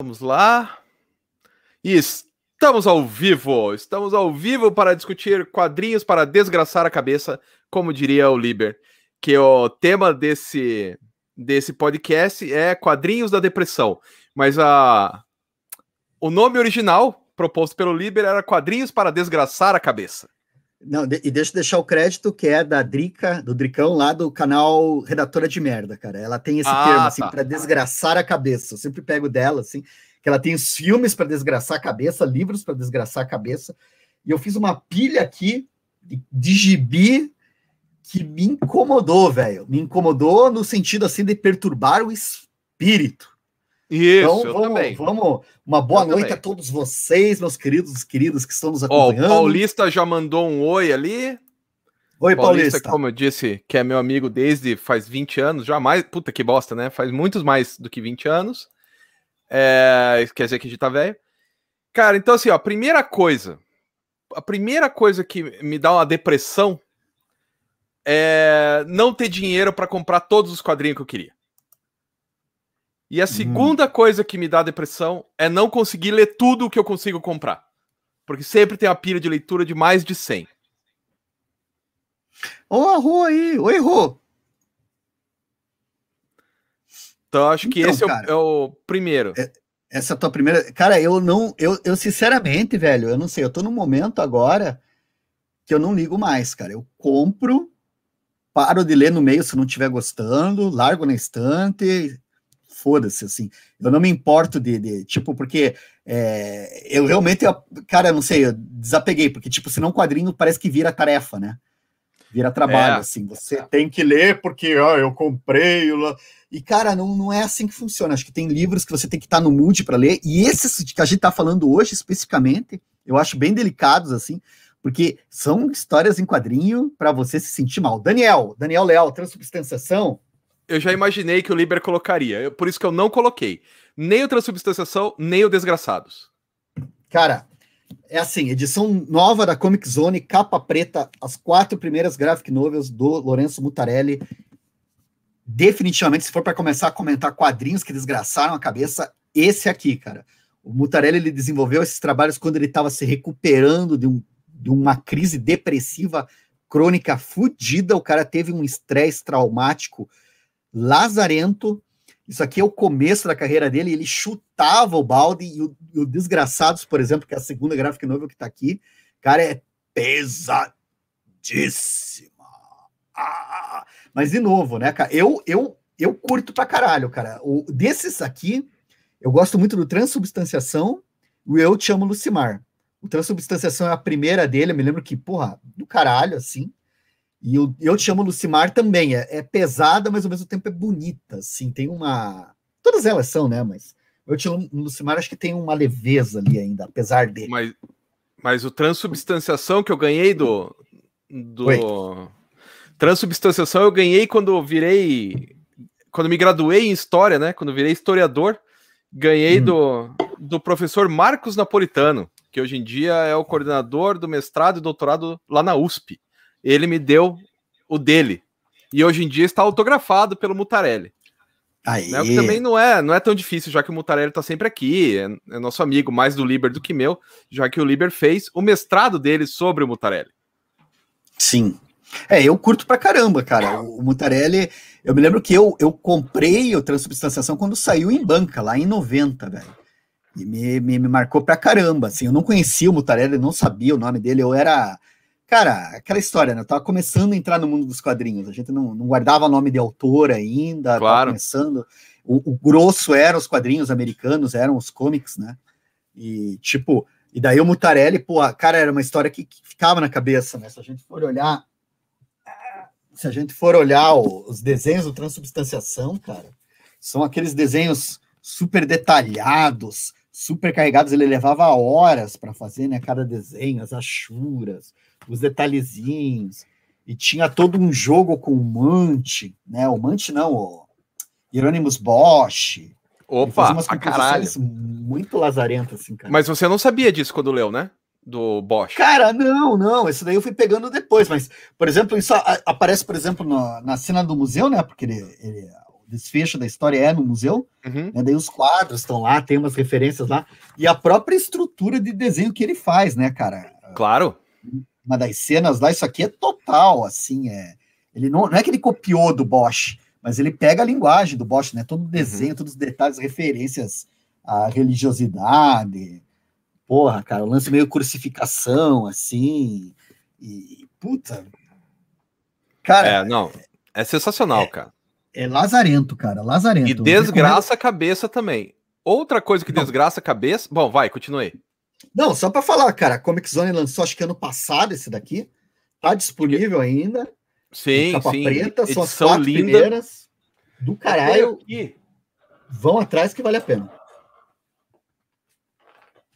Vamos lá. E estamos ao vivo. Estamos ao vivo para discutir quadrinhos para desgraçar a cabeça, como diria o Liber. Que o tema desse, desse podcast é Quadrinhos da Depressão. Mas a, o nome original proposto pelo Liber era Quadrinhos para Desgraçar a Cabeça. Não, e deixa eu deixar o crédito que é da Drica, do Dricão, lá do canal Redatora de Merda, cara. Ela tem esse ah, termo, assim, tá. para desgraçar a cabeça. Eu sempre pego dela, assim, que ela tem os filmes para desgraçar a cabeça, livros para desgraçar a cabeça. E eu fiz uma pilha aqui de, de gibi que me incomodou, velho. Me incomodou no sentido, assim, de perturbar o espírito. Isso, então, vamos, também. Vamos, uma boa eu noite também. a todos vocês, meus queridos queridos que estão nos acompanhando. Ó, o Paulista já mandou um oi ali. Oi, Paulista, Paulista. Como eu disse, que é meu amigo desde faz 20 anos, já mais. Puta que bosta, né? Faz muitos mais do que 20 anos. É, quer dizer que a gente tá velho. Cara, então assim, ó, a primeira coisa. A primeira coisa que me dá uma depressão é não ter dinheiro para comprar todos os quadrinhos que eu queria. E a segunda hum. coisa que me dá depressão é não conseguir ler tudo o que eu consigo comprar. Porque sempre tem uma pilha de leitura de mais de 100. Ô, oh, Rô aí! Oi, Rô! Então, acho que então, esse cara, é, o, é, o, primeiro. É, essa é a tua primeira. Cara, eu não. Eu, eu, sinceramente, velho, eu não sei. Eu tô num momento agora que eu não ligo mais, cara. Eu compro, paro de ler no meio se não estiver gostando, largo na estante, foda-se, assim. Eu não me importo de, de tipo, porque é, eu realmente, eu, cara, não sei, eu desapeguei, porque, tipo, senão um quadrinho parece que vira tarefa, né? Vira trabalho, é. assim. Você tem que ler porque, ó, eu comprei. E, cara, não, não é assim que funciona. Acho que tem livros que você tem que estar no mood para ler, e esses que a gente tá falando hoje, especificamente, eu acho bem delicados, assim, porque são histórias em quadrinho para você se sentir mal. Daniel, Daniel Leal, transubstanciação, eu já imaginei que o Liber colocaria. Por isso que eu não coloquei. Nem o Transubstanciação, nem o Desgraçados. Cara, é assim, edição nova da Comic Zone, capa preta, as quatro primeiras graphic novels do Lourenço Mutarelli. Definitivamente, se for para começar a comentar quadrinhos que desgraçaram a cabeça, esse aqui, cara. O Mutarelli ele desenvolveu esses trabalhos quando ele estava se recuperando de, um, de uma crise depressiva crônica fudida. O cara teve um estresse traumático lazarento. Isso aqui é o começo da carreira dele. Ele chutava o balde e o, e o Desgraçados, por exemplo, que é a segunda graphic novel que tá aqui, cara, é pesadíssima. Ah, mas de novo, né, cara? Eu, eu, eu curto pra caralho, cara. O, desses aqui, eu gosto muito do Transubstanciação e Eu Te Amo Lucimar. O Transubstanciação é a primeira dele, eu me lembro que, porra, do caralho, assim. E eu, eu te chamo Lucimar também. É, é, pesada, mas ao mesmo tempo é bonita. Assim, tem uma. Todas elas são, né? Mas eu te chamo Lucimar, acho que tem uma leveza ali ainda, apesar dele. Mas, mas o transubstanciação que eu ganhei do. do... Oi. Transubstanciação eu ganhei quando virei. Quando me graduei em história, né? Quando virei historiador, ganhei hum. do, do professor Marcos Napolitano, que hoje em dia é o coordenador do mestrado e doutorado lá na USP ele me deu o dele. E hoje em dia está autografado pelo Mutarelli. Aí. Né, que também não é, não é tão difícil, já que o Mutarelli está sempre aqui, é, é, nosso amigo, mais do Liber do que meu, já que o Liber fez o mestrado dele sobre o Mutarelli. Sim. É, eu curto pra caramba, cara. O, o Mutarelli, eu me lembro que eu, eu comprei o Transubstanciação quando saiu em banca, lá em 90, velho. E me, me, me marcou pra caramba, assim, eu não conhecia o Mutarelli, não sabia o nome dele, eu era Cara, aquela história, né? Eu tava começando a entrar no mundo dos quadrinhos. A gente não, não guardava nome de autor ainda, claro. começando. O, o, grosso eram os quadrinhos americanos, eram os comics, né? E, tipo, e daí o Mutarelli, pô, cara, era uma história que, que ficava na cabeça, né? Se a gente for olhar. Se a gente for olhar os desenhos do Transubstanciação, cara, são aqueles desenhos super detalhados, super carregados. Ele levava horas para fazer, né? Cada desenho, as achuras os detalhezinhos, e tinha todo um jogo com o Mante, né? O Mante não, o Hieronymus Bosch. Opa, umas a caralho. Muito lazarento, assim, cara. Mas você não sabia disso quando leu, né? Do Bosch. Cara, não, não. Isso daí eu fui pegando depois. Mas, por exemplo, isso aparece, por exemplo, na, na cena do museu, né? Porque ele, ele, desfecho da história é no museu, uhum. né? daí os quadros estão lá, tem umas referências lá, e a própria estrutura de desenho que ele faz, né, cara? Claro. Uma das cenas lá, isso aqui é total, assim, é. Ele não, não é que ele copiou do Bosch, mas ele pega a linguagem do Bosch, né? Todo o desenho, uhum. todos os detalhes, referências à religiosidade. Porra, cara, o lance meio crucificação, assim. E, puta. Cara. É, não. É sensacional, é, cara. É lazarento, cara. Lazarento. E desgraça a cabeça também. Outra coisa que não. desgraça a cabeça. Bom, vai, continue. Não, só para falar, cara, a Comic Zone lançou acho que ano passado esse daqui. Tá disponível ainda. Sim, capa sim. preta, são as quatro linda. primeiras. Do caralho. Vão atrás que vale a pena.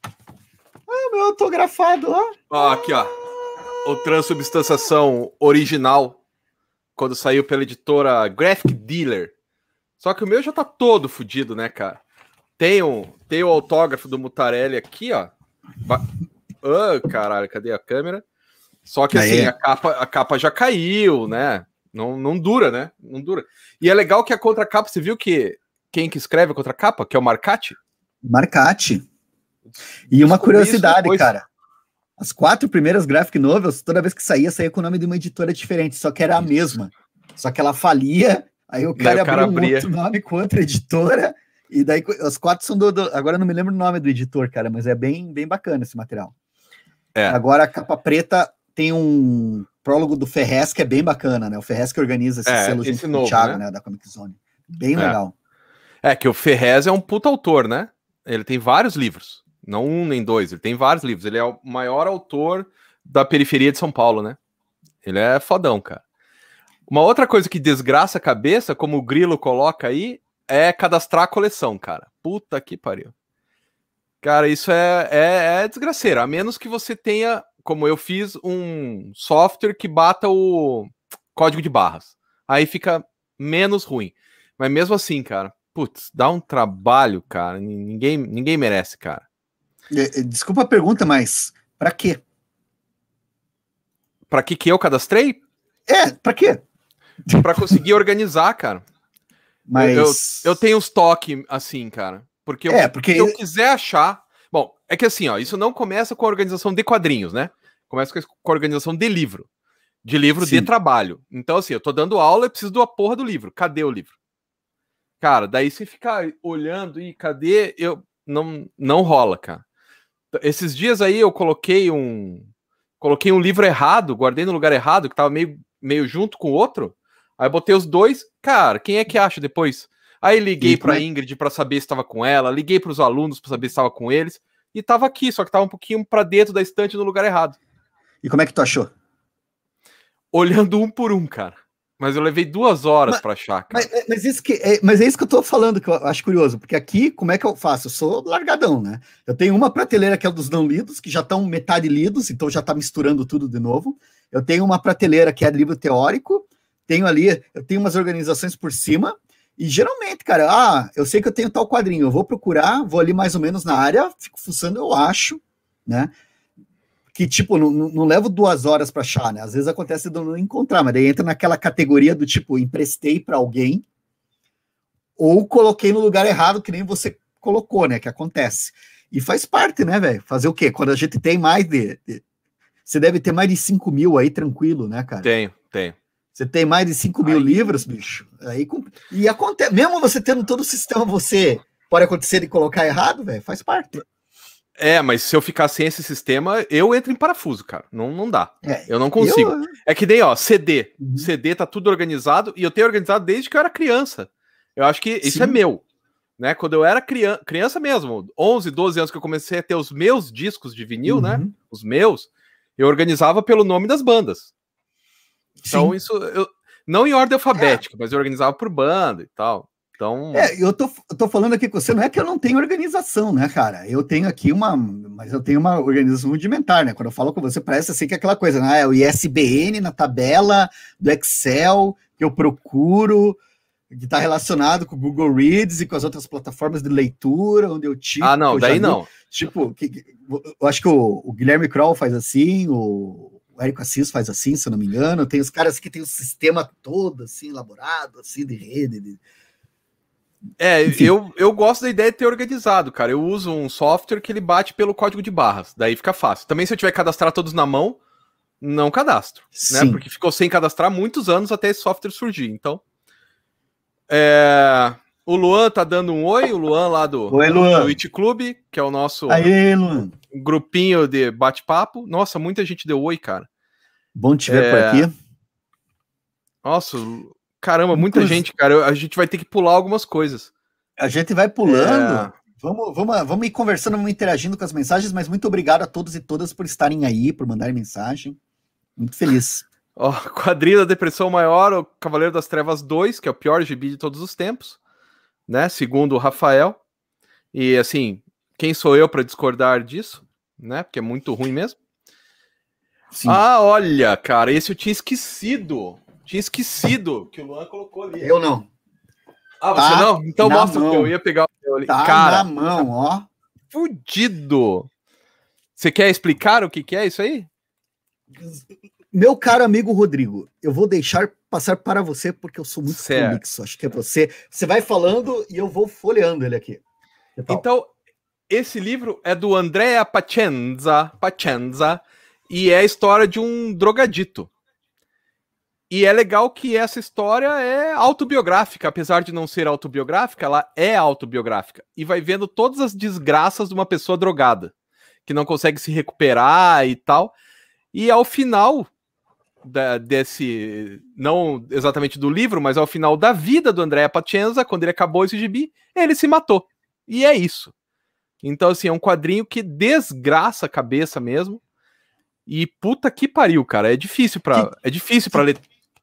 Ah, meu autografado, ó. Ó, aqui, ó. O Transubstanciação original, quando saiu pela editora Graphic Dealer. Só que o meu já tá todo fodido, né, cara? Tem, um, tem o autógrafo do Mutarelli aqui, ó. Oh, caralho, cadê a câmera? Só que assim, a capa, a capa já caiu, né? Não, não dura, né? Não dura. E é legal que a contracapa, você viu que quem que escreve a contracapa, que é o Marcati? Marcati. E uma curiosidade, cara. As quatro primeiras graphic novels, toda vez que saía, saía com o nome de uma editora diferente, só que era a mesma. Só que ela falia, aí o cara, o cara abria. outro nome com outra editora, e daí as quatro são do, do, Agora eu não me lembro o nome do editor, cara, mas é bem, bem bacana esse material. É. Agora a capa preta tem um prólogo do Ferrez que é bem bacana, né? O Ferrez que organiza esse é, selo esse junto novo, com o Thiago, né? né? Da Comic Zone. Bem é. legal. É que o Ferrez é um puta autor, né? Ele tem vários livros. Não um nem dois, ele tem vários livros. Ele é o maior autor da periferia de São Paulo, né? Ele é fodão, cara. Uma outra coisa que desgraça a cabeça, como o Grilo coloca aí, é cadastrar a coleção, cara. Puta que pariu. Cara, isso é, é, é desgraceiro. A menos que você tenha, como eu fiz, um software que bata o código de barras. Aí fica menos ruim. Mas mesmo assim, cara, putz, dá um trabalho, cara. Ninguém, ninguém merece, cara. Desculpa a pergunta, mas para quê? Para que que eu cadastrei? É, para quê? Para conseguir organizar, cara. Mas eu, eu tenho uns toques assim, cara. Porque, é, porque se eu quiser achar. Bom, é que assim, ó, isso não começa com a organização de quadrinhos, né? Começa com a organização de livro. De livro Sim. de trabalho. Então, assim, eu tô dando aula e preciso da porra do livro. Cadê o livro? Cara, daí você ficar olhando e cadê? Eu não não rola, cara. Esses dias aí eu coloquei um coloquei um livro errado, guardei no lugar errado, que tava meio, meio junto com o outro. Aí botei os dois, cara, quem é que acha depois? Aí liguei para é Ingrid para saber se estava com ela, liguei para os alunos para saber se estava com eles e tava aqui, só que tava um pouquinho para dentro da estante no lugar errado. E como é que tu achou? Olhando um por um, cara. Mas eu levei duas horas para achar, cara. Mas, mas, isso que é, mas é isso que eu tô falando, que eu acho curioso, porque aqui, como é que eu faço? Eu sou largadão, né? Eu tenho uma prateleira que é dos não lidos, que já estão metade lidos, então já tá misturando tudo de novo. Eu tenho uma prateleira que é livro teórico, tenho ali, eu tenho umas organizações por cima, e geralmente, cara, ah, eu sei que eu tenho tal quadrinho, eu vou procurar, vou ali mais ou menos na área, fico fuçando, eu acho, né? que, tipo, não, não levo duas horas para achar, né? Às vezes acontece de não encontrar, mas daí entra naquela categoria do tipo, emprestei para alguém ou coloquei no lugar errado, que nem você colocou, né? Que acontece. E faz parte, né, velho? Fazer o quê? Quando a gente tem mais de, de, Você deve ter mais de 5 mil aí, tranquilo, né, cara? Tenho, tenho. Você tem mais de 5 mil livros, bicho. Aí, e acontece, mesmo você tendo todo o sistema, você pode acontecer de colocar errado, velho, faz parte. É, mas se eu ficar sem esse sistema, eu entro em parafuso, cara. Não, não dá. É, eu não consigo. Eu... É que nem, ó, CD. Uhum. CD tá tudo organizado e eu tenho organizado desde que eu era criança. Eu acho que isso é Sim. é meu. Né? Quando eu era criança, criança mesmo, 11, 12 anos que eu comecei a ter os meus discos de vinil, né? uhum. né? Os meus, eu organizava pelo nome das bandas. Então, Sim. isso. Eu, não em ordem alfabética, é. mas eu organizava por banda e tal. Então. É, eu tô, eu tô falando aqui com você, não é que eu não tenho organização, né, cara? Eu tenho aqui uma. Mas eu tenho uma organização rudimentar, né? Quando eu falo com você, parece assim que é aquela coisa, né? É o ISBN na tabela do Excel que eu procuro, que está relacionado com o Google Reads e com as outras plataformas de leitura, onde eu tipo. Ah, não, daí não. Tipo, que, eu acho que o, o Guilherme Kroll faz assim, o o Érico Assis faz assim, se eu não me engano. Tem os caras que tem o sistema todo assim elaborado, assim de rede, de, É, eu, eu gosto da ideia de ter organizado, cara. Eu uso um software que ele bate pelo código de barras, daí fica fácil. Também se eu tiver que cadastrar todos na mão, não cadastro, né? Sim. né? Porque ficou sem cadastrar muitos anos até esse software surgir. Então, é... o Luan tá dando um oi, o Luan lá do, oi, Luan. do It Club, que é o nosso Aê, Luan. grupinho de bate-papo. Nossa, muita gente deu oi, cara. Bom te ver é... por aqui. Nossa, caramba, muita gente, cara. A gente vai ter que pular algumas coisas. A gente vai pulando. É... Vamos, vamos, vamos ir conversando, vamos interagindo com as mensagens, mas muito obrigado a todos e todas por estarem aí, por mandarem mensagem. Muito feliz. Ó, oh, quadrilha da Depressão Maior, o Cavaleiro das Trevas 2, que é o pior gibi de todos os tempos, né? Segundo o Rafael. E assim, quem sou eu para discordar disso, né? Porque é muito ruim mesmo. Sim. Ah, olha, cara, esse eu tinha esquecido. Tinha esquecido que o Luan colocou ali. Eu não. Ah, você tá não? Então mostra mão. que eu ia pegar o meu ali. Tá cara, na mão, ó. Fudido. Você quer explicar o que, que é isso aí? Meu caro amigo Rodrigo, eu vou deixar passar para você porque eu sou muito certo. prolixo. Acho que é você. Você vai falando e eu vou folheando ele aqui. Então, esse livro é do Andrea Pacenza, Pacenza e é a história de um drogadito. E é legal que essa história é autobiográfica, apesar de não ser autobiográfica, ela é autobiográfica. E vai vendo todas as desgraças de uma pessoa drogada, que não consegue se recuperar e tal. E ao final da, desse, não exatamente do livro, mas ao final da vida do André Pacienza, quando ele acabou esse gibi, ele se matou. E é isso. Então, assim, é um quadrinho que desgraça a cabeça mesmo. E puta que pariu, cara. É difícil para é difícil para ler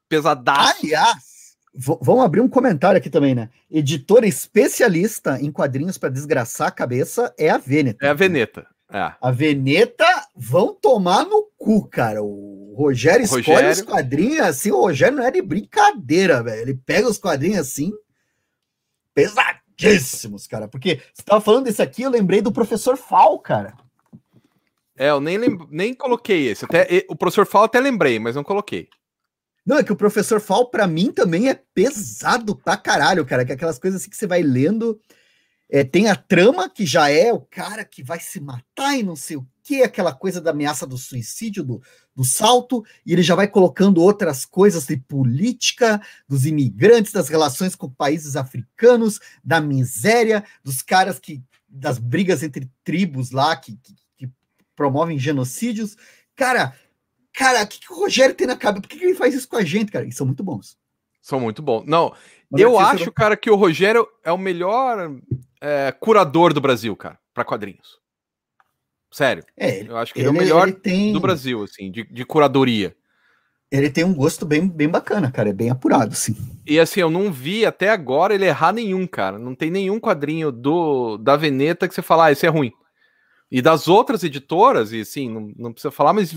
pesadaço. Aliás, vamos abrir um comentário aqui também, né? Editora especialista em quadrinhos para desgraçar a cabeça é a Veneta. É a Veneta. É. A Veneta vão tomar no cu, cara. O Rogério, o Rogério escolhe os quadrinhos assim. O Rogério não é de brincadeira, velho. Ele pega os quadrinhos assim, pesadíssimos, cara. Porque você tava falando desse aqui, eu lembrei do professor Fal, cara. É, eu nem, nem coloquei esse. Até, o professor Fal até lembrei, mas não coloquei. Não, é que o professor Fal, para mim, também é pesado pra caralho, cara. Que é aquelas coisas assim que você vai lendo. É, tem a trama, que já é o cara que vai se matar e não sei o que, aquela coisa da ameaça do suicídio, do, do salto, e ele já vai colocando outras coisas de política, dos imigrantes, das relações com países africanos, da miséria, dos caras que. das brigas entre tribos lá que, que, que promovem genocídios. Cara, Cara, o que, que o Rogério tem na cabeça? Por que, que ele faz isso com a gente, cara? Eles são muito bons. São muito bons. Não, Mas eu acho, cara, que o Rogério é o melhor é, curador do Brasil, cara, para quadrinhos. Sério. É, eu acho que ele, ele é o melhor tem... do Brasil, assim, de, de curadoria. Ele tem um gosto bem, bem bacana, cara. É bem apurado, sim. E assim, eu não vi até agora ele errar nenhum, cara. Não tem nenhum quadrinho do da Veneta que você fala, ah, esse é ruim. E das outras editoras, e assim, não, não precisa falar, mas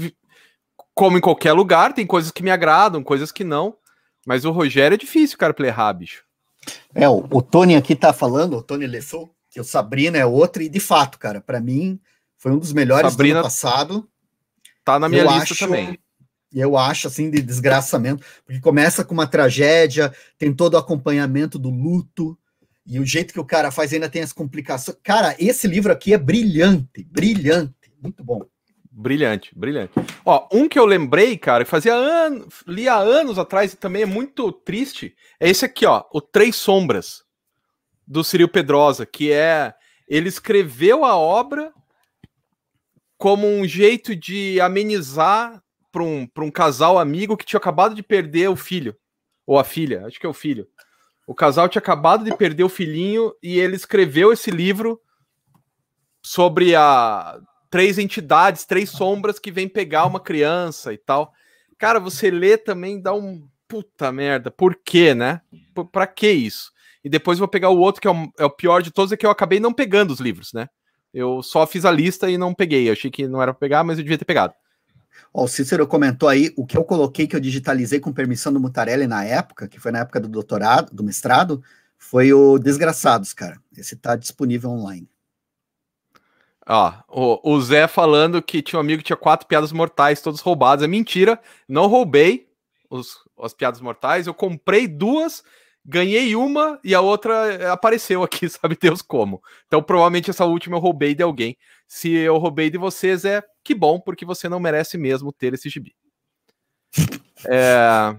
como em qualquer lugar, tem coisas que me agradam, coisas que não. Mas o Rogério é difícil, cara, pra errar, bicho. É, o, o Tony aqui tá falando, o Tony Lessou, que o Sabrina é outro, e de fato, cara, para mim foi um dos melhores Sabrina do ano passado. Tá na minha eu lista acho, também. Eu acho, assim, de desgraçamento, porque começa com uma tragédia, tem todo o acompanhamento do luto, e o jeito que o cara faz ainda tem as complicações. Cara, esse livro aqui é brilhante, brilhante, muito bom. Brilhante, brilhante. Ó, um que eu lembrei, cara, que fazia anos, li há anos atrás e também é muito triste, é esse aqui, ó, o Três Sombras, do Ciril Pedrosa, que é. Ele escreveu a obra como um jeito de amenizar para um, um casal amigo que tinha acabado de perder o filho, ou a filha, acho que é o filho. O casal tinha acabado de perder o filhinho e ele escreveu esse livro sobre a três entidades, três sombras que vêm pegar uma criança e tal. Cara, você lê também dá um puta merda. Por quê, né? P pra que isso? E depois vou pegar o outro que é o, é o, pior de todos, é que eu acabei não pegando os livros, né? Eu só fiz a lista e não peguei. Eu achei que não era pra pegar, mas eu devia ter pegado. Ó, o Cícero comentou aí o que eu coloquei que eu digitalizei com permissão do Mutarelli na época, que foi na época do doutorado, do mestrado, foi o Desgraçados, cara. Esse tá disponível online. Ó, o, o Zé falando que tinha um amigo que tinha quatro piadas mortais, todos roubados. É mentira, não roubei os, as piadas mortais. Eu comprei duas ganhei uma e a outra apareceu aqui, sabe Deus como. Então, provavelmente essa última eu roubei de alguém. Se eu roubei de vocês, é que bom, porque você não merece mesmo ter esse gibi. É...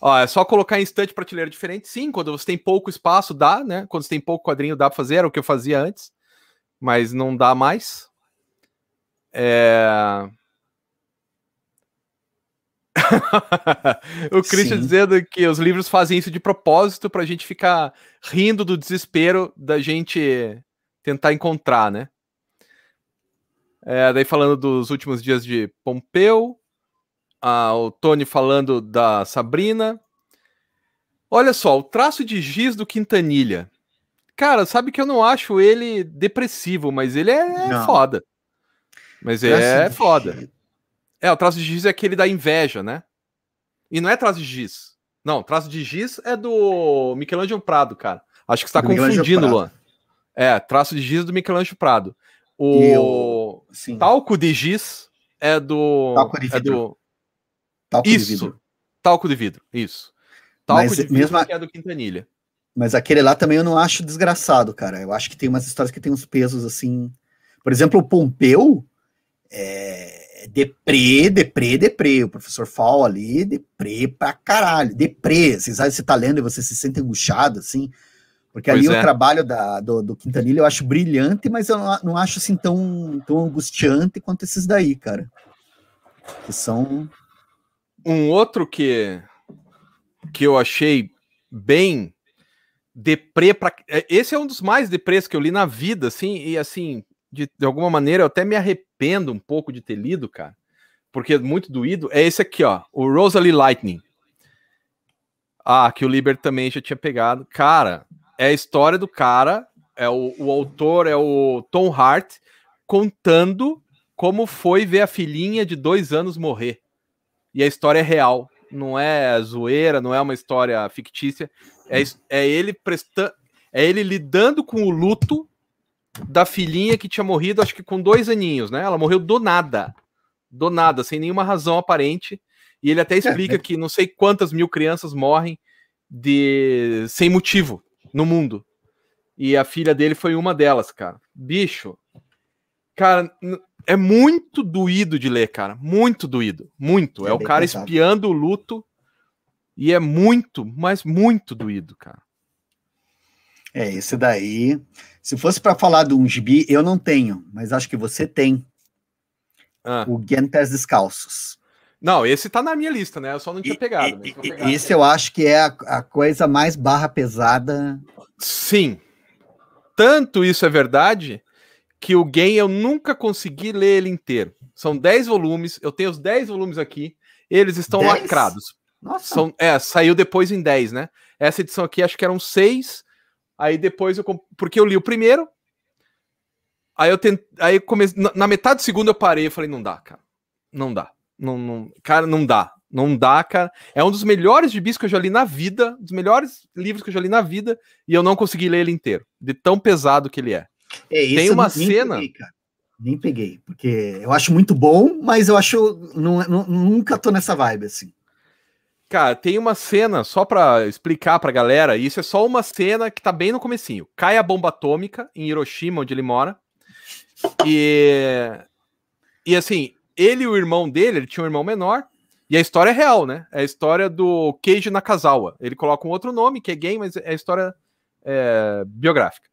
Ó, é só colocar em estante prateleira diferente. Sim, quando você tem pouco espaço, dá, né? Quando você tem pouco quadrinho, dá pra fazer, era o que eu fazia antes, mas não dá mais. É... o Christian Sim. dizendo que os livros fazem isso de propósito pra gente ficar rindo do desespero da gente tentar encontrar, né? É, daí falando dos últimos dias de Pompeu, o Tony falando da Sabrina. Olha só, o traço de giz do Quintanilha. Cara, sabe que eu não acho ele depressivo, mas ele é não. foda. Mas é foda. É, o traço de giz é aquele da inveja, né? E não é traço de giz. Não, traço de giz é do Michelangelo Prado, cara. Acho que você tá confundindo, Luan. É, traço de giz do Michelangelo Prado. O eu... talco de giz é do. Talco de é do... Talco isso. de vidro. Talco de vidro, isso. Talco Mas de vidro mesmo que é do Quintanilha. Mas aquele lá também eu não acho desgraçado, cara. Eu acho que tem umas histórias que tem uns pesos assim. Por exemplo, o Pompeu é deprê, deprê, deprê. O professor Fall ali, deprê pra caralho. Deprê. Vocês sabem, você tá lendo e você se sente angustiado, assim. Porque pois ali é. o trabalho da, do, do Quintanilha eu acho brilhante, mas eu não, não acho assim tão, tão angustiante quanto esses daí, cara. Que são um outro que que eu achei bem deprê para é, esse é um dos mais deprês que eu li na vida, assim, e assim, de, de alguma maneira eu até me arrependo um pouco de ter lido, cara, porque é muito doído. É esse aqui, ó, o Rosalie Lightning. Ah, que o Liber também já tinha pegado. Cara, é a história do cara, é o, o autor é o Tom Hart contando como foi ver a filhinha de dois anos morrer e a história é real, não é zoeira, não é uma história fictícia, é, é ele prestando, é ele lidando com o luto da filhinha que tinha morrido, acho que com dois aninhos, né? Ela morreu do nada, do nada, sem nenhuma razão aparente. E ele até explica é, que não sei quantas mil crianças morrem de sem motivo no mundo. E a filha dele foi uma delas, cara. Bicho, cara, é muito doído de ler, cara. Muito doído. Muito. É, é o cara pesado. espiando o luto. E é muito, mas muito doído, cara. É, esse daí. Se fosse para falar de um gibi, eu não tenho, mas acho que você tem. Ah. O Guiantes Descalços. Não, esse tá na minha lista, né? Eu só não tinha pegado. E, pegado. Esse eu acho que é a, a coisa mais barra pesada. Sim. Tanto isso é verdade que o Game eu nunca consegui ler ele inteiro. São 10 volumes, eu tenho os 10 volumes aqui, eles estão 10? lacrados. Nossa. São, é, saiu depois em 10, né? Essa edição aqui acho que eram 6. Aí depois eu. Porque eu li o primeiro. Aí eu tentei. Aí comecei. Na, metade do segundo eu parei e falei, não dá, cara. Não dá. Não, não, cara, não dá. Não dá, cara. É um dos melhores gibis que eu já li na vida. Dos melhores livros que eu já li na vida. E eu não consegui ler ele inteiro. De tão pesado que ele é. É, Tem uma cena. Peguei, nem peguei, porque eu acho muito bom, mas eu acho. Não, não, nunca tô nessa vibe assim. Cara, tem uma cena, só para explicar pra galera, isso é só uma cena que tá bem no comecinho. Cai a bomba atômica em Hiroshima, onde ele mora. E. E assim, ele e o irmão dele, ele tinha um irmão menor, e a história é real, né? É a história do Keiji Nakazawa. Ele coloca um outro nome, que é gay, mas é a história é, biográfica.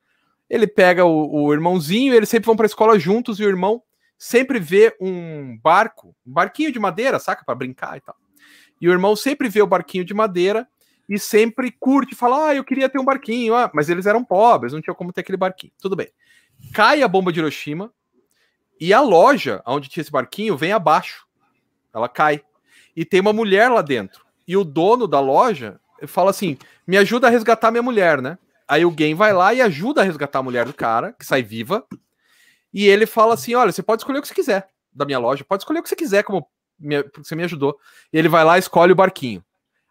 Ele pega o, o irmãozinho, eles sempre vão para a escola juntos e o irmão sempre vê um barco, um barquinho de madeira, saca, para brincar e tal. E o irmão sempre vê o barquinho de madeira e sempre curte, fala: "Ah, eu queria ter um barquinho", ah, mas eles eram pobres, não tinha como ter aquele barquinho. Tudo bem. Cai a bomba de Hiroshima e a loja onde tinha esse barquinho vem abaixo. Ela cai. E tem uma mulher lá dentro. E o dono da loja fala assim: "Me ajuda a resgatar minha mulher, né?" Aí Game vai lá e ajuda a resgatar a mulher do cara, que sai viva. E ele fala assim: olha, você pode escolher o que você quiser da minha loja, pode escolher o que você quiser, como me, você me ajudou. E ele vai lá escolhe o barquinho.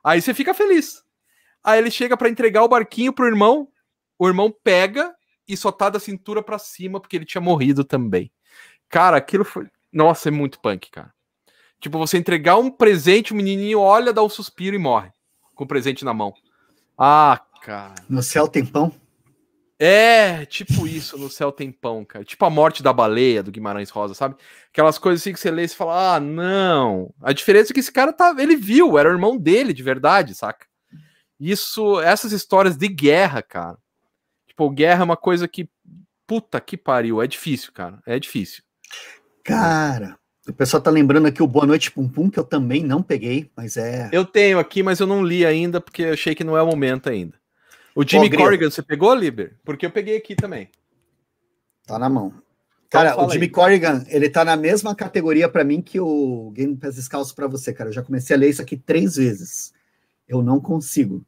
Aí você fica feliz. Aí ele chega para entregar o barquinho pro irmão, o irmão pega e só tá da cintura para cima porque ele tinha morrido também. Cara, aquilo foi. Nossa, é muito punk, cara. Tipo, você entregar um presente, o menininho olha, dá um suspiro e morre com o presente na mão. Ah, cara. No céu tem pão? É, tipo isso, no céu tem pão, cara. Tipo a morte da baleia do Guimarães Rosa, sabe? Aquelas coisas assim que você lê e fala, ah, não. A diferença é que esse cara tá, ele viu, era o irmão dele de verdade, saca? Isso, essas histórias de guerra, cara. Tipo, guerra é uma coisa que, puta que pariu, é difícil, cara, é difícil. Cara, o pessoal tá lembrando aqui o Boa Noite Pum Pum, que eu também não peguei, mas é. Eu tenho aqui, mas eu não li ainda, porque eu achei que não é o momento ainda. O Jimmy Pô, Corrigan, você pegou, Liber? Porque eu peguei aqui também. Tá na mão. Então cara, o Jimmy aí. Corrigan, ele tá na mesma categoria para mim que o Game Pass Descalço para você, cara. Eu já comecei a ler isso aqui três vezes. Eu não consigo.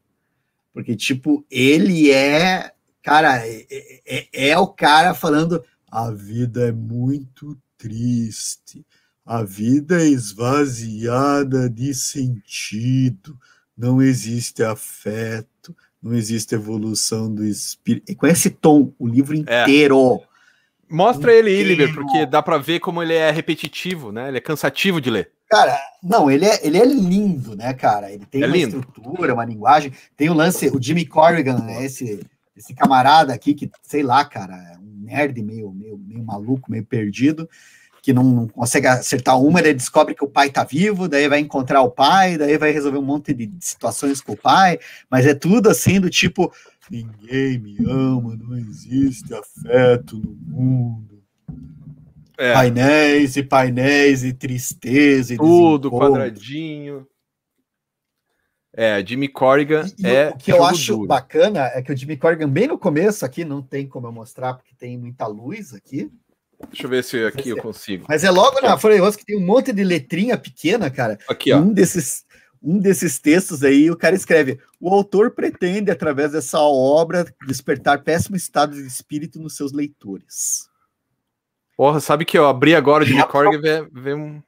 Porque, tipo, ele é. Cara, é, é, é o cara falando: a vida é muito triste. A vida é esvaziada de sentido. Não existe afeto não existe evolução do espírito. E com esse tom, o livro é. inteiro. É. Mostra inteiro. ele aí, Liber, porque dá para ver como ele é repetitivo, né? Ele é cansativo de ler. Cara, não, ele é, ele é lindo, né, cara? Ele tem é uma lindo. estrutura, uma linguagem. Tem o lance, o Jimmy Corrigan, né, esse, esse camarada aqui que, sei lá, cara, é um nerd meio, meio, meio maluco, meio perdido que não, consegue acertar uma, ele descobre que o pai tá vivo, daí vai encontrar o pai, daí vai resolver um monte de situações com o pai, mas é tudo assim do tipo, ninguém me ama, não existe afeto no mundo. É. Painéis e painéis e tristeza e tudo quadradinho. É, Jimmy Corrigan e, é. O que eu acho duro. bacana é que o Jimmy Corrigan, bem no começo aqui, não tem como eu mostrar, porque tem muita luz aqui. Deixa eu ver se aqui eu consigo. Mas é logo na Folha Rosa que tem um monte de letrinha pequena, cara. Aqui, ó. Um desses, um desses textos aí, o cara escreve: o autor pretende, através dessa obra, despertar péssimo estado de espírito nos seus leitores. Porra, sabe que eu abri agora de Corg e veio, veio, um,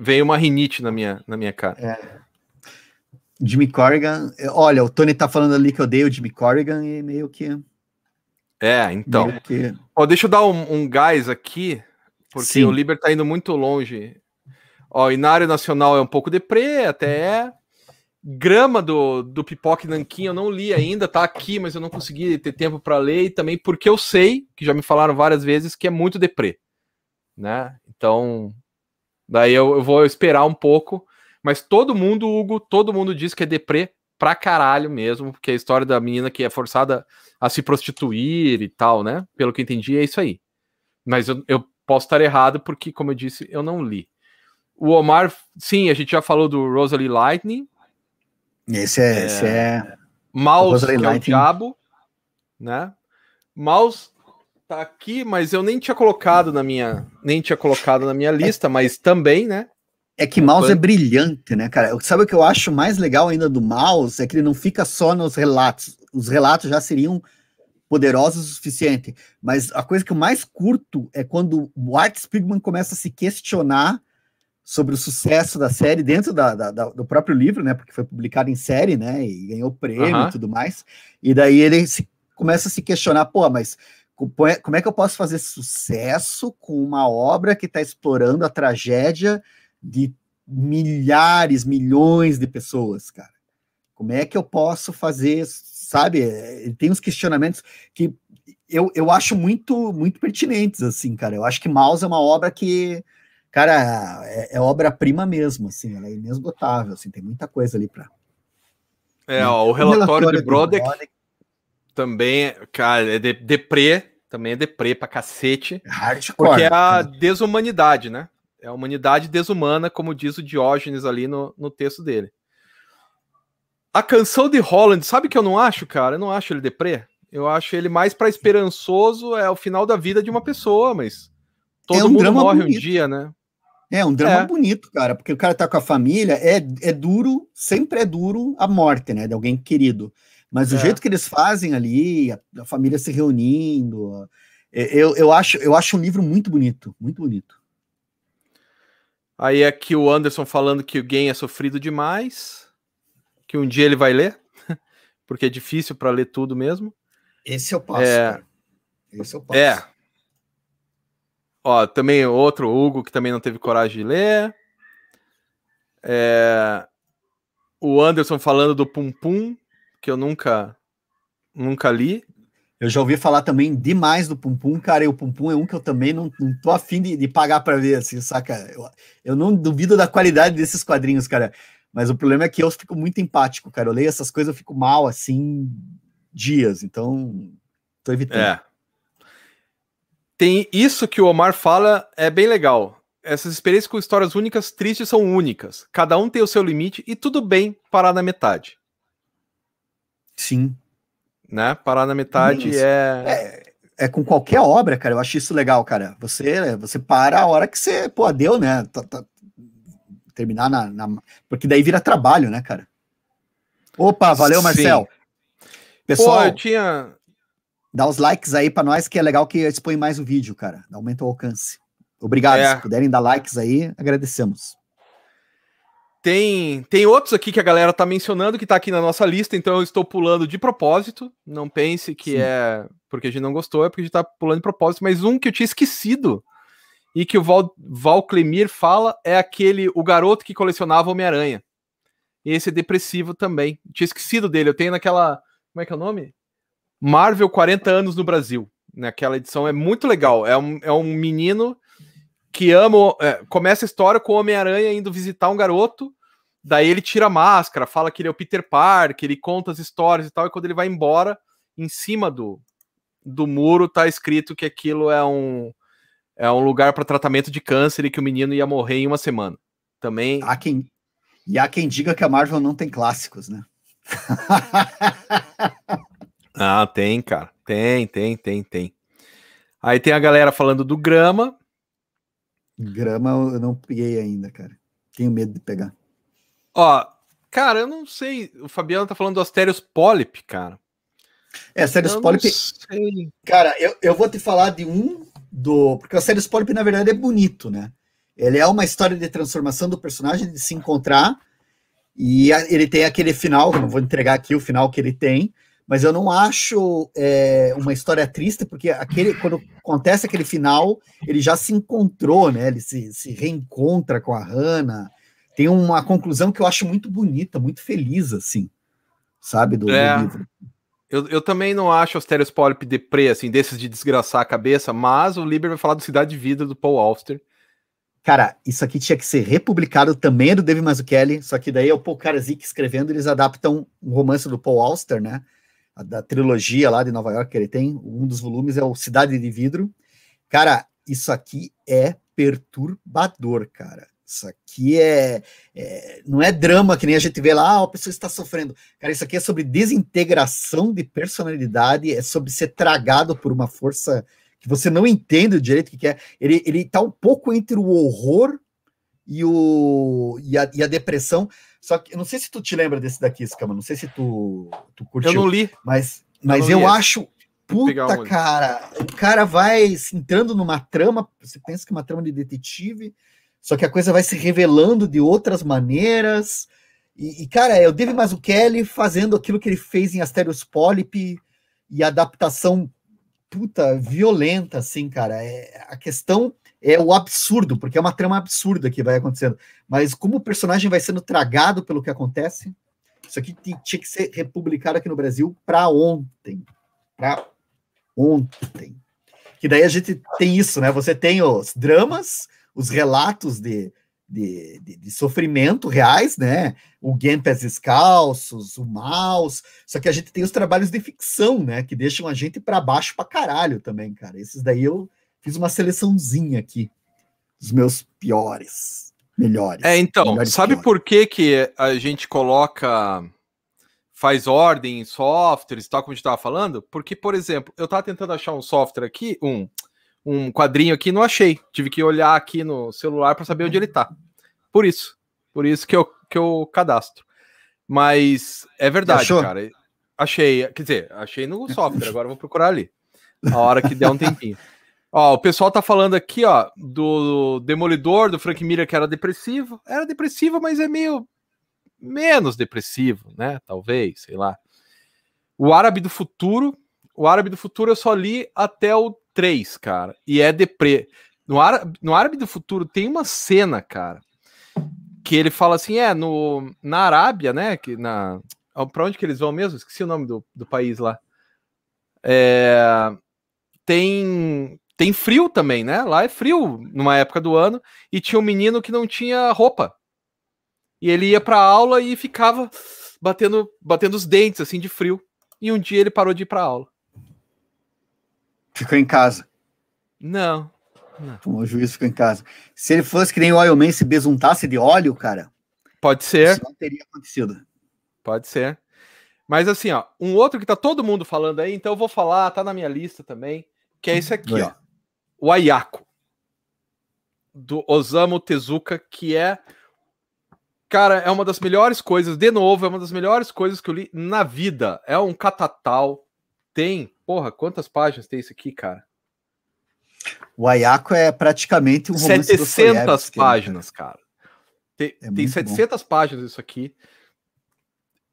veio uma rinite na minha, na minha cara. É. Jimmy Corrigan, olha, o Tony tá falando ali que eu dei o Jimmy Corrigan e meio que é, então. Que... Ó, deixa eu dar um, um gás aqui, porque Sim. o Liber tá indo muito longe. Ó, Inário Nacional é um pouco deprê, até é. Grama do, do Pipoque Nanquim eu não li ainda, tá aqui, mas eu não consegui ter tempo para ler, e também porque eu sei, que já me falaram várias vezes, que é muito deprê. Né? Então, daí eu, eu vou esperar um pouco. Mas todo mundo, Hugo, todo mundo diz que é deprê pra caralho mesmo, porque a história da menina que é forçada a se prostituir e tal, né? Pelo que entendi, é isso aí. Mas eu, eu posso estar errado, porque, como eu disse, eu não li. O Omar, sim, a gente já falou do Rosalie Lightning. Esse é. É, esse é... Mouse, que é o diabo, né? Mouse tá aqui, mas eu nem tinha colocado na minha, nem tinha colocado na minha lista, mas também, né? É que mouse é brilhante, né, cara? Sabe o que eu acho mais legal ainda do mouse? É que ele não fica só nos relatos. Os relatos já seriam poderosos o suficiente. Mas a coisa que eu mais curto é quando o Art Spiegelman começa a se questionar sobre o sucesso da série dentro da, da, da, do próprio livro, né? Porque foi publicado em série, né? E ganhou prêmio e tudo mais. E daí ele se, começa a se questionar, pô, mas como é que eu posso fazer sucesso com uma obra que está explorando a tragédia de milhares, milhões de pessoas, cara. Como é que eu posso fazer, sabe? Ele tem uns questionamentos que eu, eu acho muito muito pertinentes, assim, cara. Eu acho que Maus é uma obra que, cara, é, é obra-prima mesmo, assim, ela é inesgotável, assim, tem muita coisa ali para. É, ó, o relatório, relatório de Brodek, Brodek também, cara, é de, deprê, também é deprê pra cacete. Hardcore, porque é a desumanidade, né? É a humanidade desumana, como diz o Diógenes ali no, no texto dele. A canção de Holland, sabe que eu não acho, cara? Eu não acho ele deprê. Eu acho ele mais para esperançoso, é o final da vida de uma pessoa, mas todo é um mundo morre bonito. um dia, né? É um drama é. bonito, cara, porque o cara tá com a família, é, é duro, sempre é duro a morte, né, de alguém querido. Mas é. o jeito que eles fazem ali, a, a família se reunindo, é, eu, eu, acho, eu acho um livro muito bonito, muito bonito. Aí aqui o Anderson falando que o game é sofrido demais, que um dia ele vai ler, porque é difícil para ler tudo mesmo. Esse eu passo. É, Esse eu passo. É. Ó, também outro Hugo que também não teve coragem de ler. É... o Anderson falando do Pum Pum, que eu nunca nunca li. Eu já ouvi falar também demais do Pum Pum, cara, e o Pum Pum é um que eu também não, não tô afim de, de pagar para ver, assim, saca? Eu, eu não duvido da qualidade desses quadrinhos, cara, mas o problema é que eu fico muito empático, cara. Eu leio essas coisas, eu fico mal, assim, dias, então tô evitando. É. Tem isso que o Omar fala, é bem legal. Essas experiências com histórias únicas, tristes, são únicas. Cada um tem o seu limite e tudo bem parar na metade. Sim, né? Parar na metade é... é... é. com qualquer obra, cara. Eu acho isso legal, cara. Você, você para a hora que você, pô, deu, né? Tá, tá, terminar na, na, Porque daí vira trabalho, né, cara? Opa, valeu, Marcel. Pessoal, pô, eu tinha. Dá os likes aí para nós, que é legal que expõe mais o vídeo, cara. Aumenta o alcance. Obrigado. É. Se puderem dar likes aí, agradecemos. Tem, tem outros aqui que a galera tá mencionando que tá aqui na nossa lista, então eu estou pulando de propósito. Não pense que Sim. é porque a gente não gostou, é porque a gente tá pulando de propósito. Mas um que eu tinha esquecido e que o Val, Val Clemir fala é aquele O Garoto que Colecionava Homem-Aranha. Esse é depressivo também. Eu tinha esquecido dele. Eu tenho naquela. Como é que é o nome? Marvel 40 anos no Brasil. Naquela edição é muito legal. É um, é um menino que ama. É, começa a história com o Homem-Aranha indo visitar um garoto Daí ele tira a máscara, fala que ele é o Peter Parker, ele conta as histórias e tal, e quando ele vai embora, em cima do, do muro tá escrito que aquilo é um é um lugar para tratamento de câncer e que o menino ia morrer em uma semana. Também. Há quem e há quem diga que a Marvel não tem clássicos, né? ah, tem, cara. Tem, tem, tem, tem. Aí tem a galera falando do grama. Grama eu não peguei ainda, cara. Tenho medo de pegar. Ó, cara, eu não sei. O Fabiano tá falando do Asterios Polyp, cara. É, Asterios Polyp. Cara, eu, eu vou te falar de um do. Porque o Asterios Polyp, na verdade, é bonito, né? Ele é uma história de transformação do personagem, de se encontrar. E a, ele tem aquele final, não vou entregar aqui o final que ele tem, mas eu não acho é, uma história triste, porque aquele, quando acontece aquele final, ele já se encontrou, né? Ele se, se reencontra com a Hannah tem uma conclusão que eu acho muito bonita, muito feliz, assim, sabe, do, é. do livro. Eu, eu, também não acho Asterios Polyp deprê, assim, desses de desgraçar a cabeça, mas o Liber vai falar do Cidade de Vida, do Paul Auster. Cara, isso aqui tinha que ser republicado também é do David Mazzucchelli, só que daí é o Paul Karazik escrevendo, eles adaptam um romance do Paul Auster, né, a, da trilogia lá de Nova York que ele tem, um dos volumes é o Cidade de Vidro. Cara, isso aqui é perturbador, cara. Isso aqui é, é, não é drama que nem a gente vê lá, ah, a pessoa está sofrendo. Cara, isso aqui é sobre desintegração de personalidade, é sobre ser tragado por uma força que você não entende o direito que é. Ele, ele tá um pouco entre o horror e, o, e, a, e a depressão. Só que eu não sei se tu te lembra desse daqui, Scama, não sei se tu, tu curtiu. Eu não li. Mas, mas eu, eu acho. Puta, cara, o cara vai entrando numa trama, você pensa que é uma trama de detetive, só que a coisa vai se revelando de outras maneiras. E, e cara, é o David Mazzucchelli fazendo aquilo que ele fez em Asterios Polyp e adaptação puta violenta, assim, cara. É, a questão é o absurdo, porque é uma trama absurda que vai acontecendo. Mas como o personagem vai sendo tragado pelo que acontece, isso aqui tinha que ser republicado aqui no Brasil para ontem. Para ontem. Que daí a gente tem isso, né? Você tem os dramas, os relatos de, de, de, de, sofrimento reais, né? O Game Pés Descalços, o Mouse. Só que a gente tem os trabalhos de ficção, né? Que deixam a gente para baixo para caralho também, cara. Esses daí eu fiz uma seleçãozinha aqui dos meus piores, melhores. É, então, melhores sabe piores. por que, que a gente coloca. Faz ordem em softwares, tal como a gente estava falando? Porque, por exemplo, eu estava tentando achar um software aqui, um um quadrinho aqui não achei. Tive que olhar aqui no celular para saber onde ele tá. Por isso. Por isso que eu, que eu cadastro. Mas é verdade, Achou? cara. Achei. Quer dizer, achei no software, agora vou procurar ali. A hora que der um tempinho. Ó, o pessoal tá falando aqui, ó, do Demolidor, do Frank Miller, que era depressivo. Era depressivo, mas é meio menos depressivo, né? Talvez, sei lá. O Árabe do Futuro. O Árabe do Futuro eu só li até o 3, cara. E é deprê. No, Árabe, no Árabe do Futuro tem uma cena, cara, que ele fala assim, é, no, na Arábia, né, que na, para onde que eles vão mesmo? Esqueci o nome do, do país lá. É, tem, tem frio também, né? Lá é frio numa época do ano, e tinha um menino que não tinha roupa. E ele ia para aula e ficava batendo, batendo os dentes, assim, de frio. E um dia ele parou de ir para aula. Ficou em casa. Não. O juiz ficou em casa. Se ele fosse que nem o Oil Man se besuntasse de óleo, cara. Pode ser. Isso não teria acontecido. Pode ser. Mas assim, ó, um outro que tá todo mundo falando aí, então eu vou falar, tá na minha lista também, que é esse aqui, ó. O Ayako. Do Osamu Tezuka, que é Cara, é uma das melhores coisas, de novo, é uma das melhores coisas que eu li na vida. É um catatal. Tem, porra, quantas páginas tem isso aqui, cara? O Ayako é praticamente um romance 700 páginas, cara. Tem, é tem 700 bom. páginas isso aqui.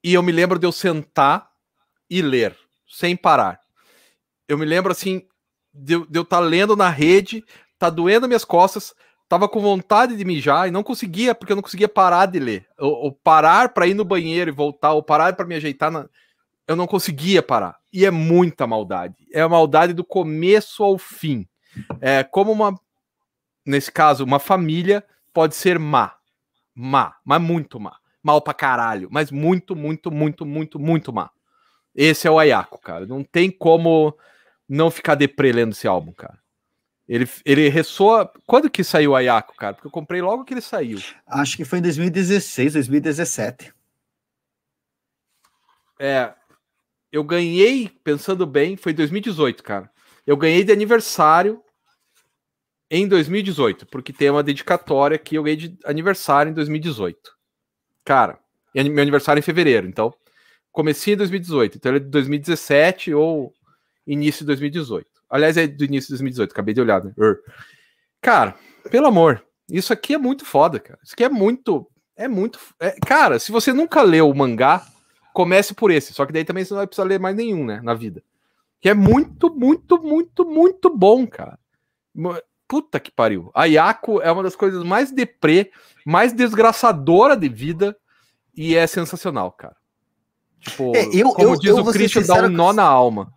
E eu me lembro de eu sentar e ler, sem parar. Eu me lembro, assim, de, de eu estar tá lendo na rede, tá doendo minhas costas, tava com vontade de mijar e não conseguia, porque eu não conseguia parar de ler. Ou, ou parar para ir no banheiro e voltar, ou parar para me ajeitar. Na... Eu não conseguia parar. E é muita maldade. É a maldade do começo ao fim. É como uma. Nesse caso, uma família pode ser má. Má, mas muito má. Mal pra caralho. Mas muito, muito, muito, muito, muito má. Esse é o Ayako, cara. Não tem como não ficar deprê lendo esse álbum, cara. Ele, ele ressoa. Quando que saiu o Ayako, cara? Porque eu comprei logo que ele saiu. Acho que foi em 2016, 2017. É. Eu ganhei, pensando bem, foi 2018, cara. Eu ganhei de aniversário em 2018, porque tem uma dedicatória que eu ganhei de aniversário em 2018. Cara, meu aniversário é em fevereiro, então comecei em 2018, então é de 2017 ou início de 2018. Aliás, é do início de 2018, acabei de olhar, né? Cara, pelo amor, isso aqui é muito foda, cara. Isso aqui é muito. É muito. É, cara, se você nunca leu o mangá, comece por esse. Só que daí também você não vai precisar ler mais nenhum, né? Na vida. Que é muito, muito, muito, muito bom, cara. Puta que pariu. A Yako é uma das coisas mais deprê, mais desgraçadora de vida e é sensacional, cara. Tipo, é, eu, como eu, diz eu, o Christian, dá um nó na alma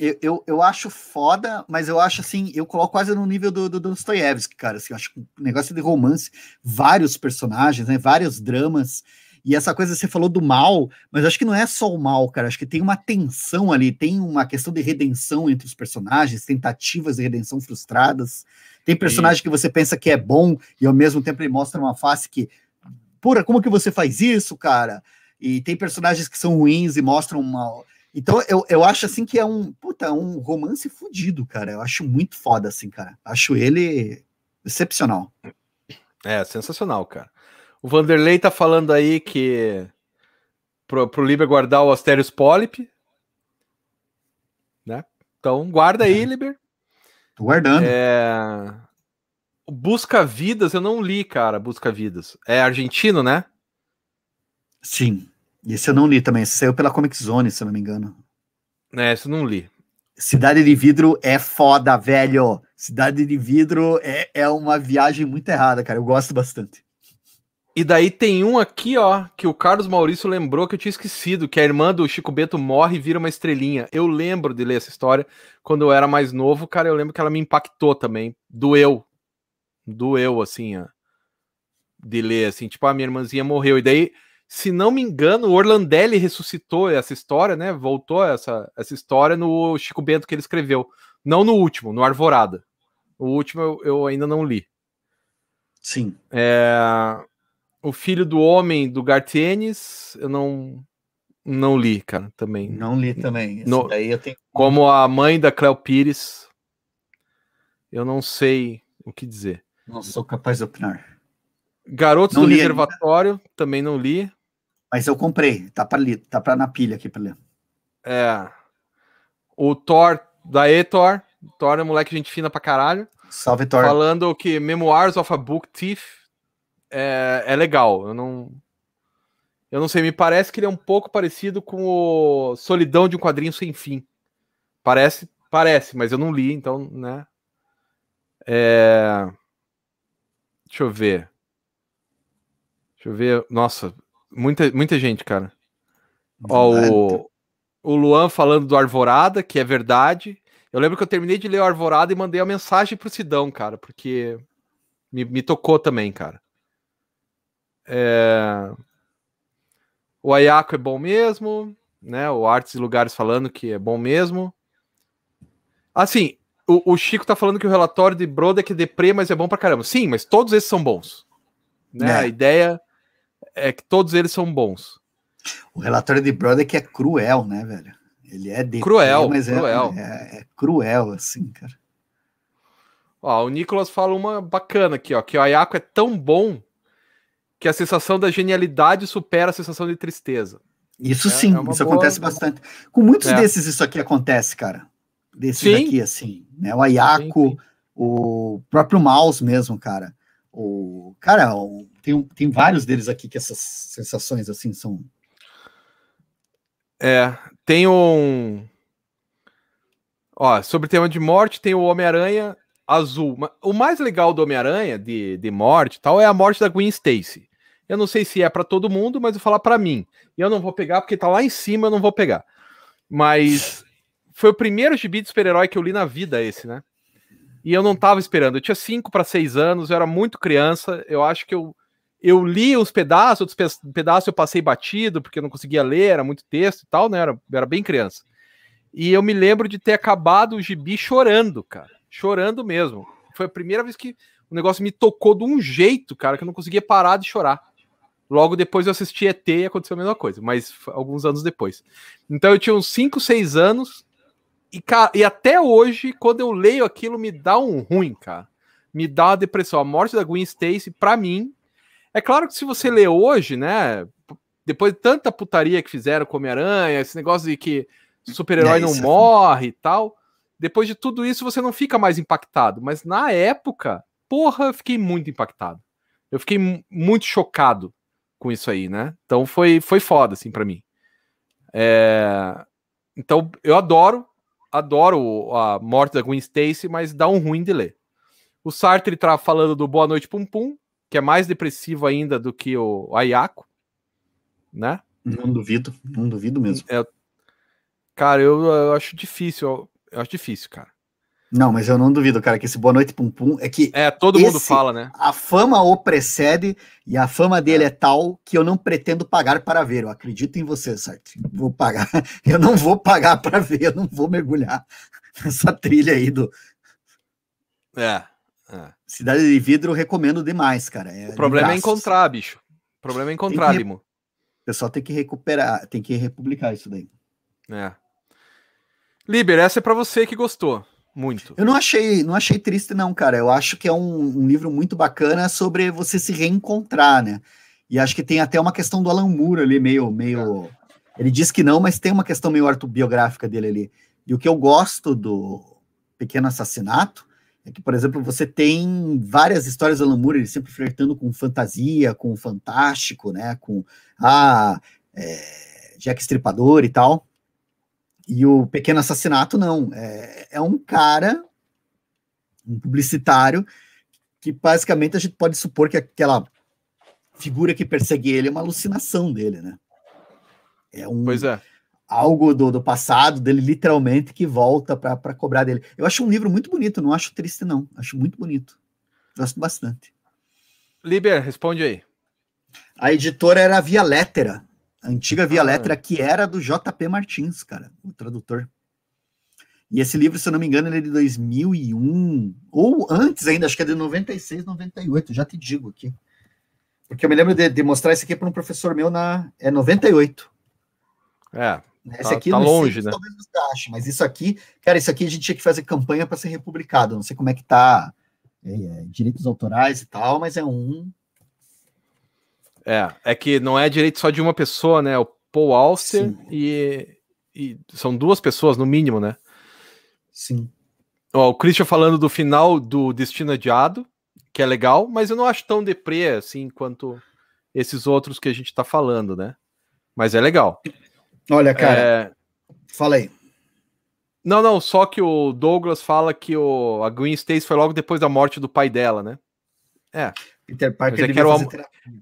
eu, eu, eu, acho foda, mas eu acho assim, eu coloco quase no nível do, do Dostoiévski, cara. Assim, eu acho um negócio de romance, vários personagens, né? Vários dramas. E essa coisa você falou do mal, mas acho que não é só o mal, cara. Acho que tem uma tensão ali, tem uma questão de redenção entre os personagens, tentativas de redenção frustradas. Tem personagem que você pensa que é bom e ao mesmo tempo ele mostra uma face que, pura, como que você faz isso, cara? E tem personagens que são ruins e mostram uma então, eu, eu acho assim que é um, puta, um romance fudido, cara. Eu acho muito foda, assim, cara. Acho ele excepcional. É, sensacional, cara. O Vanderlei tá falando aí que pro, pro Liber guardar o Asterios Polyp, né? Então, guarda aí, é. Liber. Tô guardando. É... Busca Vidas, eu não li, cara, Busca Vidas. É argentino, né? Sim. Esse eu não li também, esse saiu pela Comic Zone, se eu não me engano. É, esse eu não li. Cidade de Vidro é foda, velho. Cidade de Vidro é, é uma viagem muito errada, cara. Eu gosto bastante. E daí tem um aqui, ó, que o Carlos Maurício lembrou que eu tinha esquecido, que a irmã do Chico Bento morre e vira uma estrelinha. Eu lembro de ler essa história quando eu era mais novo, cara. Eu lembro que ela me impactou também. Doeu. Doeu, assim, ó, de ler, assim. Tipo, a minha irmãzinha morreu. E daí se não me engano, o Orlandelli ressuscitou essa história, né? Voltou essa, essa história no Chico Bento que ele escreveu. Não no último, no Arvorada. O último eu, eu ainda não li. Sim. É, o Filho do Homem, do Gartienes, eu não, não li, cara, também. Não li também. No, daí eu tenho... Como a mãe da Cleo Pires, eu não sei o que dizer. Não sou capaz de opinar. Garotos não do Reservatório, ainda. também não li. Mas eu comprei, tá para tá pra na pilha aqui para ler. É. O Thor, da Thor. Thor é moleque gente fina pra caralho. Salve, Thor. Falando que Memoirs of a Book Thief é, é legal. Eu não. Eu não sei, me parece que ele é um pouco parecido com o Solidão de um Quadrinho Sem Fim. Parece, parece, mas eu não li, então, né? É... Deixa eu ver. Deixa eu ver. Nossa, muita, muita gente, cara. Ó, o, o Luan falando do Arvorada, que é verdade. Eu lembro que eu terminei de ler o Arvorada e mandei a mensagem pro Sidão, cara, porque me, me tocou também, cara. É... O Ayako é bom mesmo, né? O Artes e Lugares falando que é bom mesmo. Assim, o, o Chico tá falando que o relatório de Brodeck é deprê, mas é bom pra caramba. Sim, mas todos esses são bons. Né? É. A ideia é que todos eles são bons. O relatório de Brodeck é cruel, né, velho? Ele é deprê, cruel, mas é, cruel. É, é, é cruel, assim, cara. Ó, o Nicolas fala uma bacana aqui, ó, que o Ayako é tão bom que a sensação da genialidade supera a sensação de tristeza. Isso é, sim, é isso boa... acontece bastante. Com muitos é. desses isso aqui acontece, cara. Desses sim. aqui, assim, né? O Ayako, sim, sim. o próprio Mouse mesmo, cara. O cara, o, tem, tem vários deles aqui que essas sensações assim são. É, tem um. Ó, sobre o tema de morte, tem o Homem-Aranha azul. O mais legal do Homem-Aranha, de, de morte e tal, é a morte da Gwen Stacy. Eu não sei se é para todo mundo, mas vou falar para mim. E eu não vou pegar porque tá lá em cima, eu não vou pegar. Mas foi o primeiro gibi de super-herói que eu li na vida, esse, né? E eu não tava esperando. Eu tinha 5 para 6 anos, eu era muito criança. Eu acho que eu, eu li os pedaços, outros pedaços eu passei batido, porque eu não conseguia ler, era muito texto e tal, né? Era, era bem criança. E eu me lembro de ter acabado o gibi chorando, cara chorando mesmo. Foi a primeira vez que o negócio me tocou de um jeito, cara, que eu não conseguia parar de chorar. Logo depois eu assisti ET e aconteceu a mesma coisa, mas alguns anos depois. Então eu tinha uns 5, 6 anos e, cara, e até hoje, quando eu leio aquilo, me dá um ruim, cara. Me dá uma depressão. A morte da Gwen Stacy, para mim, é claro que se você lê hoje, né, depois de tanta putaria que fizeram com Homem-Aranha, esse negócio de que super-herói é, não é morre e tal, depois de tudo isso, você não fica mais impactado. Mas na época, porra, eu fiquei muito impactado. Eu fiquei muito chocado com isso aí, né? Então foi, foi foda, assim, para mim. É... Então eu adoro, adoro a morte da Gwen Stacy, mas dá um ruim de ler. O Sartre tá falando do Boa Noite Pum Pum, que é mais depressivo ainda do que o Ayako, né? Não duvido, não duvido mesmo. É... Cara, eu, eu acho difícil. Eu acho difícil, cara. Não, mas eu não duvido, cara, que esse Boa Noite Pum Pum é que. É, todo esse, mundo fala, né? A fama o precede e a fama dele é. é. tal que eu não pretendo pagar para ver. Eu acredito em você, certo? Vou pagar. Eu não vou pagar para ver, eu não vou mergulhar nessa trilha aí do. É. é. Cidade de Vidro, recomendo demais, cara. É o problema é encontrar, bicho. O problema é encontrar, Limo. O pessoal tem que recuperar, tem que republicar isso daí. É. Liber, essa é para você que gostou muito. Eu não achei, não achei triste não, cara. Eu acho que é um, um, livro muito bacana sobre você se reencontrar, né? E acho que tem até uma questão do Alan Moore ali meio, meio. Ele diz que não, mas tem uma questão meio autobiográfica dele ali. E o que eu gosto do Pequeno Assassinato é que, por exemplo, você tem várias histórias do Alan Moore, ele sempre flertando com fantasia, com fantástico, né? Com ah, é, Jack Stripador e tal. E o Pequeno Assassinato, não. É, é um cara, um publicitário, que basicamente a gente pode supor que aquela figura que persegue ele é uma alucinação dele, né? É um. Pois é. Algo do, do passado dele, literalmente, que volta para cobrar dele. Eu acho um livro muito bonito, não acho triste, não. Acho muito bonito. Gosto bastante. Liber, responde aí. A editora era a Via Lettera. A antiga Via ah, Letra, que era do JP Martins, cara, o tradutor. E esse livro, se eu não me engano, ele é de 2001, ou antes ainda, acho que é de 96, 98, já te digo aqui. Porque eu me lembro de, de mostrar esse aqui para um professor meu na. É 98. É. Esse tá, aqui tá longe, sei, né? Talvez você ache, mas isso aqui, cara, isso aqui a gente tinha que fazer campanha para ser republicado. Não sei como é que tá é, é, direitos autorais e tal, mas é um é, é que não é direito só de uma pessoa, né? O Paul Auster e, e, são duas pessoas no mínimo, né? Sim. Ó, o Christian falando do final do Destino Adiado, que é legal, mas eu não acho tão deprê assim quanto esses outros que a gente tá falando, né? Mas é legal. Olha, cara, é... fala aí. Não, não, só que o Douglas fala que o, a Gwen Stacy foi logo depois da morte do pai dela, né? É. Peter Parker é que, o...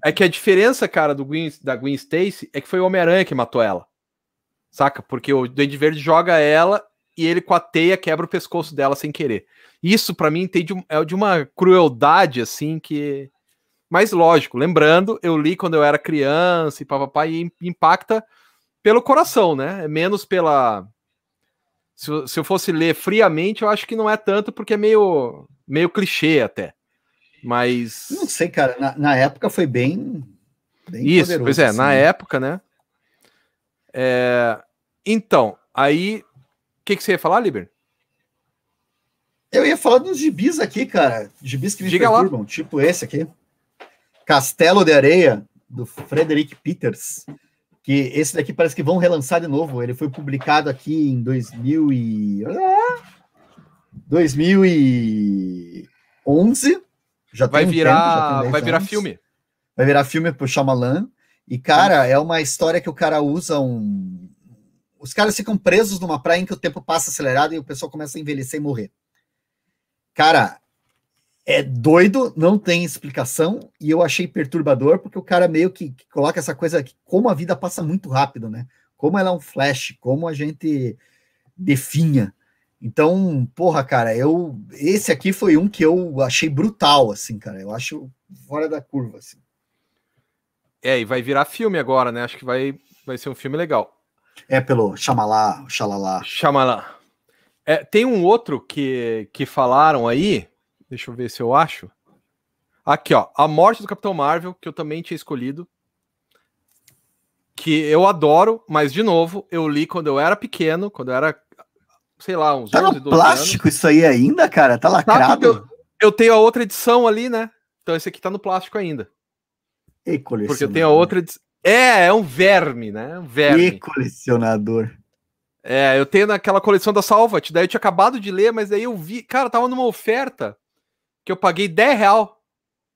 é que a diferença, cara, do Gwen, da Gwen Stacy é que foi o Homem-Aranha que matou ela. Saca? Porque o Duende Verde joga ela e ele com a teia quebra o pescoço dela sem querer. Isso para mim tem de, é de uma crueldade assim que mas lógico, lembrando, eu li quando eu era criança e papapá, e impacta pelo coração, né? É menos pela. Se, se eu fosse ler friamente, eu acho que não é tanto, porque é meio, meio clichê até. Mas. Não sei, cara. Na, na época foi bem. bem Isso, pois é, assim. na época, né? É... Então, aí. O que, que você ia falar, Liber? Eu ia falar dos gibis aqui, cara. Gibis que me Diga perturbam, lá. tipo esse aqui. Castelo de Areia, do Frederick Peters. Que esse daqui parece que vão relançar de novo. Ele foi publicado aqui em 2000 e... 2011. Já vai virar, tempo, vai virar filme. Vai virar filme pro Shyamalan. E, cara, é uma história que o cara usa um. Os caras ficam presos numa praia em que o tempo passa acelerado e o pessoal começa a envelhecer e morrer. Cara, é doido, não tem explicação, e eu achei perturbador, porque o cara meio que, que coloca essa coisa que como a vida passa muito rápido, né? Como ela é um flash, como a gente definha. Então, porra, cara, eu esse aqui foi um que eu achei brutal, assim, cara. Eu acho fora da curva, assim. É, e vai virar filme agora, né? Acho que vai, vai ser um filme legal. É pelo Chamalá, Xalala. Chamalá. É, tem um outro que, que falaram aí, Deixa eu ver se eu acho. Aqui, ó. A Morte do Capitão Marvel, que eu também tinha escolhido. Que eu adoro, mas, de novo, eu li quando eu era pequeno, quando eu era, sei lá, uns tá 11, 12 plástico anos. isso aí ainda, cara? Tá lacrado? Eu, eu, tenho a outra edição ali, né? Então esse aqui tá no plástico ainda. E Porque eu tenho a outra edição. É, é um verme, né? Um verme. E colecionador. É, eu tenho naquela coleção da Salvat, daí eu tinha acabado de ler, mas daí eu vi, cara, tava numa oferta que eu paguei 10 real.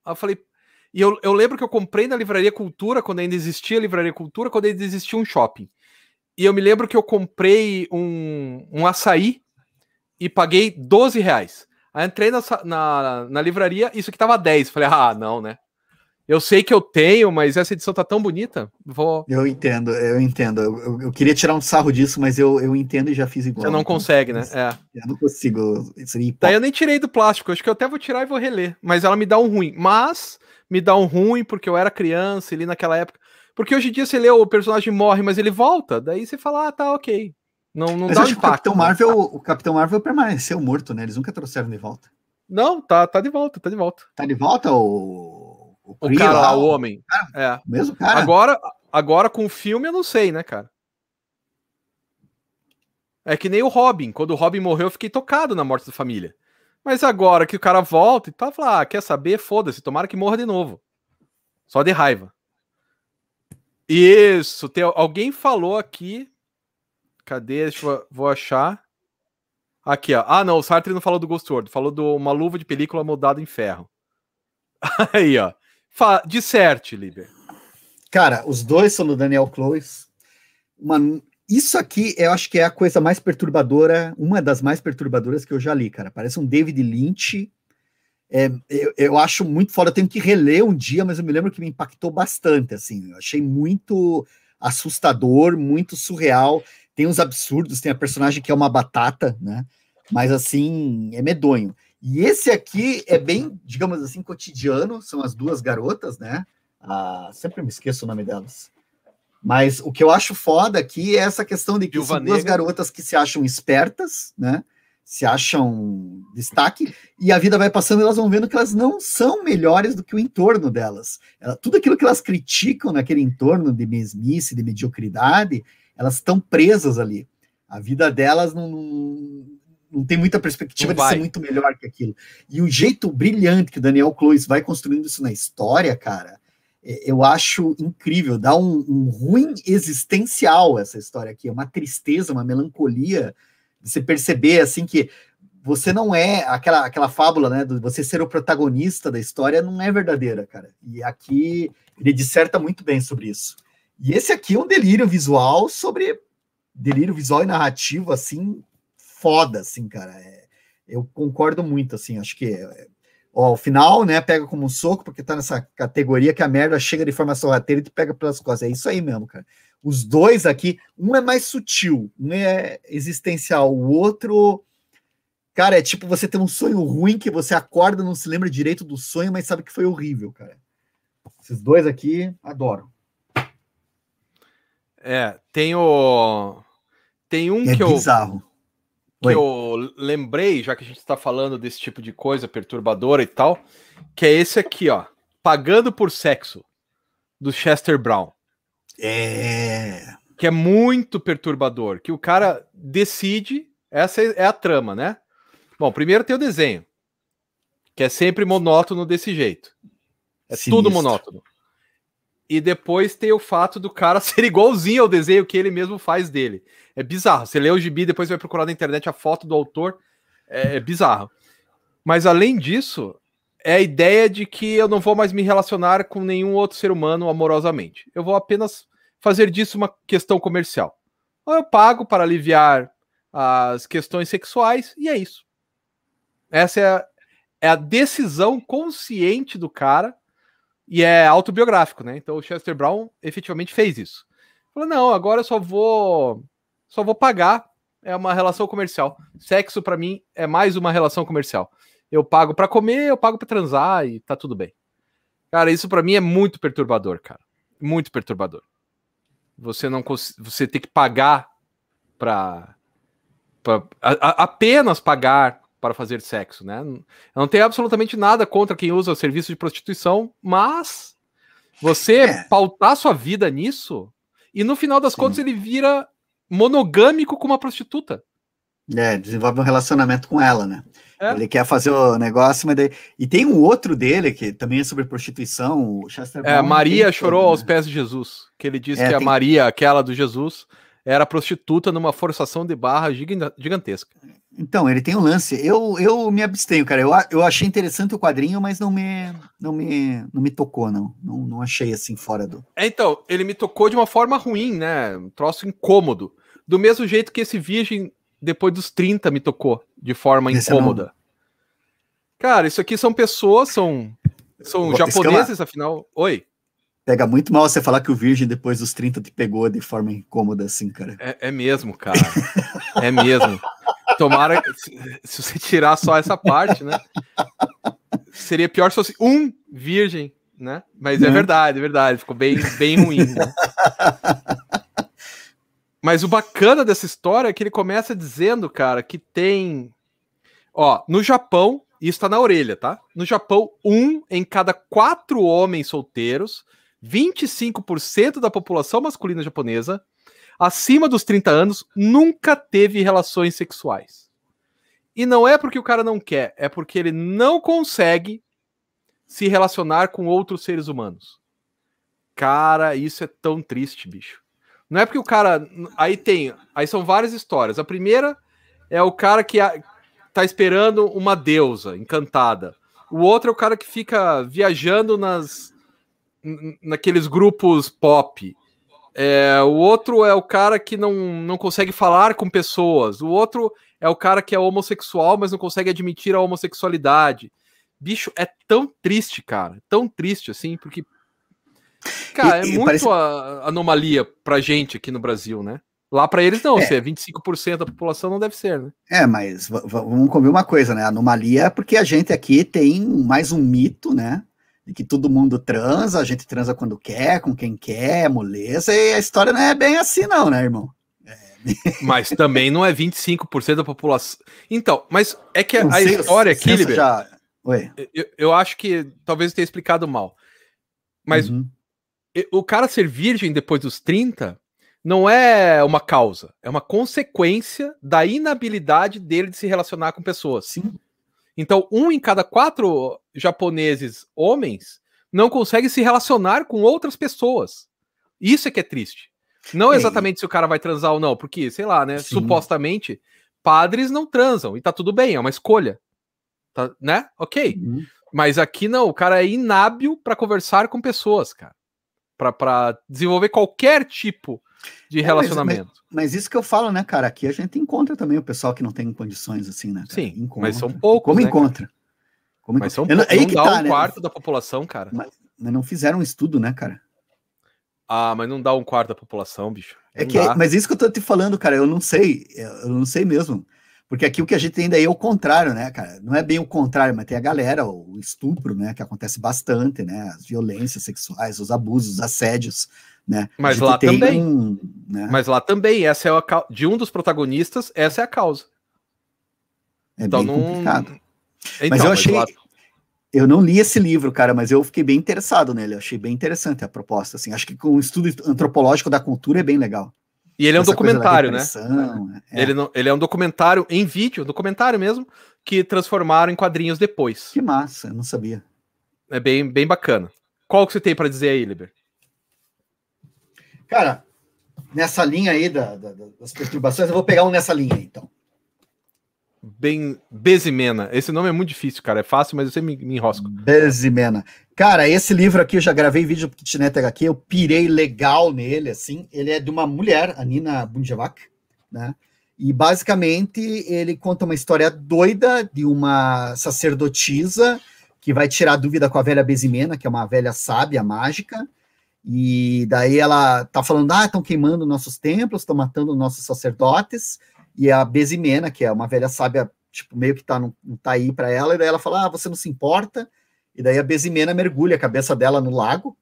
Aí eu falei. E eu, eu lembro que eu comprei na Livraria Cultura, quando ainda existia a Livraria Cultura, quando ainda existia um shopping. E eu me lembro que eu comprei um, um açaí e paguei 12 reais. Aí entrei na, na, na livraria, isso aqui tava 10. Falei, ah, não, né? Eu sei que eu tenho, mas essa edição tá tão bonita. Vou... Eu entendo, eu entendo. Eu, eu, queria tirar um sarro disso, mas eu, eu entendo e já fiz igual. Você não então, consegue, né? É. Eu não consigo. Daí eu nem tirei do plástico. Acho que eu até vou tirar e vou reler. Mas ela me dá um ruim. Mas me dá um ruim porque eu era criança ali naquela época. Porque hoje em dia você lê o personagem morre, mas ele volta. Daí você fala, ah, tá, ok. Não, não mas dá um impacto. O Capitão, Marvel, o Capitão Marvel permaneceu morto, né? Eles nunca trouxeram de volta. Não, tá, tá de volta, tá de volta. Tá de volta ou o, o cara lá, o homem. é. Mesmo cara. Agora, agora com o filme eu não sei, né, cara? É que nem o Robin. Quando o Robin morreu, eu fiquei tocado na morte da família. Mas agora que o cara volta e tá, fala, ah, quer saber? Foda-se, tomara que morra de novo. Só de raiva. Isso, tem, alguém falou aqui. Cadê? Deixa eu vou achar. Aqui, ó. Ah, não, o Sartre não falou do Ghost World, falou de uma luva de película moldada em ferro. Aí, ó. Fa disserte, Liber. Cara, os dois são do Daniel Close. Uma, isso aqui eu acho que é a coisa mais perturbadora, uma das mais perturbadoras que eu já li, cara. Parece um David Lynch. É, eu, eu, acho muito foda, eu tenho que reler um dia, mas eu me lembro que me impactou bastante, assim. Eu achei muito assustador, muito surreal. Tem uns absurdos, tem a personagem que é uma batata, né? Mas assim, é medonho. E esse aqui é bem, digamos assim, cotidiano, são as duas garotas, né? Ah, sempre me esqueço o nome delas. Mas o que eu acho foda aqui é essa questão de que Viúva são duas garotas que se acham espertas, né? Se acham destaque, e a vida vai passando e elas vão vendo que elas não são melhores do que o entorno delas. Ela, tudo aquilo que elas criticam naquele entorno de mesmice, de mediocridade, elas estão presas ali. A vida delas não, não tem muita perspectiva de ser muito melhor que aquilo. E o jeito brilhante que o Daniel Close vai construindo isso na história, cara, é, eu acho incrível. Dá um, um ruim existencial essa história aqui. É uma tristeza, uma melancolia. Você perceber, assim, que você não é aquela, aquela fábula, né? Você ser o protagonista da história não é verdadeira, cara. E aqui ele disserta muito bem sobre isso. E esse aqui é um delírio visual sobre delírio visual e narrativo, assim, foda, assim, cara. É, eu concordo muito, assim, acho que é, Ó, o final, né, pega como um soco, porque tá nessa categoria que a merda chega de forma sorrateira e te pega pelas costas. É isso aí mesmo, cara. Os dois aqui, um é mais sutil, um é existencial, o outro. Cara, é tipo você ter um sonho ruim que você acorda, não se lembra direito do sonho, mas sabe que foi horrível, cara. Esses dois aqui, adoro. É, tem o. Tem um é que bizarro. eu que Oi. eu lembrei, já que a gente está falando desse tipo de coisa perturbadora e tal, que é esse aqui, ó. Pagando por Sexo, do Chester Brown. É. Que é muito perturbador. Que o cara decide. Essa é a trama, né? Bom, primeiro tem o desenho. Que é sempre monótono desse jeito. É Sinistro. tudo monótono. E depois tem o fato do cara ser igualzinho ao desenho que ele mesmo faz dele. É bizarro. Você lê o gibi, depois vai procurar na internet a foto do autor. É, é bizarro. Mas além disso, é a ideia de que eu não vou mais me relacionar com nenhum outro ser humano amorosamente. Eu vou apenas fazer disso uma questão comercial. Ou eu pago para aliviar as questões sexuais e é isso. Essa é a, é a decisão consciente do cara e é autobiográfico, né? Então o Chester Brown efetivamente fez isso. Falou: não, agora eu só vou. Só vou pagar. É uma relação comercial. Sexo, para mim, é mais uma relação comercial. Eu pago para comer, eu pago para transar e tá tudo bem. Cara, isso para mim é muito perturbador, cara. Muito perturbador. Você não você tem que pagar para apenas pagar para fazer sexo, né? Eu não tenho absolutamente nada contra quem usa o serviço de prostituição, mas você é. pautar sua vida nisso e no final das Sim. contas ele vira monogâmico com uma prostituta. É, desenvolve um relacionamento com ela, né? É. Ele quer fazer o negócio, mas daí... E tem um outro dele que também é sobre prostituição, o Chester É, Maria chorou aos né? pés de Jesus, que ele diz é, que a Maria, aquela do Jesus, era prostituta numa forçação de barra gigantesca. Então, ele tem um lance. Eu, eu me abstenho, cara. Eu, eu achei interessante o quadrinho, mas não me, não me, não me tocou, não. não. Não achei assim fora do. É, então, ele me tocou de uma forma ruim, né? Um troço incômodo. Do mesmo jeito que esse Virgem, depois dos 30, me tocou de forma esse incômoda. Não... Cara, isso aqui são pessoas, são, são japoneses, afinal. Oi. Pega muito mal você falar que o Virgem depois dos 30 te pegou de forma incômoda, assim, cara. É, é mesmo, cara. é mesmo. Tomara se, se você tirar só essa parte, né? Seria pior se fosse um Virgem, né? Mas é, é verdade, é verdade. Ficou bem, bem ruim. Né? Mas o bacana dessa história é que ele começa dizendo, cara, que tem. Ó, no Japão, isso tá na orelha, tá? No Japão, um em cada quatro homens solteiros 25% da população masculina japonesa, acima dos 30 anos, nunca teve relações sexuais. E não é porque o cara não quer, é porque ele não consegue se relacionar com outros seres humanos. Cara, isso é tão triste, bicho. Não é porque o cara. Aí tem. Aí são várias histórias. A primeira é o cara que tá esperando uma deusa encantada. O outro é o cara que fica viajando nas, naqueles grupos pop. É, o outro é o cara que não, não consegue falar com pessoas. O outro é o cara que é homossexual, mas não consegue admitir a homossexualidade. Bicho, é tão triste, cara. Tão triste, assim, porque. Cara, e, é muito parece... a, anomalia pra gente aqui no Brasil, né? Lá para eles não, é. se é 25% da população não deve ser, né? É, mas vamos convir uma coisa, né? Anomalia é porque a gente aqui tem mais um mito, né? de que todo mundo transa, a gente transa quando quer, com quem quer, moleza, e a história não é bem assim, não, né, irmão? É. Mas também não é 25% da população. Então, mas é que a, a história aqui, Liber, já... eu, eu, acho que talvez eu tenha explicado mal. Mas uhum. O cara ser virgem depois dos 30 não é uma causa, é uma consequência da inabilidade dele de se relacionar com pessoas. Sim. Então, um em cada quatro japoneses homens não consegue se relacionar com outras pessoas. Isso é que é triste. Não é. exatamente se o cara vai transar ou não, porque, sei lá, né? Sim. Supostamente, padres não transam e tá tudo bem, é uma escolha. Tá, né? Ok. Uhum. Mas aqui não, o cara é inábil para conversar com pessoas, cara. Para desenvolver qualquer tipo de relacionamento. É, mas, mas, mas, isso que eu falo, né, cara? Aqui a gente encontra também o pessoal que não tem condições assim, né? Cara? Sim, encontra. mas são poucos. Como né, encontra? Como... Mas são, não, não dá tá, um né? quarto da população, cara. Mas, mas, não fizeram um estudo, né, cara? Ah, mas não dá um quarto da população, bicho. é que, mas isso que eu tô te falando, cara, eu não sei, eu não sei mesmo. Porque aqui o que a gente tem daí é o contrário, né, cara? Não é bem o contrário, mas tem a galera, o estupro, né, que acontece bastante, né? As violências sexuais, os abusos, os assédios, né? Mas lá também. Um, né? Mas lá também, essa é a de um dos protagonistas, essa é a causa. É então, bem complicado. Então, mas eu achei. Mas lá... Eu não li esse livro, cara, mas eu fiquei bem interessado nele. Eu achei bem interessante a proposta. Assim. Acho que com o estudo antropológico da cultura é bem legal. E ele é um documentário, né? É. Ele, não, ele é um documentário em vídeo, um documentário mesmo, que transformaram em quadrinhos depois. Que massa, eu não sabia. É bem, bem bacana. Qual que você tem para dizer aí, Liber? Cara, nessa linha aí da, da, das perturbações, eu vou pegar um nessa linha aí, então. Bem, Bezimena. Esse nome é muito difícil, cara. É fácil, mas eu sempre me, me enrosco. Bezimena. Cara, esse livro aqui eu já gravei vídeo pro Kitnet HQ, eu pirei legal nele, assim. Ele é de uma mulher, a Nina Bunjevac, né? E basicamente ele conta uma história doida de uma sacerdotisa que vai tirar dúvida com a velha Bezimena, que é uma velha sábia mágica, e daí ela tá falando: ah, estão queimando nossos templos, estão matando nossos sacerdotes. E a Bezimena, que é uma velha sábia, tipo, meio que tá, não, não tá aí para ela, e daí ela fala: ah, você não se importa. E daí a Bezimena mergulha a cabeça dela no lago,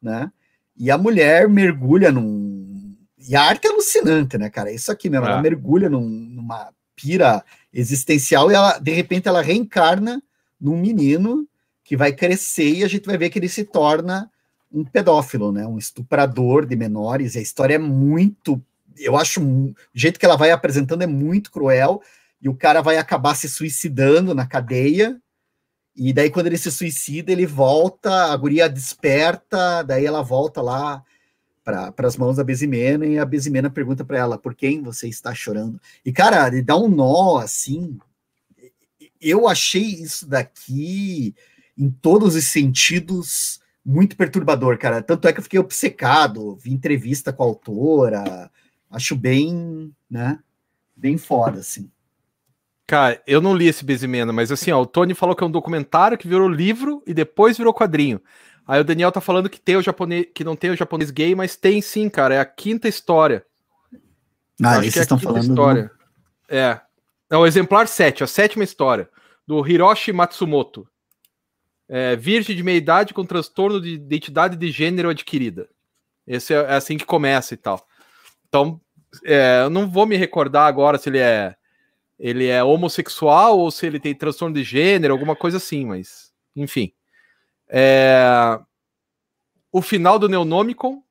né? E a mulher mergulha num. E a arte é alucinante, né, cara? Isso aqui mesmo, ela é. mergulha num, numa pira existencial e ela, de repente, ela reencarna num menino que vai crescer e a gente vai ver que ele se torna um pedófilo, né? Um estuprador de menores. E a história é muito. Eu acho. O jeito que ela vai apresentando é muito cruel. E o cara vai acabar se suicidando na cadeia. E daí, quando ele se suicida, ele volta, a guria desperta, daí ela volta lá para as mãos da Bezimena e a Bezimena pergunta para ela: por quem você está chorando? E, cara, ele dá um nó assim. Eu achei isso daqui, em todos os sentidos, muito perturbador, cara. Tanto é que eu fiquei obcecado, vi entrevista com a autora, acho bem, né, bem foda, assim. Cara, eu não li esse Bezimena, mas assim, ó, o Tony falou que é um documentário que virou livro e depois virou quadrinho. Aí o Daniel tá falando que tem o japonês, que não tem o japonês gay, mas tem sim, cara, é a quinta história. Ah, Acho que é estão falando história. Do... É. É o exemplar 7, a sétima história, do Hiroshi Matsumoto é, virgem de meia idade com transtorno de identidade de gênero adquirida. Esse é, é assim que começa e tal. Então, é, eu não vou me recordar agora se ele é ele é homossexual ou se ele tem transtorno de gênero, alguma coisa assim, mas enfim. É, o final do Neonomicon,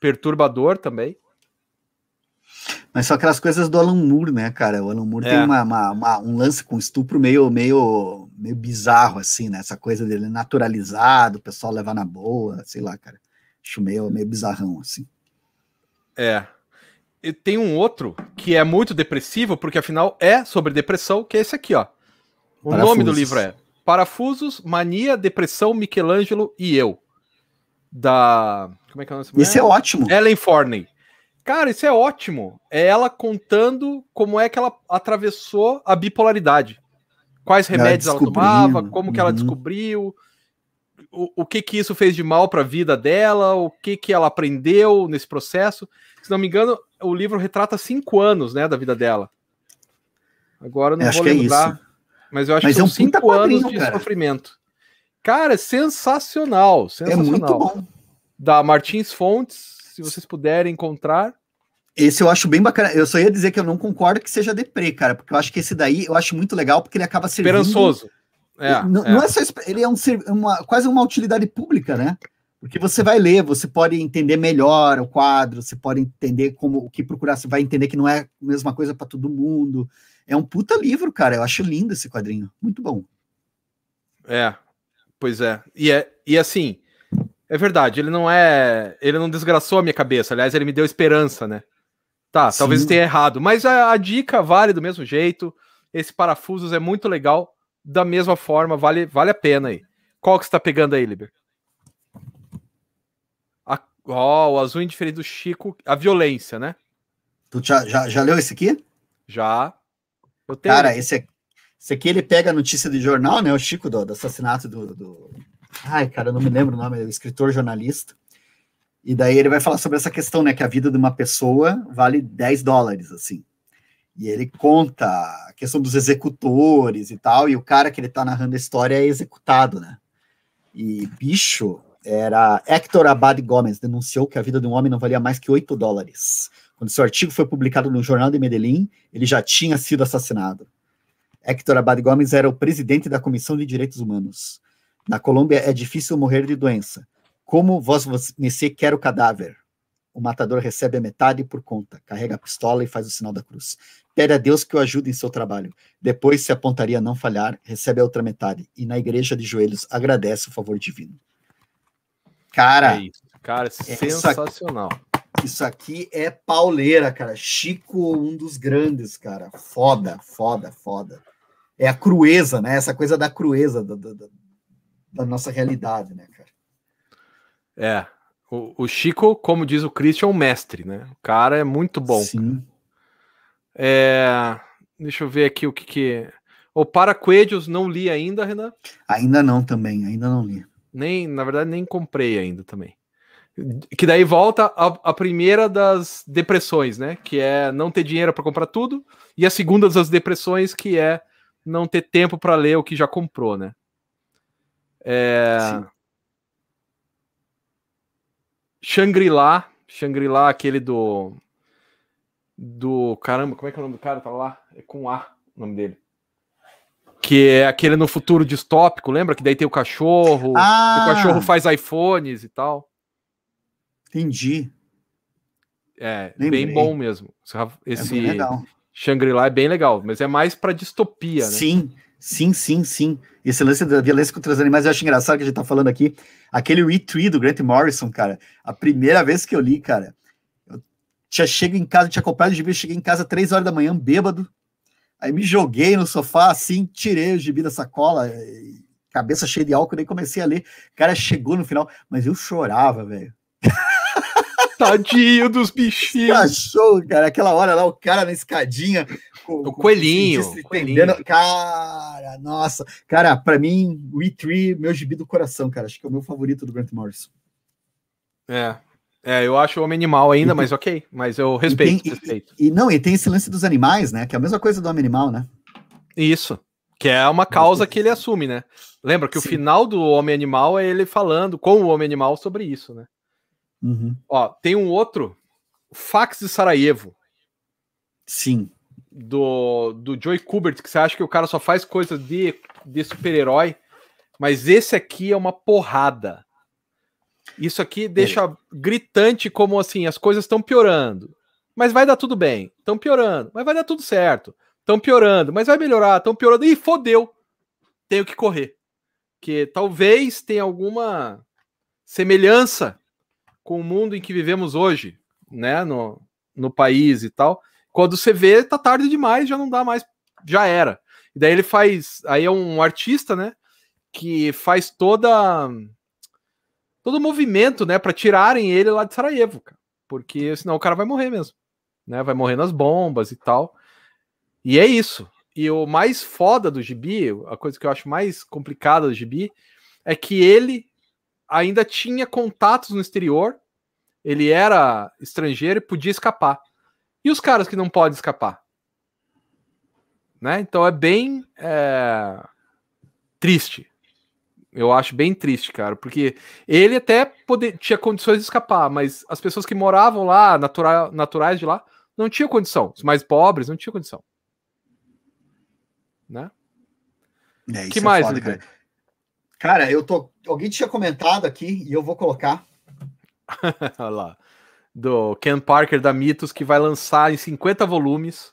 perturbador também. Mas são aquelas coisas do Alan Moore, né, cara? O Alan Moore é. tem uma, uma, uma, um lance com estupro meio, meio, meio bizarro, assim, né? Essa coisa dele naturalizado, o pessoal levar na boa, sei lá, cara. Acho meio, meio bizarrão, assim. É. E tem um outro que é muito depressivo, porque afinal é sobre depressão, que é esse aqui, ó. O Parafusos. nome do livro é Parafusos, Mania, Depressão, Michelangelo e Eu. Da. Como é que é o nome? Esse é ótimo. Ellen Forney. Cara, isso é ótimo. É ela contando como é que ela atravessou a bipolaridade. Quais remédios ela, ela tomava, como que ela uhum. descobriu, o, o que que isso fez de mal para a vida dela, o que que ela aprendeu nesse processo. Se não me engano, o livro retrata cinco anos, né, da vida dela. Agora não acho vou é lembrar, é mas eu acho mas que é são um cinco anos de cara. sofrimento. Cara, é sensacional, sensacional. É muito bom. Da Martins Fontes, se vocês puderem encontrar. Esse eu acho bem bacana. Eu só ia dizer que eu não concordo que seja deprê, cara, porque eu acho que esse daí eu acho muito legal porque ele acaba servindo. Esperançoso. É, não, é. não é só. Ele é um, uma, quase uma utilidade pública, né? Porque você vai ler, você pode entender melhor o quadro, você pode entender como o que procurar, você vai entender que não é a mesma coisa para todo mundo. É um puta livro, cara. Eu acho lindo esse quadrinho. Muito bom. É, pois é. E, é, e assim, é verdade, ele não é. Ele não desgraçou a minha cabeça. Aliás, ele me deu esperança, né? Tá, Sim. talvez tenha errado. Mas a, a, dica vale do mesmo jeito. Esse parafusos é muito legal. Da mesma forma, vale, vale a pena aí. Qual que você tá pegando aí, Liber? Ó, oh, o azul indiferente do Chico. A violência, né? Tu já, já, já leu esse aqui? Já. Eu tenho. Cara, esse, Esse aqui ele pega a notícia de jornal, né? O Chico do, do assassinato do, do, Ai, cara, eu não me lembro o nome, é o escritor jornalista. E daí ele vai falar sobre essa questão, né? Que a vida de uma pessoa vale 10 dólares, assim. E ele conta a questão dos executores e tal, e o cara que ele tá narrando a história é executado, né? E bicho, era Hector Abad Gomes, denunciou que a vida de um homem não valia mais que 8 dólares. Quando seu artigo foi publicado no Jornal de Medellín, ele já tinha sido assassinado. Hector Abad Gomes era o presidente da Comissão de Direitos Humanos. Na Colômbia é difícil morrer de doença. Como vós você quer o cadáver? O matador recebe a metade por conta, carrega a pistola e faz o sinal da cruz. Pede a Deus que o ajude em seu trabalho. Depois, se a pontaria não falhar, recebe a outra metade e na igreja de joelhos agradece o favor divino. Cara, é cara, sensacional. Isso aqui é pauleira, cara. Chico, um dos grandes, cara. Foda, foda, foda. É a crueza, né? Essa coisa da crueza da, da, da nossa realidade, né, cara? É. O, o, Chico, como diz o Christian, é um mestre, né? O cara é muito bom. Sim. É, deixa eu ver aqui o que que. O Paraquedios não li ainda, Renan? Ainda não, também, ainda não li. Nem, na verdade, nem comprei ainda também. Que daí volta a, a primeira das depressões, né? Que é não ter dinheiro para comprar tudo, e a segunda das depressões, que é não ter tempo para ler o que já comprou, né? É... Shangri-La, Shangri-La, aquele do. Do. Caramba, como é que é o nome do cara? Tá lá? É com A o nome dele. Que é aquele no futuro distópico, lembra? Que daí tem o cachorro. Ah, o cachorro faz iPhones e tal. Entendi. É, Lembrei. bem bom mesmo. Esse é Shangri-La é bem legal, mas é mais para distopia, né? Sim. Sim, sim, sim. Esse lance da violência contra os animais eu acho engraçado que a gente tá falando aqui. Aquele retweet do Grant Morrison, cara, a primeira vez que eu li, cara, eu tinha chego em casa, tinha comprado o gibi, cheguei em casa três horas da manhã, bêbado. Aí me joguei no sofá, assim, tirei o gibi da sacola, cabeça cheia de álcool, daí comecei a ler. Cara, chegou no final, mas eu chorava, velho. Tadinho dos bichinhos. Achou, cara, aquela hora lá, o cara na escadinha. Com, o coelhinho. Com, coelhinho. Cara, nossa. Cara, pra mim, o E3, meu gibi do coração, cara. Acho que é o meu favorito do Grant Morrison. É. É, eu acho o homem animal ainda, mas ok. Mas eu respeito. E, tem, respeito. E, e, não, e tem esse lance dos animais, né? Que é a mesma coisa do homem animal, né? Isso. Que é uma causa que ele assume, né? Lembra que Sim. o final do Homem Animal é ele falando com o Homem Animal sobre isso, né? Uhum. Ó, tem um outro, Fax de Sarajevo. Sim. Do, do Joey Kubert, que você acha que o cara só faz coisas de, de super-herói, mas esse aqui é uma porrada. Isso aqui deixa é. gritante como assim, as coisas estão piorando. Mas vai dar tudo bem. Estão piorando, mas vai dar tudo certo. Estão piorando, mas vai melhorar. Estão piorando. Ih, fodeu. Tenho que correr. Que talvez tenha alguma semelhança com o mundo em que vivemos hoje, né, no, no país e tal. Quando você vê, tá tarde demais, já não dá mais, já era. E daí ele faz, aí é um artista, né, que faz toda todo o movimento, né, para tirarem ele lá de Sarajevo, cara, porque senão o cara vai morrer mesmo, né, vai morrer nas bombas e tal. E é isso. E o mais foda do gibi, a coisa que eu acho mais complicada do gibi, é que ele ainda tinha contatos no exterior, ele era estrangeiro e podia escapar. E os caras que não podem escapar? Né? Então é bem é... triste. Eu acho bem triste, cara, porque ele até poder, tinha condições de escapar, mas as pessoas que moravam lá, natural, naturais de lá, não tinham condição. Os mais pobres não tinham condição. Né? É, que é mais, foda, cara. cara, eu tô. Alguém tinha comentado aqui e eu vou colocar Olha lá. Do Ken Parker da Mitos, que vai lançar em 50 volumes.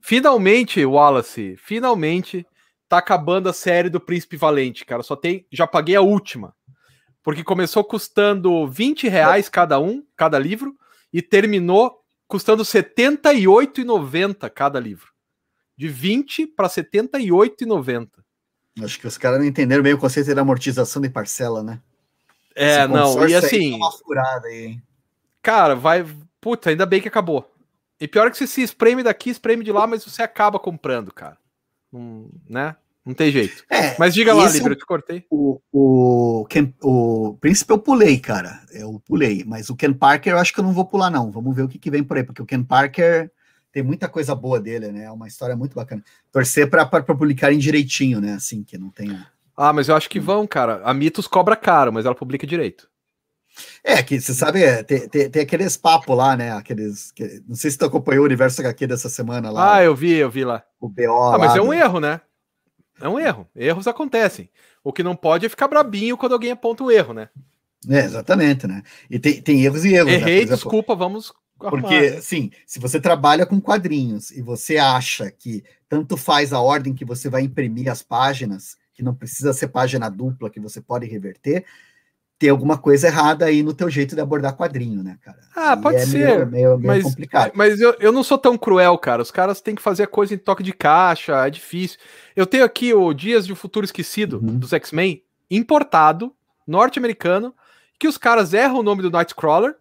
Finalmente, Wallace, finalmente tá acabando a série do Príncipe Valente, cara. Só tem. Já paguei a última. Porque começou custando 20 reais cada um, cada livro, e terminou custando R$ 78,90 cada livro. De 20 para R$ 78,90. Acho que os caras não entenderam bem o conceito da amortização de parcela, né? É, não, e assim. Uma furada aí. Cara, vai. Puta, ainda bem que acabou. E pior que você se espreme daqui, espreme de lá, mas você acaba comprando, cara. Não, né? Não tem jeito. É, Mas diga lá, é Libra, eu te cortei. O, o, Ken, o Príncipe eu pulei, cara. Eu pulei. Mas o Ken Parker eu acho que eu não vou pular, não. Vamos ver o que, que vem por aí, porque o Ken Parker tem muita coisa boa dele, né? É uma história muito bacana. Torcer para publicarem direitinho, né? Assim, que não tenha. Ah, mas eu acho que vão, cara. A Mitos cobra caro, mas ela publica direito. É, que você sabe, é, tem, tem, tem aqueles papos lá, né? Aqueles. Que, não sei se tu acompanhou o universo HQ dessa semana lá. Ah, eu vi, eu vi lá. O BO. Ah, mas é um do- erro, né? É um erro. Erros acontecem. O que não pode é ficar brabinho quando alguém aponta o erro, né? É, exatamente, né? E tem, tem erros e erros. né? Errei, exemplo, desculpa, vamos arrumar. Porque, sim, se você trabalha com quadrinhos e você acha que tanto faz a ordem que você vai imprimir as páginas, que não precisa ser página dupla, que você pode reverter, tem alguma coisa errada aí no teu jeito de abordar quadrinho, né, cara? Ah, E pode é ser, Meio, meio, meio mas, complicado. mas eu, eu não sou tão cruel, cara. Os caras têm que fazer a coisa em toque de caixa, é difícil. Eu tenho aqui o Dias de um Futuro Esquecido, Uhum. dos X-Men, importado, norte-americano, que os caras erram o nome do Nightcrawler,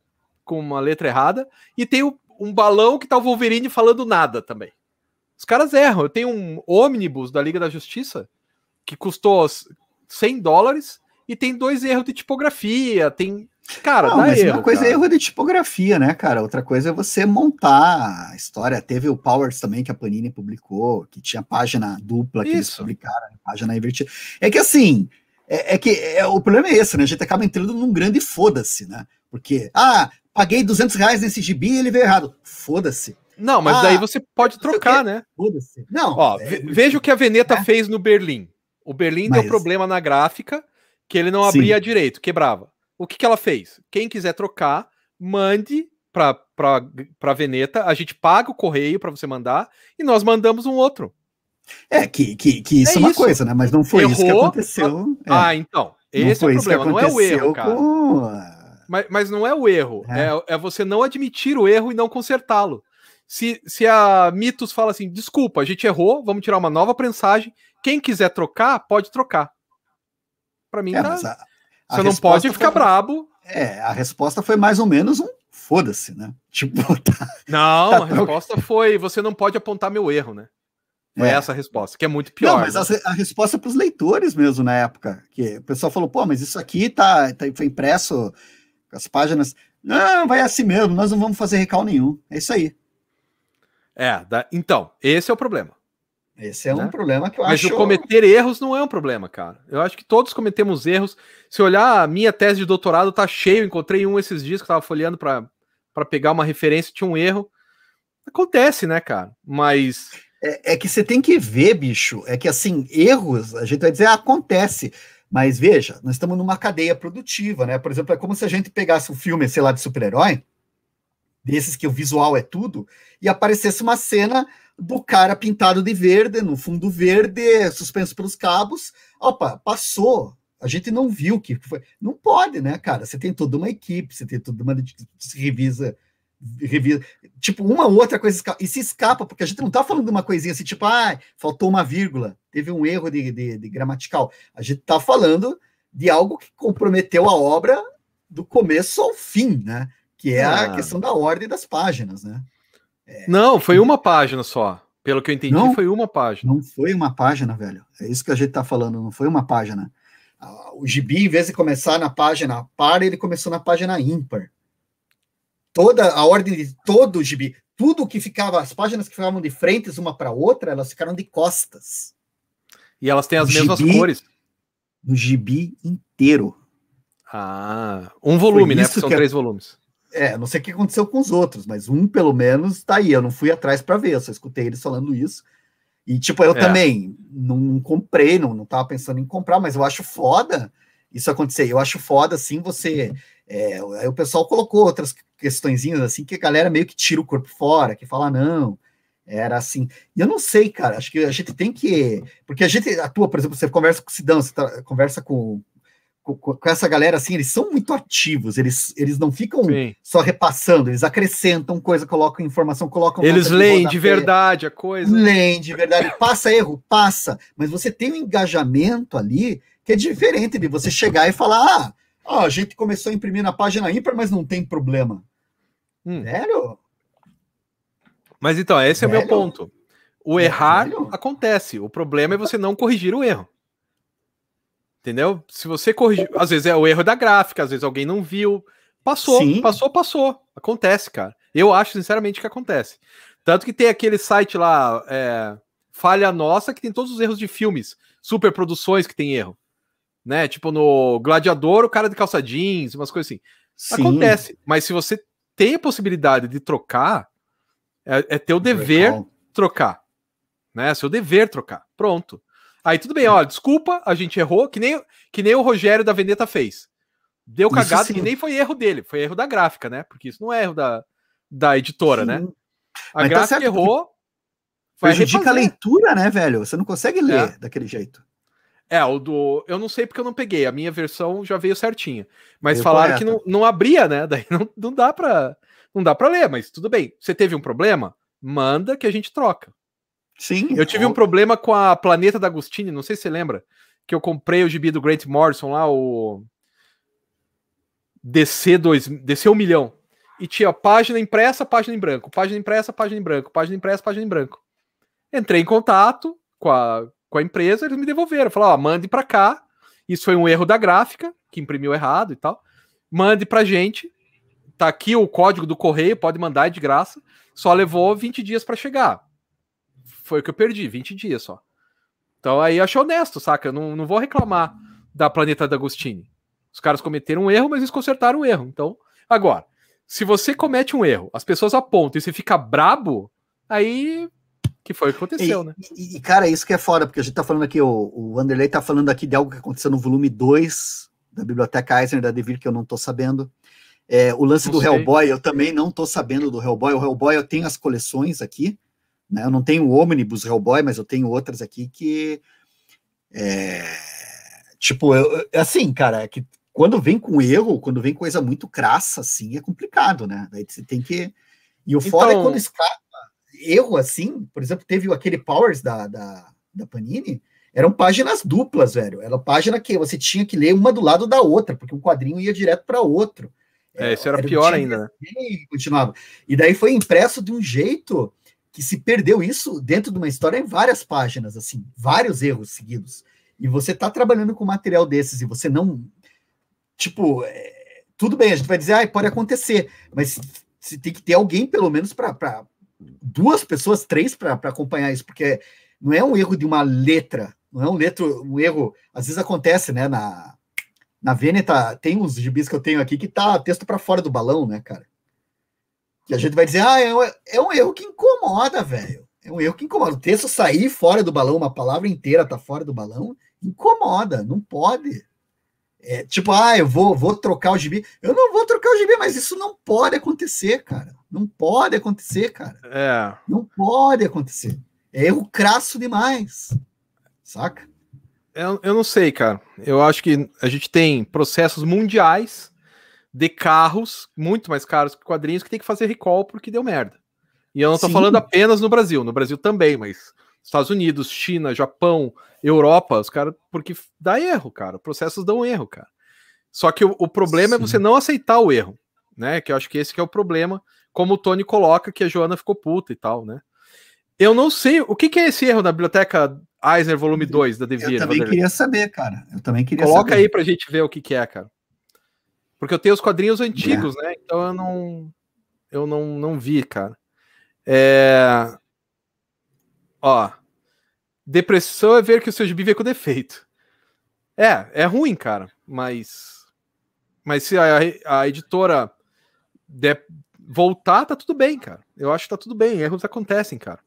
com uma letra errada, e tem o- um balão que tá o Wolverine falando nada também. Os caras erram. Eu tenho um ônibus da Liga da Justiça, que custou 100 dólares, e tem dois erros de tipografia, tem... Cara, Não, mas erro, uma coisa cara. é erro de tipografia, né, cara? Outra coisa é você montar a história. Teve o Powers também, que a Panini publicou, que tinha página dupla que eles Isso. publicaram, página invertida. É que assim, é, é que é, o problema é esse, né? A gente acaba entrando num grande foda-se, né? Porque, ah, paguei 200 reais nesse gibi e ele veio errado. Foda-se, Não, mas Ah, daí você pode trocar, né? foda-se. Não, Ó, é, ve- veja o que a Veneta né? fez no Berlim. O Berlim Mas- deu problema na gráfica, que ele não Sim. abria direito, quebrava. O que, que ela fez? Quem quiser trocar, mande pra Veneta, a gente paga o correio pra você mandar e nós mandamos um outro. é que, que, que isso É é, uma isso. coisa, né? Mas não foi isso que Errou, aconteceu. é. Ah, então. Esse é o problema, não é o erro, cara. com. Mas, mas não é o erro, É. é. É, você não admitir o erro e não consertá-lo. Se, se a Mitos fala assim, desculpa, a gente errou, vamos tirar uma nova prensagem, quem quiser trocar, pode trocar. Pra mim, É, tá- a- a você não pode foi- ficar brabo. É, a resposta foi mais ou menos um foda-se, né? Tipo, tá, Não, Tá a troca- resposta foi, você não pode apontar meu erro, né? Foi É. essa a resposta, que é muito pior. Não, mas né? a, a resposta para os leitores mesmo na época, que o pessoal falou, pô, mas isso aqui tá, tá- foi impresso com as páginas. Não, vai assim mesmo, nós não vamos fazer recal nenhum. É isso aí. É, da- então, esse é o problema. Esse é um Né? problema que eu Mas acho. o cometer erros não é um problema, cara. Eu acho que todos cometemos erros. Se olhar a minha tese de doutorado, tá cheio. Encontrei um esses dias que eu tava folheando para pegar uma referência, tinha um erro. Acontece, né, cara? Mas É, é que você tem que ver, bicho. É que assim, erros, a gente vai dizer, ah, acontece. Mas veja, nós estamos numa cadeia produtiva, né? Por exemplo, é como se a gente pegasse um filme, sei lá, de super-herói, desses que o visual é tudo, e aparecesse uma cena do cara pintado de verde, no fundo verde, suspenso pelos cabos. Opa, passou. A gente não viu que foi. Não pode, né, cara? Você tem toda uma equipe, você tem toda uma se revisa, revisa. Tipo, uma ou outra coisa e se escapa, porque a gente não tá falando de uma coisinha assim, tipo, ah, faltou uma vírgula, teve um erro de, de, de gramatical. A gente tá falando de algo que comprometeu a obra do começo ao fim, né? Que é Ah. a questão da ordem das páginas, né? não, foi uma página só. Pelo que eu entendi, Não. foi uma página. Não foi uma página, velho. É isso que a gente tá falando, não foi uma página. O gibi, em vez de começar na página par, ele começou na página ímpar. Toda a ordem de todo o gibi, tudo que ficava, as páginas que ficavam de frente uma para outra, elas ficaram de costas. E elas têm as O mesmas gibi- cores. No gibi inteiro. Ah, um volume, né? Porque são que é- três volumes. É, não sei o que aconteceu com os outros, mas um pelo menos tá aí. Eu não fui atrás para ver, eu só escutei eles falando isso. E, tipo, eu É. também não, não comprei, não, não tava pensando em comprar, mas eu acho foda isso acontecer. Eu acho foda, assim, você. é, aí o pessoal colocou outras questõezinhas, assim, que a galera meio que tira o corpo fora, que fala, não. Era assim. E eu não sei, cara. Acho que a gente tem que. Porque a gente atua, por exemplo, você conversa com o Sidão, você tá- conversa com, com, com essa galera, assim, eles são muito ativos, eles, eles não ficam Sim. só repassando, eles acrescentam coisa, colocam informação, colocam. Eles leem de verdade a coisa. Leem de verdade, passa erro, passa, mas você tem um engajamento ali que é diferente de você chegar e falar: ah, ó, a gente começou a imprimir na página ímpar, mas não tem problema. Hum. Velho, Mas então, esse é o meu ponto. O errar acontece. O problema é você não corrigir o erro. Entendeu? Se você corrigir. Às vezes é o erro da gráfica, às vezes alguém não viu. Passou, Sim. passou, passou. Acontece, cara. Eu acho, sinceramente, que acontece. Tanto que tem aquele site lá, é, Falha Nossa, que tem todos os erros de filmes, superproduções que tem erro. Né? Tipo no Gladiador, o cara de calça jeans, umas coisas assim. Sim. Acontece. Mas se você tem a possibilidade de trocar, é, é teu dever Legal. trocar. Né? Seu dever trocar. Pronto. Aí tudo bem, ó, desculpa, a gente errou, que nem, que nem o Rogério da Vendetta fez. Deu cagada e nem foi erro dele, foi erro da gráfica, né? Porque isso não é erro da, da editora, né? sim. né? A Mas tá gráfica tá errou. Prejudica a leitura, né, velho? Você não consegue ler é. daquele jeito. É, o do. Eu não sei porque eu não peguei. A minha versão já veio certinha. Mas veio falaram correta. que não, não abria, né? Daí não, não dá pra. Não dá para ler, mas tudo bem. Você teve um problema? Manda que a gente troca. Sim. Eu tive um problema com a Planeta da Agostini, não sei se você lembra, que eu comprei o gibi do Grant Morrison lá, o DC 2, DC 1 milhão. E tinha página impressa, página em branco, página impressa, página em branco, página impressa, página em branco. Entrei em contato com a, com a empresa, eles me devolveram. Falaram, ó, mande para cá. Isso foi um erro da gráfica, que imprimiu errado e tal. Mande pra gente. Tá aqui o código do correio, pode mandar, é de graça. Só levou 20 dias para chegar. Foi o que eu perdi, 20 dias só. Então aí eu achei honesto, saca? Eu não, não vou reclamar da Planeta D'Agostini. Os caras cometeram um erro, mas eles consertaram o erro. Então, agora, se você comete um erro, as pessoas apontam e você fica brabo, aí que foi o que aconteceu, e, né? E, cara, isso que é foda, porque a gente tá falando aqui, o, o Anderley tá falando aqui de algo que aconteceu no volume 2 da Biblioteca Eisner da Devir, que eu não tô sabendo. É, o lance não do sei. Hellboy, eu também não tô sabendo do Hellboy. O Hellboy eu tenho as coleções aqui, né? Eu não tenho o Omnibus Hellboy, mas eu tenho outras aqui que. É, tipo, eu, assim, cara, é que quando vem com erro, quando vem coisa muito crassa, assim, é complicado, né? Daí você tem que. E o então... foda é quando escapa erro assim, por exemplo, teve aquele Powers da, da, da Panini, eram páginas duplas, velho. Era página que você tinha que ler uma do lado da outra, porque um quadrinho ia direto para outro. É, isso era, era pior ainda, né? Continuava. E daí foi impresso de um jeito que se perdeu isso dentro de uma história em várias páginas, assim, vários erros seguidos. E você tá trabalhando com material desses e você não. Tipo, é, tudo bem, a gente vai dizer, ah, pode acontecer, mas você tem que ter alguém, pelo menos, para duas pessoas, três para acompanhar isso, porque não é um erro de uma letra, não é um, letro, um erro, às vezes acontece, né, na, na Veneta, tem uns gibis que eu tenho aqui que tá texto para fora do balão, né, cara? Que a gente vai dizer, ah, é um, é um erro que incomoda, velho. É um erro que incomoda. O texto sair fora do balão, uma palavra inteira tá fora do balão, incomoda, não pode. É, tipo, ah, eu vou, vou trocar o gibi. Eu não vou trocar o gibi, mas isso não pode acontecer, cara. Não pode acontecer, cara. É. Não pode acontecer. É erro crasso demais. Saca? Eu, eu não sei, cara. Eu acho que a gente tem processos mundiais de carros muito mais caros que quadrinhos que tem que fazer recall porque deu merda. E eu não tô Sim. falando apenas no Brasil, no Brasil também, mas Estados Unidos, China, Japão, Europa, os caras, porque dá erro, cara. Processos dão erro, cara. Só que o, o problema Sim. é você não aceitar o erro, né? Que eu acho que esse que é o problema, como o Tony coloca que a Joana ficou puta e tal, né? Eu não sei o que, que é esse erro na biblioteca Eisner volume 2 da Devir. Eu também Vanderlei. queria saber, cara. Eu também queria Coloca saber. aí pra gente ver o que, que é, cara. Porque eu tenho os quadrinhos antigos, é. né? Então eu não eu não, não vi, cara. É... Ó, depressão é ver que o seu gibi veio com defeito. É, é ruim, cara, mas mas se a, a editora der, voltar, tá tudo bem, cara. Eu acho que tá tudo bem, erros acontecem, cara.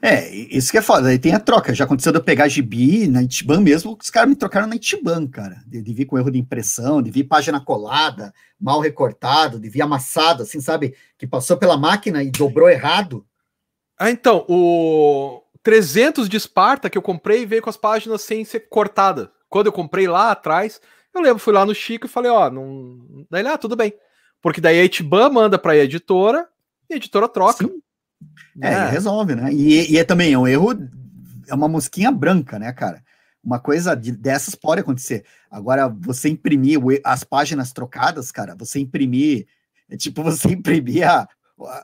É, isso que é foda. Aí tem a troca. Já aconteceu de eu pegar gibi na Itiban mesmo, os caras me trocaram na Itiban, cara. De, de vir com erro de impressão, de vir página colada, mal recortado, de vir amassado, assim, sabe? Que passou pela máquina e dobrou errado. Ah, então, o 300 de Esparta que eu comprei veio com as páginas sem ser cortada. Quando eu comprei lá atrás, eu lembro, fui lá no Chico e falei, ó, não. Daí lá, ah, tudo bem. Porque daí a Itiban manda para a editora e a editora troca. Sim. É, é, resolve, né? E, e, é também é um erro, é uma mosquinha branca, né, cara? Uma coisa de, dessas pode acontecer. Agora, você imprimir as páginas trocadas, cara, você imprimir, é tipo você imprimir a,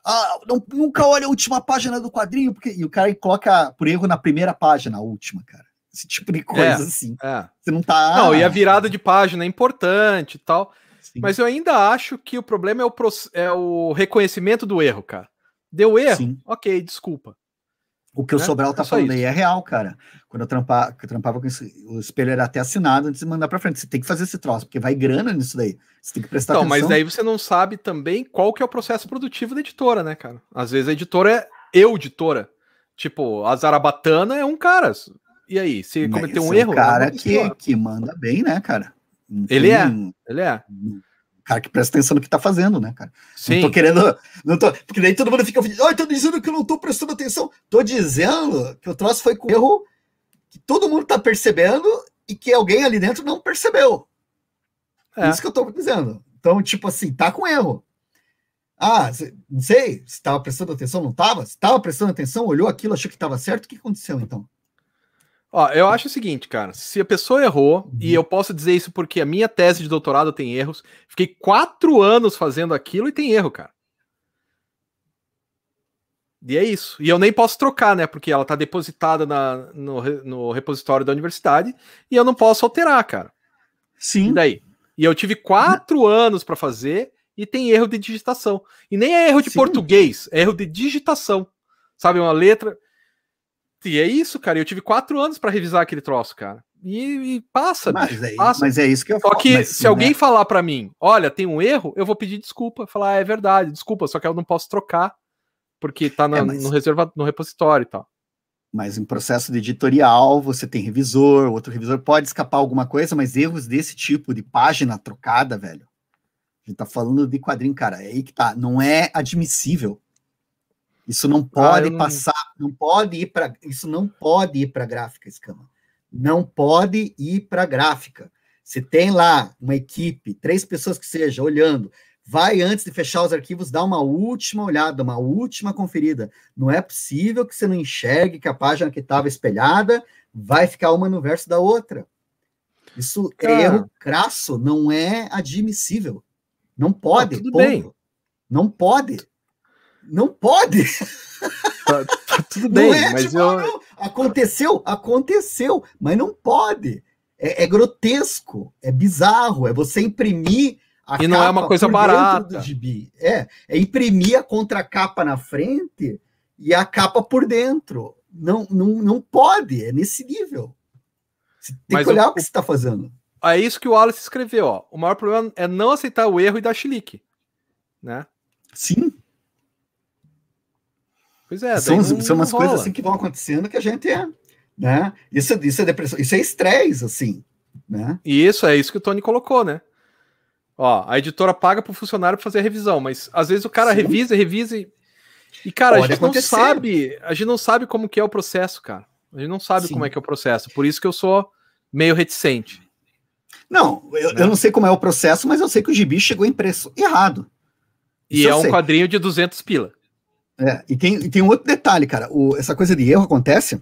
Ah, não, nunca olha a última página do quadrinho, porque e o cara coloca por erro na primeira página, a última, cara. Esse tipo de coisa É, assim. É. Você não tá. Não, e a virada de página é importante e tal. Sim. Mas eu ainda acho que o problema é o, é o reconhecimento do erro, cara. Deu erro? Sim. Ok, desculpa. O que o né? Sobral tá É falando isso. aí é real, cara. Quando eu, trampa, que eu trampava com esse, o espelho era até assinado antes de mandar pra frente. Você tem que fazer esse troço, porque vai grana nisso daí. Você tem que prestar Então, atenção. mas daí você não sabe também qual que é o processo produtivo da editora, né, cara? Às vezes a editora é eu, editora. Tipo, a Zarabatana é um cara. E aí, se cometeu um é erro... Um cara é que, que manda bem, né, cara? Não Ele tem é. Ele é. um cara que presta atenção no que tá fazendo, né, cara? Sim. Não tô querendo. Não tô, porque daí todo mundo fica. Ai, tô dizendo que eu não tô prestando atenção. Tô dizendo que o troço foi com erro que todo mundo tá percebendo e que alguém ali dentro não percebeu. É. Isso que eu tô dizendo. Então, tipo assim, tá com erro. Ah, não sei, se tava prestando atenção, não tava? Se tava prestando atenção, olhou aquilo, achou que tava certo, o que aconteceu então? Ó, eu acho o seguinte, cara. Se a pessoa errou, Uhum. e eu posso dizer isso porque a minha tese de doutorado tem erros, fiquei quatro anos fazendo aquilo e tem erro, cara. E é isso. E eu nem posso trocar, né? Porque ela tá depositada na- no, no repositório da universidade e eu não posso alterar, cara. E Sim. daí? E eu tive quatro anos pra fazer e tem erro de digitação. E nem é erro de Sim. português, é erro de digitação. Sabe, uma letra. E é isso, cara. Eu tive quatro anos pra revisar aquele troço, cara. E, e passa, Mas bicho, é, passa. mas é isso que eu Só falo. que Mas, se alguém né, falar pra mim, olha, tem um erro, eu vou pedir desculpa. Falar, ah, é verdade, desculpa, só que eu não posso trocar, porque tá na- É, mas- no, reserva, no repositório e tal. Mas em processo de editorial, você tem revisor, outro revisor pode escapar alguma coisa, mas erros desse tipo, de página trocada, velho. A gente tá falando de quadrinho, cara. É aí que tá. Não é admissível. Isso não pode eu não- passar, não pode ir para, isso não pode ir para gráfica, escama. Não pode ir para gráfica. Se tem lá uma equipe, três pessoas que seja, olhando, vai antes de fechar os arquivos, dá uma última olhada, uma última conferida. Não é possível que você não enxergue que a página que estava espelhada vai ficar uma no verso da outra. Isso Cara. é erro crasso, não é admissível. Não pode. Não, tudo ponto. bem. Não pode. Não pode. Tá, tá tudo Não bem, é, mas tipo, eu. não, aconteceu, aconteceu, mas não pode. É, é grotesco, é bizarro, é você imprimir a E não é uma capa coisa barata. do gibi. É, é imprimir a contracapa na frente e a capa por dentro. Não, não, não pode, é nesse nível. Você tem Mas que olhar o- o, que você está fazendo. É isso que o Wallace escreveu, ó. O maior problema é não aceitar o erro e dar chilique. Né? Sim, Pois é, são, não- são umas coisas assim que vão acontecendo que a gente é. Né? Isso, é- isso é depressão, isso é estresse, assim. Né? E isso é isso que o Tony colocou, né? Ó, a editora paga pro funcionário fazer a revisão, mas às vezes o cara Sim. revisa, revisa e. E, cara, Pode a gente acontecer. não sabe. A gente não sabe como que é o processo, cara. A gente não sabe Sim. como é que é o processo. Por isso que eu sou meio reticente. Não, eu, Né? eu não sei como é o processo, mas eu sei que o gibi chegou em preço errado. E Isso é eu um sei. quadrinho de 200 pila. É, e, tem, e tem um outro detalhe, cara. O- essa coisa de erro acontece.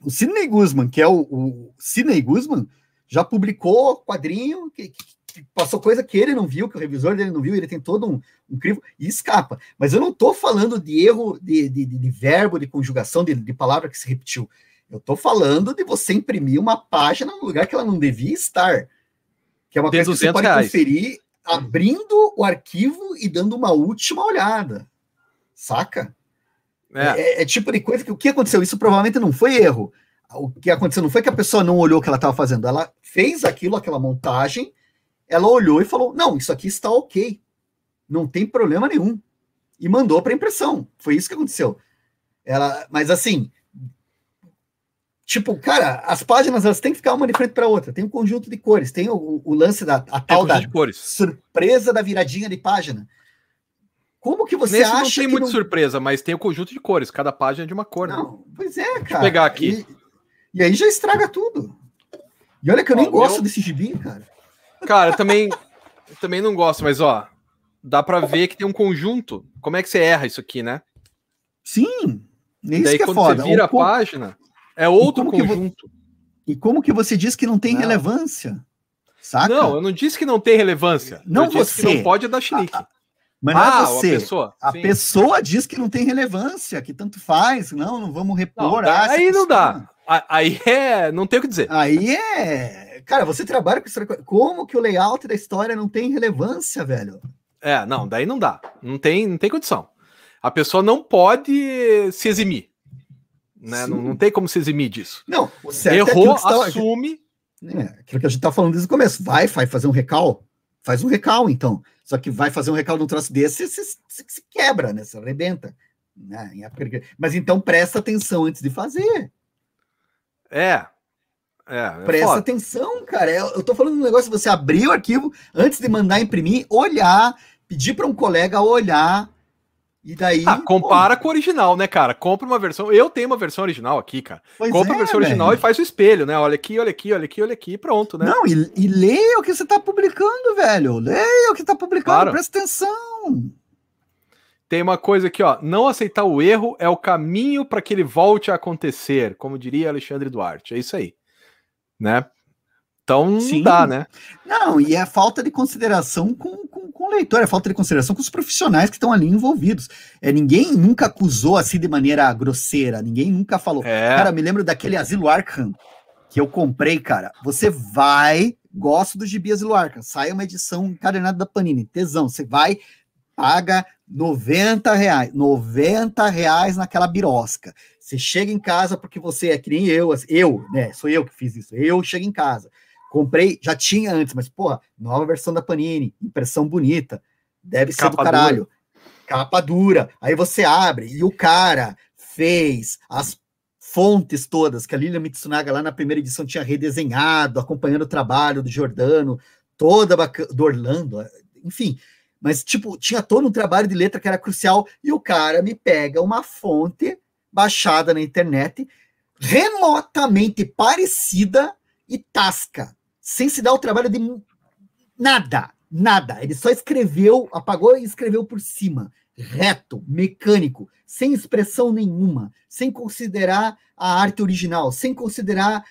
O Sidney Guzman, que é o, o Sidney Guzman, já publicou quadrinho que, que- que passou coisa que ele não viu, que o revisor dele não viu, ele tem todo um, um crivo e escapa. Mas eu não estou falando de erro de, de, de- de verbo, de conjugação, de, de palavra que se repetiu. Eu estou falando de você imprimir uma página no lugar que ela não devia estar. Que é uma coisa que você 200 pode reais. conferir abrindo o arquivo e dando uma última olhada. Saca? É, É, é tipo de coisa que o que aconteceu? Isso provavelmente não foi erro. O que aconteceu não foi que a pessoa não olhou o que ela estava fazendo, ela fez aquilo, aquela montagem, ela olhou e falou: não, isso aqui está ok, não tem problema nenhum. E mandou para impressão. Foi isso que aconteceu. Ela, mas assim, tipo, cara, as páginas elas têm que ficar uma de frente para outra. Tem um conjunto de cores, tem o, o lance da a tem tal da surpresa da viradinha de página. Como que você Nesse acha não tem muita não surpresa, mas tem o conjunto de cores. Cada página é de uma cor, né? Não, pois é, cara. pegar aqui. E, e aí já estraga tudo. E olha que eu Ó, nem gosto meu- desse gibi, cara. Cara, eu também, eu também não gosto, mas ó, dá pra ver que tem um conjunto. Como é que você erra isso aqui, né? Sim, é isso Daí que é quando foda. você vira a como- página, é outro como que vo- conjunto. E como que você diz que não tem Não. relevância? Saca? Não, eu não disse que não tem relevância. Não eu disse você. que não pode dar chilique. Ah, Mas não é ah, é você. A pessoa, a pessoa diz que não tem relevância, que tanto faz. Não, não vamos repor. Não, ah, aí não dá. Aí é. Não tem o que dizer. Aí é. Cara, você trabalha com história. Como que o layout da história não tem relevância, velho? É, não, daí não dá. Não tem, não tem condição. A pessoa não pode se eximir. Né? Não, não tem como se eximir disso. Não, o certo é Errou, é assume. É, aquilo que a gente tá falando desde o começo. Vai, vai fazer um recal? Faz um recal, então. Só que vai fazer um recal num troço desse, você se quebra, né? Você arrebenta. Né? Mas então presta atenção antes de fazer. É. É, é Presta foda. atenção, cara. Eu, eu tô falando um negócio: você abrir o arquivo antes de mandar imprimir, olhar, pedir para um colega olhar, e daí. Ah, compara pô, com o original, né, cara? Compra uma versão. Eu tenho uma versão original aqui, cara. Compra é, a versão original e faz o espelho, né? Olha aqui, olha aqui, olha aqui, olha aqui, pronto, né? Não, e, e leia o que você tá publicando, velho. Leia o que tá publicando, claro. presta atenção. Tem uma coisa aqui, ó. Não aceitar o erro é o caminho para que ele volte a acontecer, como diria Alexandre Duarte. É isso aí, né? Então não Sim. dá, né? Não, e é falta de consideração com, com, com, o leitor, é falta de consideração com os profissionais que estão ali envolvidos. É, ninguém nunca acusou assim de maneira grosseira, ninguém nunca falou. É. Cara, me lembro daquele Asilo Arkham que eu comprei, cara. Você vai, gosto do Gibi Asilo Arkham, sai uma edição encadernada da Panini, tesão. Você vai, paga 90 reais, 90 reais naquela birosca. Você chega em casa porque você é que nem eu, eu, né? Sou eu que fiz isso. Eu chego em casa Comprei, já tinha antes, mas, porra, nova versão da Panini, impressão bonita, deve ser Capa do caralho. Dura. Capa dura. Aí você abre e o cara fez as fontes todas que a Lilian Mitsunaga lá na primeira edição tinha redesenhado, acompanhando o trabalho do Jordano, toda bacana, do Orlando, enfim. Mas, tipo, tinha todo um trabalho de letra que era crucial e o cara me pega uma fonte baixada na internet remotamente parecida e tasca, sem se dar o trabalho de nada, nada. Ele só escreveu, apagou e escreveu por cima, reto, mecânico, sem expressão nenhuma, sem considerar a arte original, sem considerar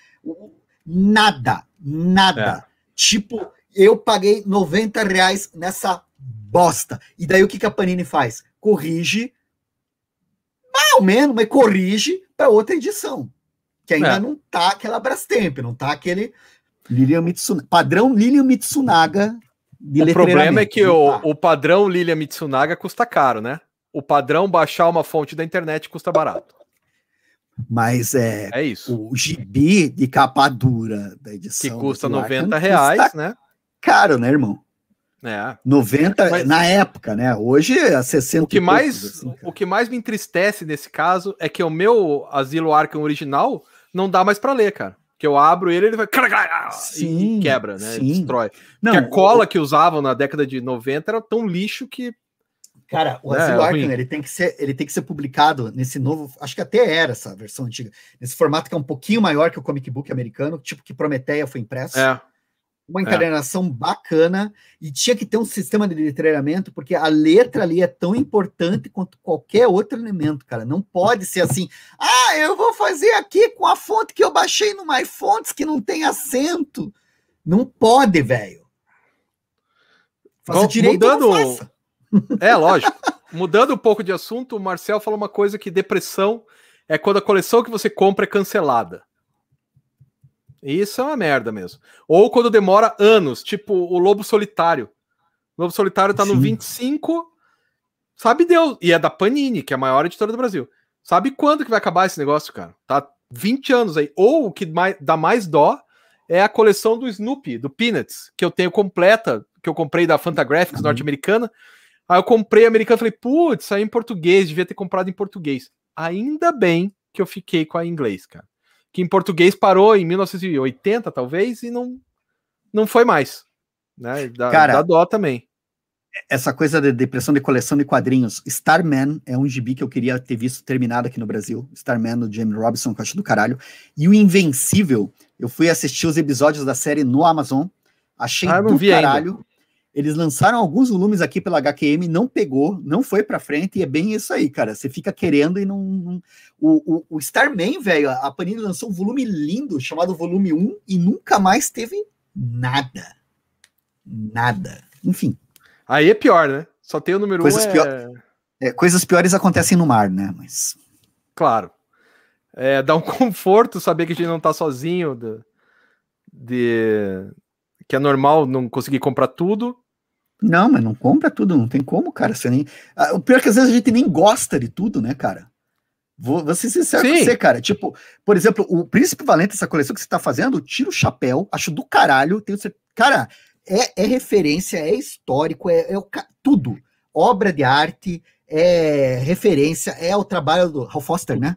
nada, nada. É. Tipo, eu paguei 90 reais nessa bosta. E daí o que, que a Panini faz? Corrige, mais ou menos, mas corrige para outra edição que ainda é. não tá aquela Brastemp, não tá aquele Lilian Mitsunaga, padrão Lilian Mitsunaga de O problema é que o, tá. o padrão Lilian Mitsunaga custa caro, né? O padrão baixar uma fonte da internet custa barato. Mas é, é isso. o gibi de capa dura da edição. Que custa 90 reais, né? Caro, né, irmão? É. 90 Mas, na época, né? Hoje é 60 o que mais assim, O que mais me entristece nesse caso é que o meu Asilo Arkham original não dá mais para ler, cara. Que eu abro ele, ele vai sim, e quebra, né? Sim. Destrói. Não, Porque a cola o... que usavam na década de 90 era tão lixo que Cara, o Asilo é, Arkham, ele tem que ser, ele tem que ser publicado nesse novo, acho que até era essa versão antiga, nesse formato que é um pouquinho maior que o comic book americano, tipo que Prometeia foi impresso. É uma é. encadernação é. bacana e tinha que ter um sistema de letreiramento, porque a letra ali é tão importante quanto qualquer outro elemento, cara. Não pode ser assim, ah, eu vou fazer aqui com a fonte que eu baixei no MyFonts que não tem acento. Não pode, velho. Faça direito mudando... faça. É, lógico. Mudando um pouco de assunto, o Marcel falou uma coisa que depressão é quando a coleção que você compra é cancelada. Isso é uma merda mesmo. Ou quando demora anos, tipo o Lobo Solitário. O Lobo Solitário tá Sim. no 25, sabe Deus. E é da Panini, que é a maior editora do Brasil. Sabe quando que vai acabar esse negócio, cara? Tá 20 anos aí. Ou o que mais, dá mais dó é a coleção do Snoopy, do Peanuts, que eu tenho completa, que eu comprei da Fantagraphics uhum. norte-americana. Aí eu comprei americano e falei, putz, saiu em português, devia ter comprado em português. Ainda bem que eu fiquei com a inglês, cara que em português parou em 1980, talvez, e não, não foi mais. Né? Dá, Cara, dá dó também. Essa coisa de depressão de coleção de quadrinhos. Starman é um gibi que eu queria ter visto terminado aqui no Brasil. Starman, do James Robinson, que eu acho do caralho. E o Invencível, eu fui assistir os episódios da série no Amazon. Achei ah, do caralho. Ainda. Eles lançaram alguns volumes aqui pela HQM, não pegou, não foi para frente, e é bem isso aí, cara. Você fica querendo e não. não... O, o, o, Starman, velho, a Panini lançou um volume lindo chamado Volume 1 e nunca mais teve nada. Nada. Enfim. Aí é pior, né? Só tem o número Coisas, um. É... pior... É, coisas piores acontecem no mar, né? Mas. Claro. É, dá um conforto saber que a gente não tá sozinho. De, de, que é normal não conseguir comprar tudo. Não, mas não compra tudo, não tem como, cara. Você nem... Ah, o pior é que às vezes a gente nem gosta de tudo, né, cara? Vou, vou ser sincero Sim. com você, cara. Tipo, por exemplo, o Príncipe Valente, essa coleção que você tá fazendo, tira o chapéu, acho do caralho. Tenho certeza. Cara, é, é referência, é histórico, é, é o, tudo. Obra de arte, é referência, é o trabalho do Hal Foster, né?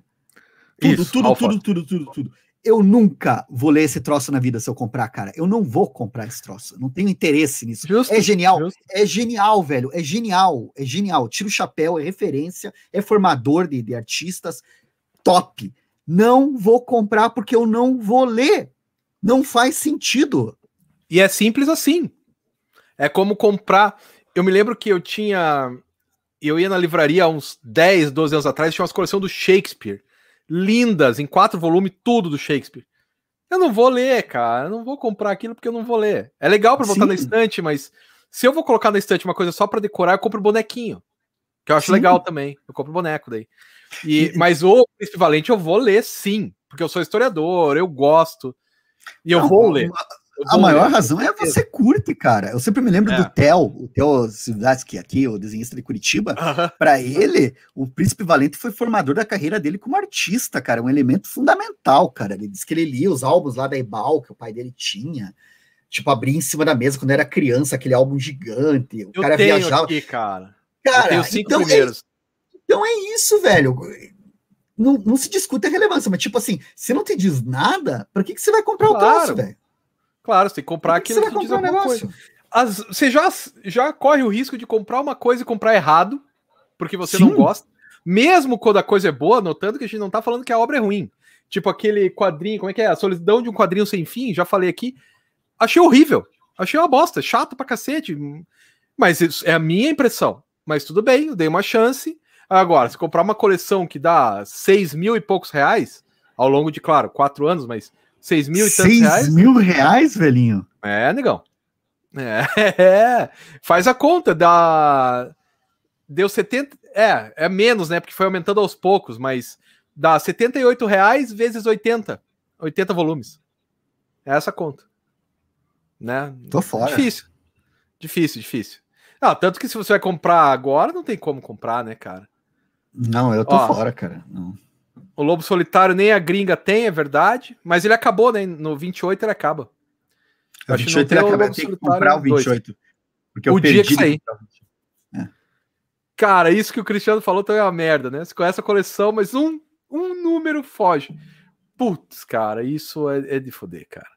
Tudo, Isso, tudo, tudo, tudo, tudo, tudo, Eu nunca vou ler esse troço na vida se eu comprar, cara. Eu não vou comprar esse troço. Não tenho interesse nisso. Justo, é genial. Justo. É genial, velho. É genial. É genial. Tira o chapéu, é referência, é formador de, de artistas. Top. Não vou comprar porque eu não vou ler. Não faz sentido. E é simples assim. É como comprar. Eu me lembro que eu tinha. Eu ia na livraria há uns 10, 12 anos atrás, tinha uma coleção do Shakespeare. Lindas, em quatro volumes, tudo do Shakespeare. Eu não vou ler, cara. Eu não vou comprar aquilo porque eu não vou ler. É legal para botar na estante, mas se eu vou colocar na estante uma coisa só para decorar, eu compro bonequinho. Que eu acho sim. legal também. Eu compro boneco daí. E, mas o equivalente eu vou ler sim, porque eu sou historiador, eu gosto. E eu não, vou ler. A maior razão é você curte, cara. Eu sempre me lembro é. do Theo, o Theo Silvatsky aqui, o desenhista de Curitiba. Uh -huh. Para ele, o Príncipe Valente foi formador da carreira dele como artista, cara. Um elemento fundamental, cara. Ele disse que ele lia os álbuns lá da Ebal, que o pai dele tinha. Tipo, abria em cima da mesa quando era criança, aquele álbum gigante. O Eu cara tenho viajava. Aqui, cara. Cara, então é primeiros. É, então é isso, velho. Não, não se discute a relevância, mas tipo assim, se não te diz nada, para que, que você vai comprar claro. o troço, velho? Claro, você tem que comprar aquilo que diz alguma um coisa. As, você já, já corre o risco de comprar uma coisa e comprar errado, porque você Sim. não gosta. Mesmo quando a coisa é boa, notando que a gente não tá falando que a obra é ruim. Tipo aquele quadrinho, como é que é? A solidão de um quadrinho sem fim, já falei aqui. Achei horrível. Achei uma bosta, chato pra cacete. Mas isso é a minha impressão. Mas tudo bem, eu dei uma chance. Agora, se comprar uma coleção que dá 6 mil e poucos reais, ao longo de, claro, quatro anos, mas 6 mil e tantos reais. 6 mil reais, velhinho? É, negão. É, é, faz a conta, dá. Deu 70. É, é menos, né? Porque foi aumentando aos poucos, mas dá 78 reais vezes 80. 80 volumes. É essa conta. Né? Tô fora. Difícil. Difícil, difícil. Ah, tanto que se você vai comprar agora, não tem como comprar, né, cara? Não, eu tô Ó, fora, cara. Não. O Lobo Solitário nem a gringa tem, é verdade. Mas ele acabou, né? No 28 ele acaba. No 28 ele acaba. Tem que comprar o 28. 2. Porque o dia que sair. É. Cara, isso que o Cristiano falou também é uma merda, né? Você conhece a coleção, mas um, um número foge. Putz, cara, isso é, é de foder, cara.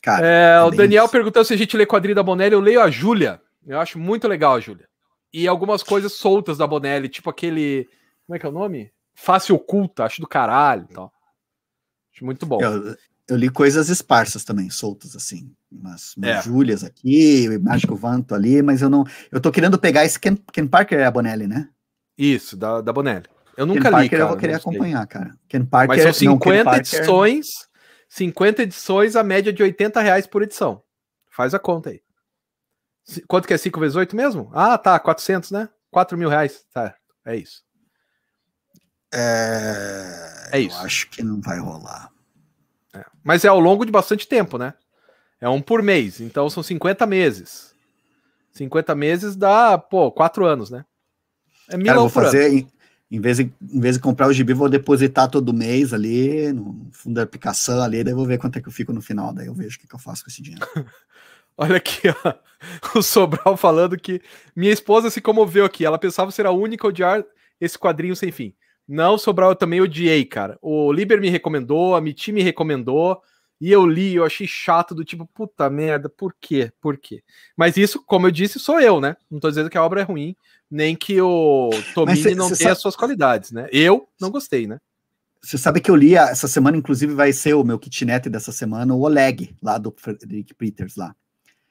cara é, é o Daniel isso. perguntou se a gente lê quadrinho da Bonelli. Eu leio a Júlia. Eu acho muito legal a Júlia. E algumas coisas soltas da Bonelli, tipo aquele. Como é que é o nome? Face oculta, acho do caralho tal. Acho muito bom. Eu, eu, li coisas esparsas também, soltas, assim. Umas, umas é. Júlias aqui, o Mágico Vanto ali, mas eu não. Eu tô querendo pegar esse Ken, Ken Parker é a Bonelli, né? Isso, da, da Bonelli. Eu nunca Ken li. Parker cara, eu vou querer acompanhar, cara. Ken Parker, mas são 50 não, edições. 50 edições, a média de 80 reais por edição. Faz a conta aí. Quanto que é 5 vezes 8 mesmo? Ah, tá, 400, né? 4 mil reais. Tá, é isso. É, é isso. Eu acho que não vai rolar. É. Mas é ao longo de bastante tempo, né? É um por mês, então são 50 meses. 50 meses dá, pô, 4 anos, né? É mil Cara, vou fazer, em, em, vez de, em vez de comprar o gibi, vou depositar todo mês ali no fundo da aplicação ali, daí vou ver quanto é que eu fico no final, daí eu vejo o que, que eu faço com esse dinheiro. Olha aqui, ó, o Sobral falando que minha esposa se comoveu aqui. Ela pensava ser a única a odiar esse quadrinho sem fim. Não, Sobral eu também odiei, cara. O Liber me recomendou, a Miti me recomendou, e eu li, eu achei chato, do tipo, puta merda, por quê? Por quê? Mas isso, como eu disse, sou eu, né? Não tô dizendo que a obra é ruim, nem que o Tomini cê, não tem as suas qualidades, né? Eu não gostei, né? Você sabe que eu li essa semana, inclusive vai ser o meu kitnet dessa semana, o Oleg, lá do Frederick Peters lá.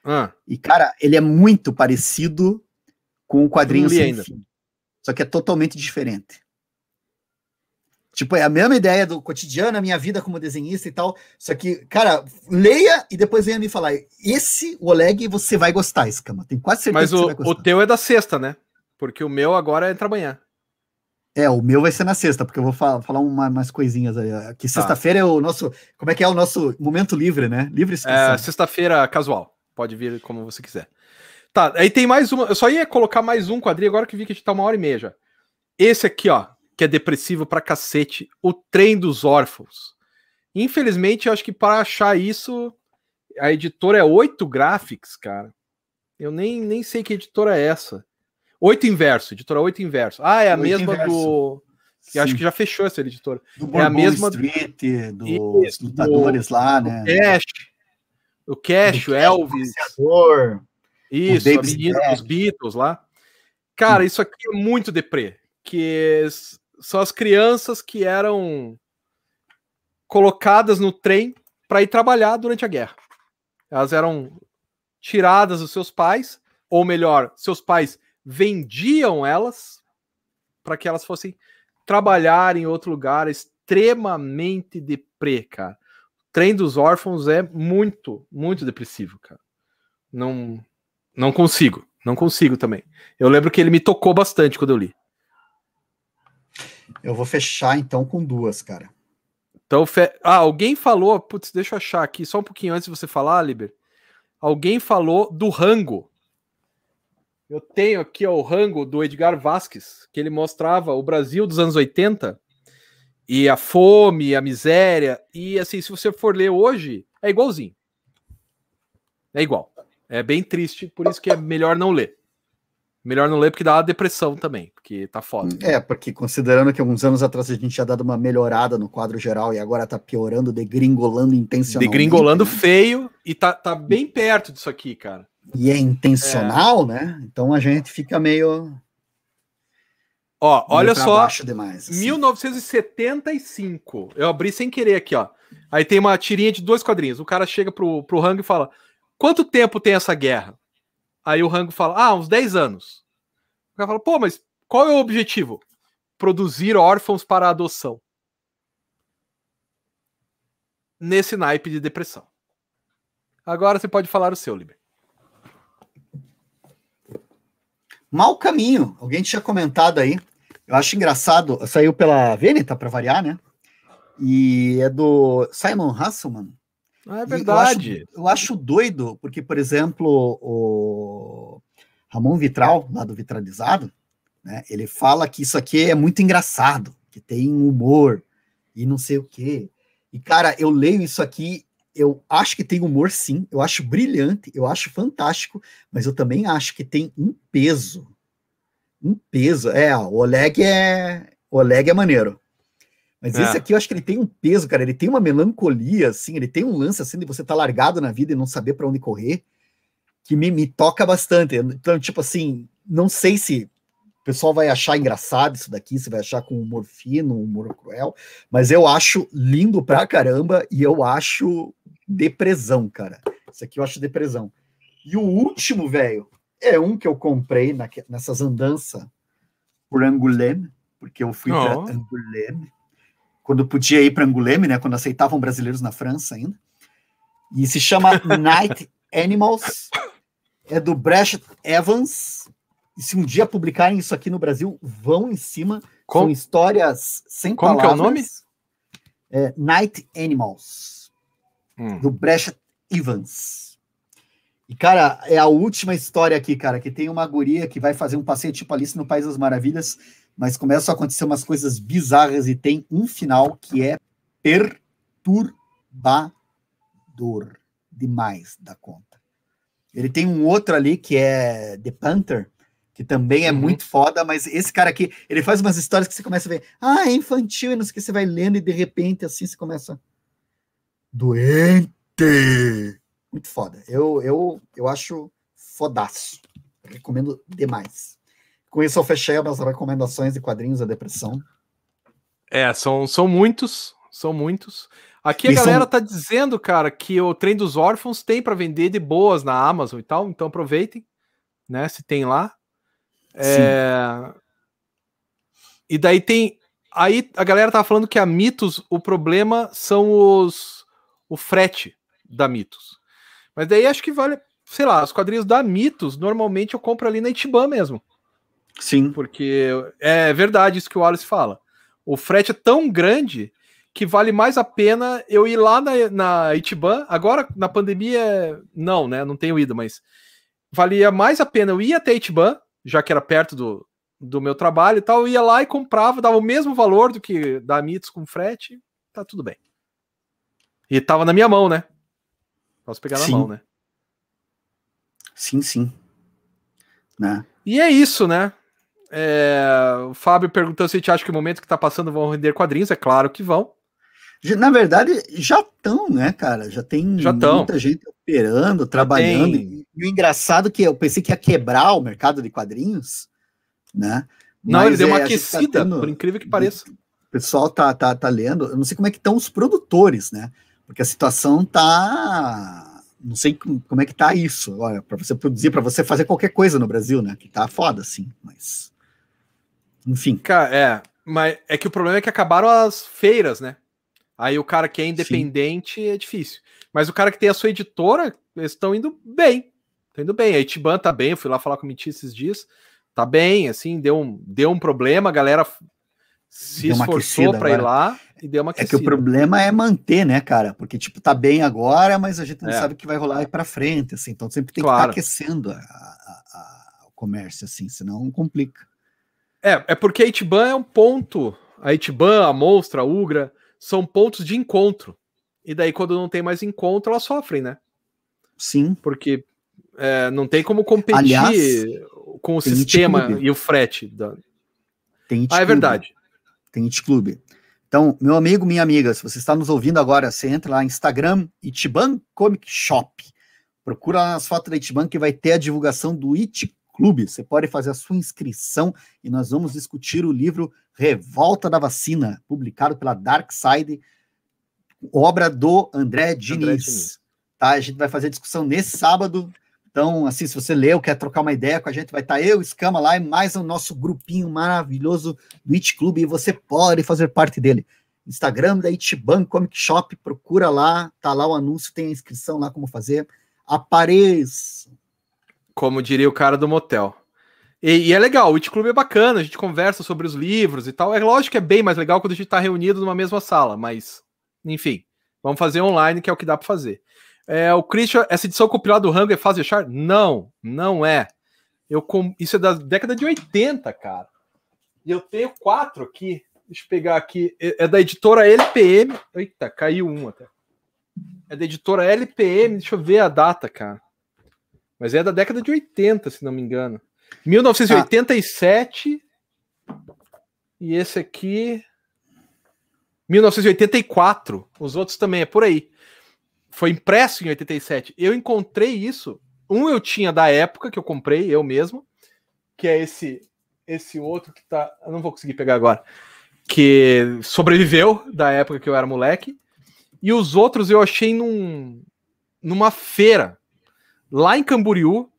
Ah. E, cara, ele é muito parecido com o quadrinho sem ainda. fim. Só que é totalmente diferente. Tipo, é a mesma ideia do cotidiano, a minha vida como desenhista e tal. Só que, cara, leia e depois venha me falar. Esse, o Oleg, você vai gostar, Escama. Tem quase certeza Mas que o, você vai gostar. o teu é da sexta, né? Porque o meu agora entra amanhã. É, o meu vai ser na sexta, porque eu vou falar, falar uma, umas coisinhas aí. Que Tá. sexta-feira é o nosso. Como é que é o nosso momento livre, né? Livre É, inscrição. sexta-feira casual. Pode vir como você quiser. Tá, aí tem mais uma. Eu só ia colocar mais um quadrinho agora que vi que a gente tá uma hora e meia já. Esse aqui, ó, que é depressivo pra cacete. O Trem dos Órfãos. Infelizmente, eu acho que para achar isso, a editora é 8 Graphics, cara. Eu nem, nem sei que editora é essa. 8 Inverso, editora 8 Inverso. Ah, é a Oito mesma Inverso. do. Eu acho que já fechou essa editora. do é a mesma- Street, dos Isso, lutadores lá, né? Cash. O Cash, o Do Elvis. Isso, a Davis menina dos Beatles lá. Cara, isso aqui é muito deprê. Que são as crianças que eram colocadas no trem para ir trabalhar durante a guerra. Elas eram tiradas dos seus pais, ou melhor, seus pais vendiam elas para que elas fossem trabalhar em outro lugar extremamente deprê, cara. O trem dos órfãos é muito, muito depressivo, cara. Não, não consigo, não consigo também. Eu lembro que ele me tocou bastante quando eu li. Eu vou fechar então com duas, cara. Então, fe... ah, alguém falou, putz, deixa eu achar aqui, só um pouquinho antes de você falar, Liber. Alguém falou do Rango. Eu tenho aqui ó, o Rango do Edgar Vasques, que ele mostrava o Brasil dos anos 80 e a fome, a miséria. E assim, se você for ler hoje, é igualzinho. É igual. É bem triste, por isso que é melhor não ler. Melhor não ler porque dá uma depressão também, porque tá foda. É, porque considerando que alguns anos atrás a gente tinha dado uma melhorada no quadro geral e agora tá piorando, degringolando intencionalmente. Degringolando feio e tá, tá bem perto disso aqui, cara. E é intencional, né? Então a gente fica meio. Ó, olha só, baixo demais. assim. 1975. Eu abri sem querer aqui, ó. Aí tem uma tirinha de dois quadrinhos. O cara chega pro, pro Rango e fala: Quanto tempo tem essa guerra? Aí o Rango fala: Ah, uns 10 anos. O cara fala: Pô, mas qual é o objetivo? Produzir órfãos para adoção. Nesse naipe de depressão. Agora você pode falar o seu, Liber. Mau caminho. Alguém tinha comentado aí. Eu acho engraçado. Saiu pela Veneta, para variar, né? E é do Simon Hasselman. Ah, é verdade. Eu acho, eu acho doido, porque, por exemplo, o Ramon Vitral, lá do Vitralizado, né, ele fala que isso aqui é muito engraçado, que tem humor e não sei o quê. E, cara, eu leio isso aqui, eu acho que tem humor sim, eu acho brilhante, eu acho fantástico, mas eu também acho que tem um peso. Um peso. É, o Oleg é. O Oleg é maneiro. Mas É. esse aqui eu acho que ele tem um peso, cara. Ele tem uma melancolia, assim. Ele tem um lance, assim, de você estar largado na vida e não saber para onde correr, que me, me toca bastante. Então, tipo assim, não sei se o pessoal vai achar engraçado isso daqui, se vai achar com humor fino, humor cruel, mas eu acho lindo pra caramba e eu acho depressão, cara. Isso aqui eu acho depressão. E o último, velho, é um que eu comprei naque- nessas andanças por Angoulême, porque eu fui para Oh. Angoulême, quando podia ir para Angoulême, né, quando aceitavam brasileiros na França ainda. E se chama Night Animals, é do Brett Evans. E se um dia publicarem isso aqui no Brasil, vão em cima. Como- São histórias sem Como que é o palavras. É Night Animals Hum. do Brecht Evans. E, cara, é a última história aqui, cara, que tem uma guria que vai fazer um passeio tipo Alice no País das Maravilhas, mas começam a acontecer umas coisas bizarras e tem um final que é perturbador demais da conta. Ele tem um outro ali que é The Panther, que também é Uhum. muito foda, mas esse cara aqui, ele faz umas histórias que você começa a ver, ah, é infantil, e não sei o que, você vai lendo e de repente assim você começa doente. Muito foda. Eu, eu, eu acho fodaço. Recomendo demais. Com isso, eu fechei as recomendações de quadrinhos da depressão. É, são, são muitos, são muitos. Aqui a galera tá dizendo, cara, que o Trem dos Órfãos tem para vender de boas na Amazon e tal, então aproveitem, né, se tem lá. É... E daí tem aí a galera tava falando que a Mitos, o problema são os o frete da Mitos. Mas daí acho que vale, sei lá, os quadrinhos da Mitos, normalmente eu compro ali na Itiban mesmo. Sim. Porque é verdade isso que o Wallace fala. O frete é tão grande que vale mais a pena eu ir lá na, na Itiban. Agora, na pandemia, não, né? Não tenho ido, mas valia mais a pena eu ir até Itiban, já que era perto do, do meu trabalho e tal. Eu ia lá e comprava, dava o mesmo valor do que da Mitos com frete, tá tudo bem. E tava na minha mão, né? Posso pegar sim. na mão, né? Sim, sim. Né? E é isso, né? É... O Fábio perguntou se a gente acha que o momento que tá passando vão render quadrinhos. É claro que vão. Na verdade, já estão, né, cara? Já tem já muita gente operando, trabalhando. E, e o engraçado é que eu pensei que ia quebrar o mercado de quadrinhos, né? Não, Mas, ele deu uma é, aquecida, tá tendo, por incrível que pareça. O pessoal tá, tá, tá lendo. Eu não sei como é que estão os produtores, né? Porque a situação tá. Não sei como é que tá isso. Olha, para você produzir, para você fazer qualquer coisa no Brasil, né? Que tá foda, assim. Mas. Enfim. Cara, é. Mas é que o problema é que acabaram as feiras, né? Aí o cara que é independente Sim. é difícil. Mas o cara que tem a sua editora, eles estão indo bem. Estão indo bem. A Itiban tá bem, eu fui lá falar com o Miti esses dias. Tá bem, assim, deu um, deu um problema, a galera se esforçou para ir lá e deu uma aquecida. É que o problema é manter, né, cara? Porque, tipo, tá bem agora, mas a gente não é. sabe o que vai rolar aí pra frente, assim. Então sempre tem claro. que estar aquecendo a, a, a, o comércio, assim, senão complica. É, é porque a Itiban é um ponto. A Itiban, a Monstra, a Ugra, são pontos de encontro. E daí, quando não tem mais encontro, elas sofrem, né? Sim. Porque é, não tem como competir Aliás, com o sistema e o frete. Da... Tem ah, é verdade. Tem Clube. Então, meu amigo, minha amiga, se você está nos ouvindo agora, você entra lá no Instagram, Itiban Comic Shop. Procura as fotos da Itiban que vai ter a divulgação do It Clube. Você pode fazer a sua inscrição e nós vamos discutir o livro Revolta da Vacina, publicado pela Dark Side, obra do André Diniz. André Diniz. Tá? A gente vai fazer discussão nesse sábado. Então, assim, se você leu, quer trocar uma ideia com a gente, vai estar tá eu, Escama lá e mais o nosso grupinho maravilhoso do It Clube e você pode fazer parte dele. Instagram da Itiban Comic Shop, procura lá, tá lá o anúncio, tem a inscrição lá como fazer. Apareça! Como diria o cara do motel. E, e, é legal, o It Club é bacana, a gente conversa sobre os livros e tal. É lógico que é bem mais legal quando a gente tá reunido numa mesma sala, mas, enfim, vamos fazer online, que é o que dá para fazer. É, o Christian, essa edição compilada do Rango é fácil de achar? Não, não é. Eu com... Isso é da década de 80, cara. E eu tenho quatro aqui. Deixa eu pegar aqui. É, é da editora LPM. Eita, caiu um até. É da editora LPM. Deixa eu ver a data, cara. Mas é da década de 80, se não me engano. 1987. Ah. E esse aqui. 1984. Os outros também, é por aí. Foi impresso em 87. Eu encontrei isso. Um eu tinha da época que eu comprei, eu mesmo. Que é esse esse outro que tá. Eu não vou conseguir pegar agora. Que sobreviveu da época que eu era moleque. E os outros eu achei num, numa feira lá em Camboriú,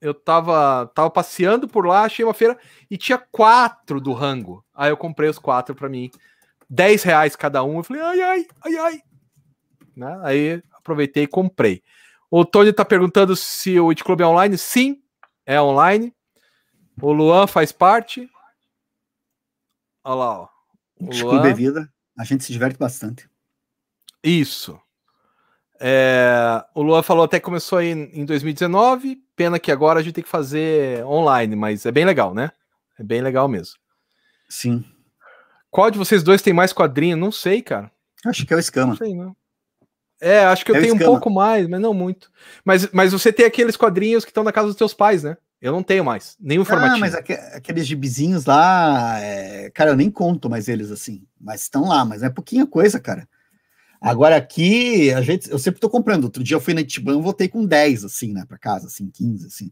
eu tava, tava passeando por lá, achei uma feira e tinha quatro do rango. Aí eu comprei os quatro para mim. 10 reais cada um. Eu falei, ai, ai, ai, ai. Né? Aí aproveitei e comprei. O Tony tá perguntando se o It Club é online. Sim, é online. O Luan faz parte. Olha lá, ó. O It Club é vida. A gente se diverte bastante. Isso. É, o Luan falou até que começou aí em 2019. Pena que agora a gente tem que fazer online, mas é bem legal, né? É bem legal mesmo. Sim. Qual de vocês dois tem mais quadrinho? Não sei, cara. Acho que é o Escama. Não sei, não. É, acho que eu é tenho um pouco mais, mas não muito. Mas, mas você tem aqueles quadrinhos que estão na casa dos teus pais, né? Eu não tenho mais, nenhum formatinho. Ah, mas aqu aqueles gibizinhos lá, é... cara, eu nem conto mais eles assim. Mas estão lá, mas é pouquinha coisa, cara. Agora aqui, a gente, eu sempre tô comprando. Outro dia eu fui na Itiban, voltei com 10, assim, né, para casa, assim, 15, assim.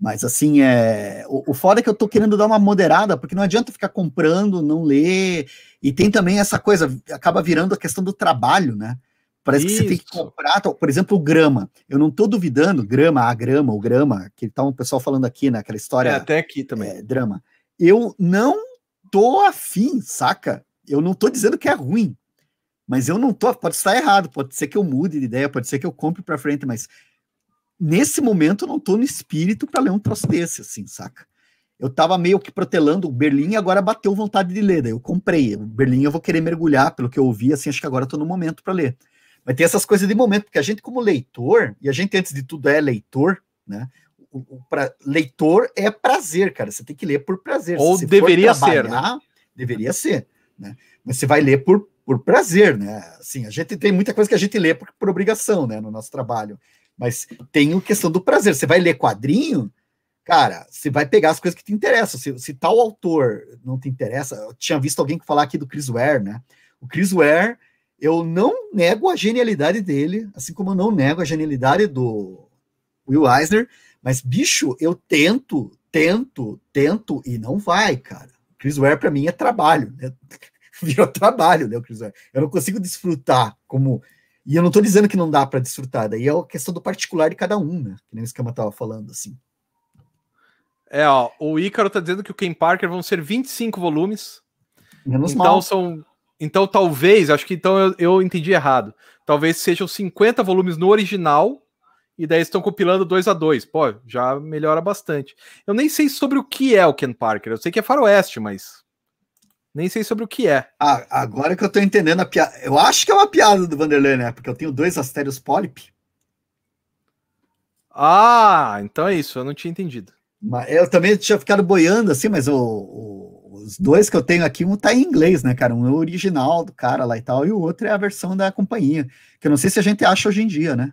Mas assim, é, o, o foda é que eu tô querendo dar uma moderada, porque não adianta ficar comprando, não ler. E tem também essa coisa, acaba virando a questão do trabalho, né? Parece Isso. que você tem que comprar, por exemplo, o grama. Eu não tô duvidando, grama, a grama, o grama, que tá um pessoal falando aqui, naquela né, história. É, até aqui também. É, drama. Eu não tô afim, saca? Eu não tô dizendo que é ruim, mas eu não tô. Pode estar errado, pode ser que eu mude de ideia, pode ser que eu compre para frente, mas nesse momento eu não tô no espírito para ler um troço desse, assim, saca? Eu tava meio que protelando o Berlim e agora bateu vontade de ler, daí eu comprei. O Berlim eu vou querer mergulhar, pelo que eu ouvi, assim, acho que agora eu tô no momento para ler. Mas tem essas coisas de momento, porque a gente, como leitor, e a gente antes de tudo é leitor, né? O, o pra, leitor é prazer, cara. Você tem que ler por prazer. Ou deveria ser. Né? Deveria ser, né? Mas você vai ler por, por prazer, né? Assim, a gente tem muita coisa que a gente lê por, por obrigação, né? No nosso trabalho. Mas tem a questão do prazer. Você vai ler quadrinho, cara, você vai pegar as coisas que te interessam. Se, se tal autor não te interessa, eu tinha visto alguém falar aqui do Chris Ware, né? O Chris Ware eu não nego a genialidade dele, assim como eu não nego a genialidade do Will Eisner, mas, bicho, eu tento, tento, tento e não vai, cara. Chris Ware para mim é trabalho, né? Virou trabalho, né, Ware. Eu não consigo desfrutar como... E eu não tô dizendo que não dá para desfrutar, daí é a questão do particular de cada um, né? Que nem o esquema tava falando, assim. É, ó, o Ícaro tá dizendo que o Ken Parker vão ser 25 volumes. Menos então mal. são então, talvez, acho que então eu, eu entendi errado. Talvez sejam 50 volumes no original e daí estão compilando dois a dois. Pô, já melhora bastante. Eu nem sei sobre o que é o Ken Parker. Eu sei que é faroeste, mas nem sei sobre o que é. Ah, agora que eu tô entendendo a piada. Eu acho que é uma piada do Vanderlei, né? Porque eu tenho dois astérios Polyp. Ah, então é isso. Eu não tinha entendido. Mas eu também tinha ficado boiando assim, mas o, o os dois que eu tenho aqui, um tá em inglês, né, cara? Um é o original do cara lá e tal, e o outro é a versão da companhia, que eu não sei se a gente acha hoje em dia, né?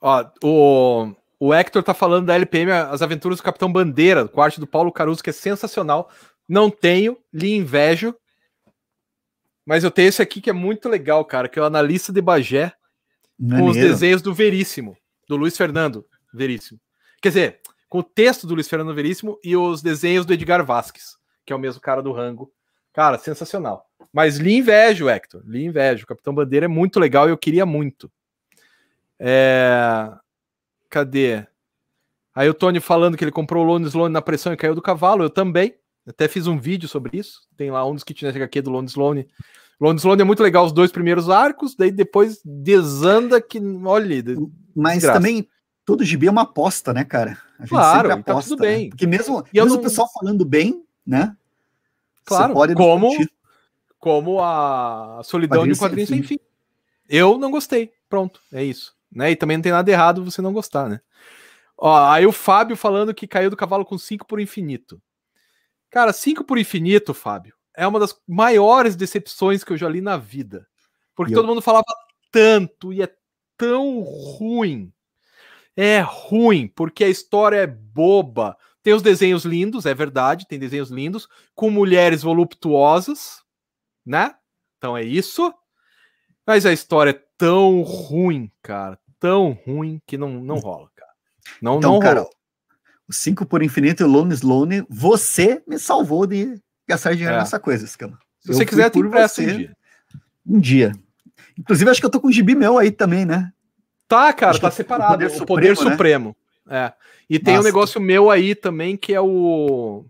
Ó, o, o Hector tá falando da LPM As Aventuras do Capitão Bandeira, com arte do Paulo Caruso, que é sensacional. Não tenho, lhe invejo. Mas eu tenho esse aqui que é muito legal, cara, que é o Analista de Bagé, Maneiro. com os desenhos do Veríssimo, do Luiz Fernando Veríssimo. Quer dizer, com o texto do Luiz Fernando Veríssimo e os desenhos do Edgar Vasques, que é o mesmo cara do Rango. Cara, sensacional. Mas lhe invejo, Hector. Lhe invejo. O Capitão Bandeira é muito legal e eu queria muito. É... Cadê? Aí o Tony falando que ele comprou o Lone Sloane na pressão e caiu do cavalo. Eu também. Até fiz um vídeo sobre isso. Tem lá um dos kitnets aqui do Lone Sloane. Lone Sloane é muito legal os dois primeiros arcos, daí depois desanda que, olha... Mas desgraça. também todo gibi é uma aposta, né, cara? A gente claro, sempre aposta, tá tudo bem. Né? Porque mesmo, e mesmo não... o pessoal falando bem, né? Claro, como, como a solidão quadrinho de um quadrinho sem fim. Eu não gostei. Pronto, é isso. Né? E também não tem nada errado você não gostar, né? Ó, aí o Fábio falando que caiu do cavalo com 5 por infinito. Cara, 5 por infinito, Fábio, é uma das maiores decepções que eu já li na vida. Porque todo mundo falava tanto e é tão ruim é ruim, porque a história é boba. Tem os desenhos lindos, é verdade, tem desenhos lindos, com mulheres voluptuosas, né? Então é isso. Mas a história é tão ruim, cara, tão ruim que não, não rola, cara. Não, então, não cara, rola. O 5 por infinito e o Lone Sloane, você me salvou de gastar dinheiro é. nessa coisa, Scama. Se você quiser, tem pressa um dia. Um dia. Inclusive, acho que eu tô com um gibi meu aí também, né? Tá, cara, tá separado. O Poder né? Supremo. Né? Supremo. É. E tem Nossa. um negócio meu aí também que é o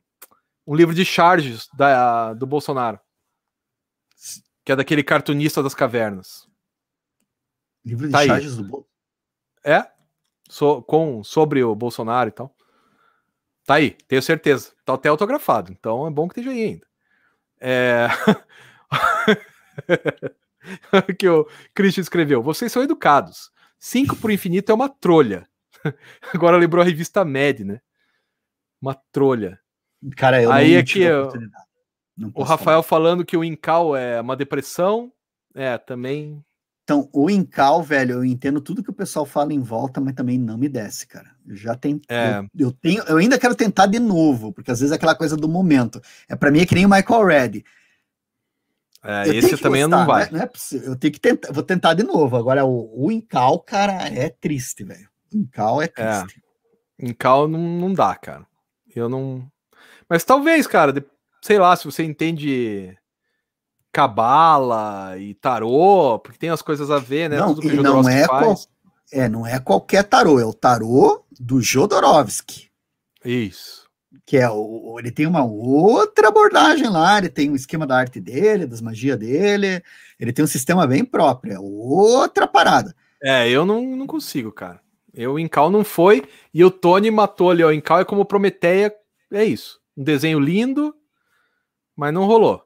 um livro de charges da, do Bolsonaro. Que é daquele cartunista das cavernas. Livro de tá charges aí. do Bolsonaro? É. So, com, sobre o Bolsonaro e tal. Tá aí, tenho certeza. Tá até autografado, então é bom que esteja aí ainda. É. que o Christian escreveu: Vocês são educados. 5 por infinito é uma trolha. Agora lembrou a revista Mad, né? Uma trolha. Cara, eu Aí aqui o Rafael falar. falando que o Incal é uma depressão. É, também. Então, o Incal, velho, eu entendo tudo que o pessoal fala em volta, mas também não me desce, cara. Eu já tentei. É. Eu, eu, tenho, eu ainda quero tentar de novo, porque às vezes é aquela coisa do momento. É para mim é que nem o Michael Red. É, esse também gostar, não vai. Não é, não é possível. Eu tenho que tentar, vou tentar de novo. Agora, o, o Incal, cara, é triste, velho. Incal é, é triste. É, Incal não, não dá, cara. Eu não. Mas talvez, cara, de, sei lá, se você entende cabala e tarô, porque tem as coisas a ver, né? Não, o não é, qual, é, não é qualquer tarô, é o tarô do Jodorowsky. Isso. que é o, ele tem uma outra abordagem lá, ele tem um esquema da arte dele, das magias dele, ele tem um sistema bem próprio, é outra parada. É, eu não, não consigo, cara. Eu, o Incal não foi, e o Tony matou ali, ó, o Incal é como Prometeia, é isso. Um desenho lindo, mas não rolou.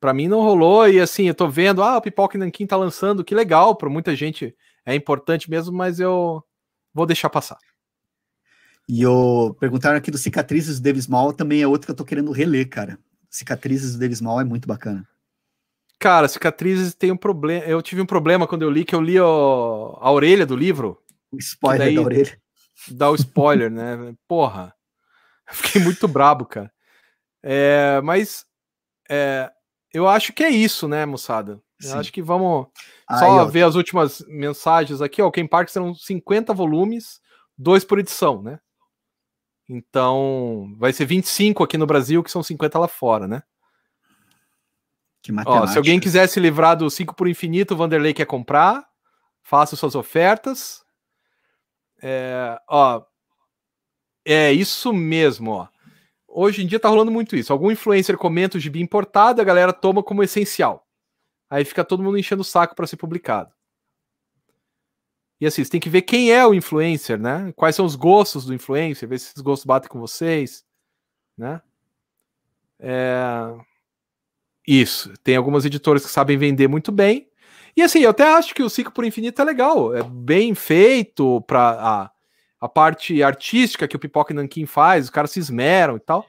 Para mim não rolou, e assim, eu tô vendo, ah, o Pipoca Nankin tá lançando, que legal, para muita gente é importante mesmo, mas eu vou deixar passar. E eu perguntaram aqui do Cicatrizes do Davis Small, também é outro que eu tô querendo reler, cara. Cicatrizes do Davis Small é muito bacana. Cara, Cicatrizes tem um problema. Eu tive um problema quando eu li, que eu li o... a orelha do livro. O spoiler da orelha. Dá o spoiler, né? Porra. Fiquei muito brabo, cara. É, mas é, eu acho que é isso, né, moçada? Eu acho que vamos só ver as últimas mensagens aqui. Ó, o Ken Park serão 50 volumes, dois por edição, né? Então, vai ser 25 aqui no Brasil, que são 50 lá fora, né? Que Ó, se alguém quiser se livrar do 5 por infinito, o Vanderlei quer comprar, faça suas ofertas. É, ó, é isso mesmo, ó. Hoje em dia tá rolando muito isso. Algum influencer comenta o gibi importado, a galera toma como essencial. Aí fica todo mundo enchendo o saco para ser publicado. E assim, você tem que ver quem é o influencer, né? Quais são os gostos do influencer, ver se esses gostos batem com vocês, né? É... Isso. Tem algumas editoras que sabem vender muito bem. E assim, eu até acho que o Ciclo por Infinito é legal. É bem feito para a, parte artística que o Pipoca Nankin faz, os caras se esmeram e tal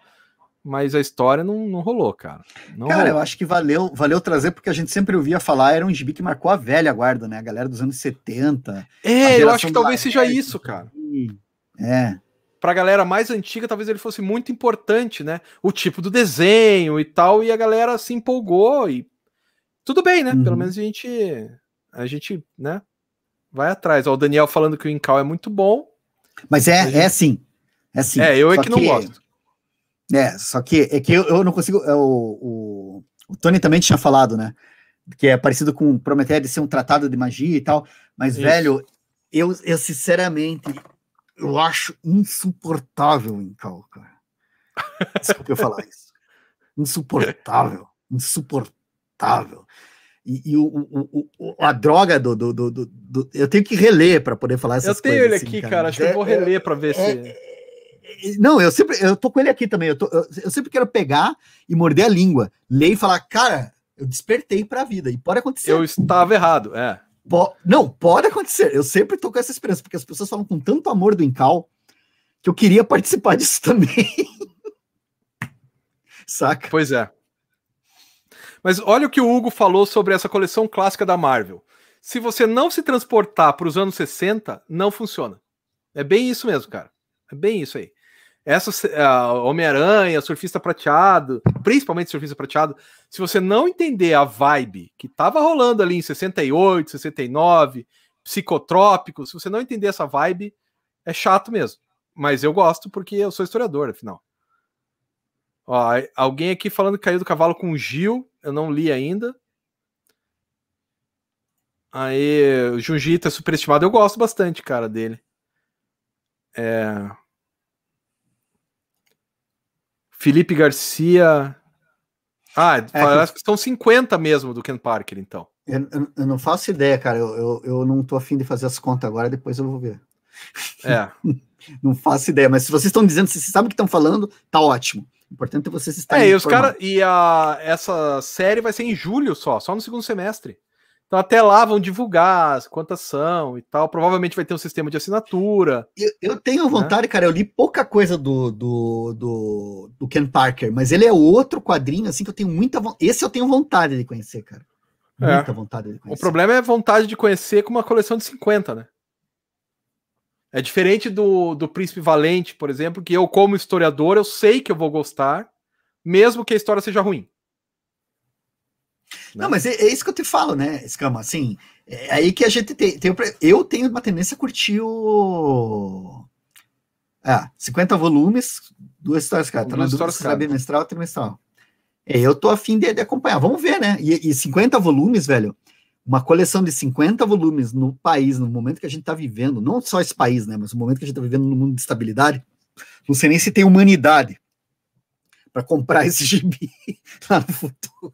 mas a história não, não rolou, cara. Não cara, rolou. eu acho que valeu, valeu trazer, porque a gente sempre ouvia falar, era um gibi que marcou a velha guarda, né? A galera dos anos 70. É, eu acho que talvez seja isso, cara. É. Pra galera mais antiga, talvez ele fosse muito importante, né? O tipo do desenho e tal, e a galera se empolgou e tudo bem, né? Uhum. Pelo menos a gente a gente, né, vai atrás. Ó, o Daniel falando que o Incal é muito bom. Mas é, gente... é sim. É sim. É, eu é que, que não gosto. É, só que é que eu, eu não consigo. É, o, o, o, Tony também tinha falado, né? Que é parecido com Prometeia de ser um tratado de magia e tal. Mas, Isso. velho, eu, eu sinceramente eu acho insuportável o Incal, cara. Desculpa eu falar isso. Insuportável. Insuportável. E, e o, o, o, a droga do, do, do, do, Eu tenho que reler para poder falar essas coisas. Eu tenho ele assim, aqui, cara. Acho é, que eu vou é, reler para ver é, se. É, não, eu sempre, eu tô com ele aqui também. Eu, tô, eu, eu, sempre quero pegar e morder a língua, ler e falar, cara, eu despertei para a vida. E pode acontecer. Eu estava errado, é. Po, não, pode acontecer. Eu sempre tô com essa esperança, porque as pessoas falam com tanto amor do Incal que eu queria participar disso também. Saca? Pois é. Mas olha o que o Hugo falou sobre essa coleção clássica da Marvel. Se você não se transportar para os anos 60, não funciona. É bem isso mesmo, cara. É bem isso aí. Essa Homem-Aranha, Surfista Prateado, principalmente Surfista Prateado, se você não entender a vibe que tava rolando ali em 68, 69, psicotrópico, se você não entender essa vibe, é chato mesmo. Mas eu gosto porque eu sou historiador, afinal. Ó, alguém aqui falando que caiu do cavalo com o Gil, eu não li ainda. Aí, o Junjito é superestimado, eu gosto bastante, cara, dele. É... Felipe Garcia. Ah, é parece que... que são 50 mesmo do Ken Parker, então. Eu, eu, eu não faço ideia, cara. Eu, eu, eu, não tô afim de fazer as contas agora, depois eu vou ver. É. não faço ideia, mas se vocês estão dizendo, se vocês sabem o que estão falando, tá ótimo. O importante é vocês estarem. É, e os cara, e a, essa série vai ser em julho só, só no segundo semestre. Então até lá vão divulgar quantas são e tal. Provavelmente vai ter um sistema de assinatura. Eu, eu tenho né? vontade, né? cara. Eu li pouca coisa do, do, do, do, Ken Parker, mas ele é outro quadrinho assim que eu tenho muita vontade. Esse eu tenho vontade de conhecer, cara. É. Muita é. vontade de conhecer. O problema é vontade de conhecer com uma coleção de 50, né? É diferente do, do Príncipe Valente, por exemplo, que eu, como historiador, eu sei que eu vou gostar, mesmo que a história seja ruim. Não, mas é, é, isso que eu te falo, né, Escama? Assim, é aí que a gente tem, tem. Eu tenho uma tendência a curtir o. Ah, 50 volumes, duas histórias cada. Tá duas histórias cada. Bimestral, trimestral. É, eu tô afim de, de acompanhar. Vamos ver, né? E, e 50 volumes, velho. Uma coleção de 50 volumes no país, no momento que a gente tá vivendo, não só esse país, né? Mas no momento que a gente tá vivendo no mundo de estabilidade, não sei nem se tem humanidade para comprar esse gibi lá no futuro.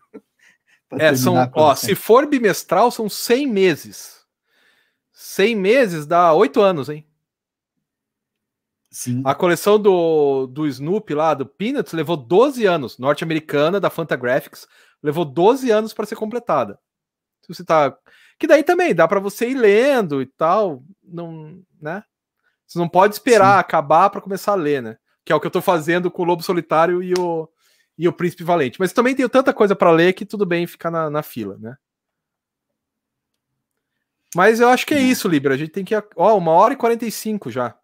É, são, ó, se for bimestral, são 100 meses. 100 meses dá 8 anos, hein? Sim. A coleção do, do Snoopy lá, do Peanuts, levou 12 anos. Norte-americana, da Fantagraphics, levou 12 anos para ser completada. Se você tá. Que daí também dá para você ir lendo e tal. Não, né? Você não pode esperar Sim. acabar para começar a ler, né? Que é o que eu tô fazendo com o Lobo Solitário e o, e o Príncipe Valente. Mas também tenho tanta coisa para ler que tudo bem ficar na, na fila, né? Mas eu acho que é isso, Libra. A gente tem que. Ó, uma hora e 45 já.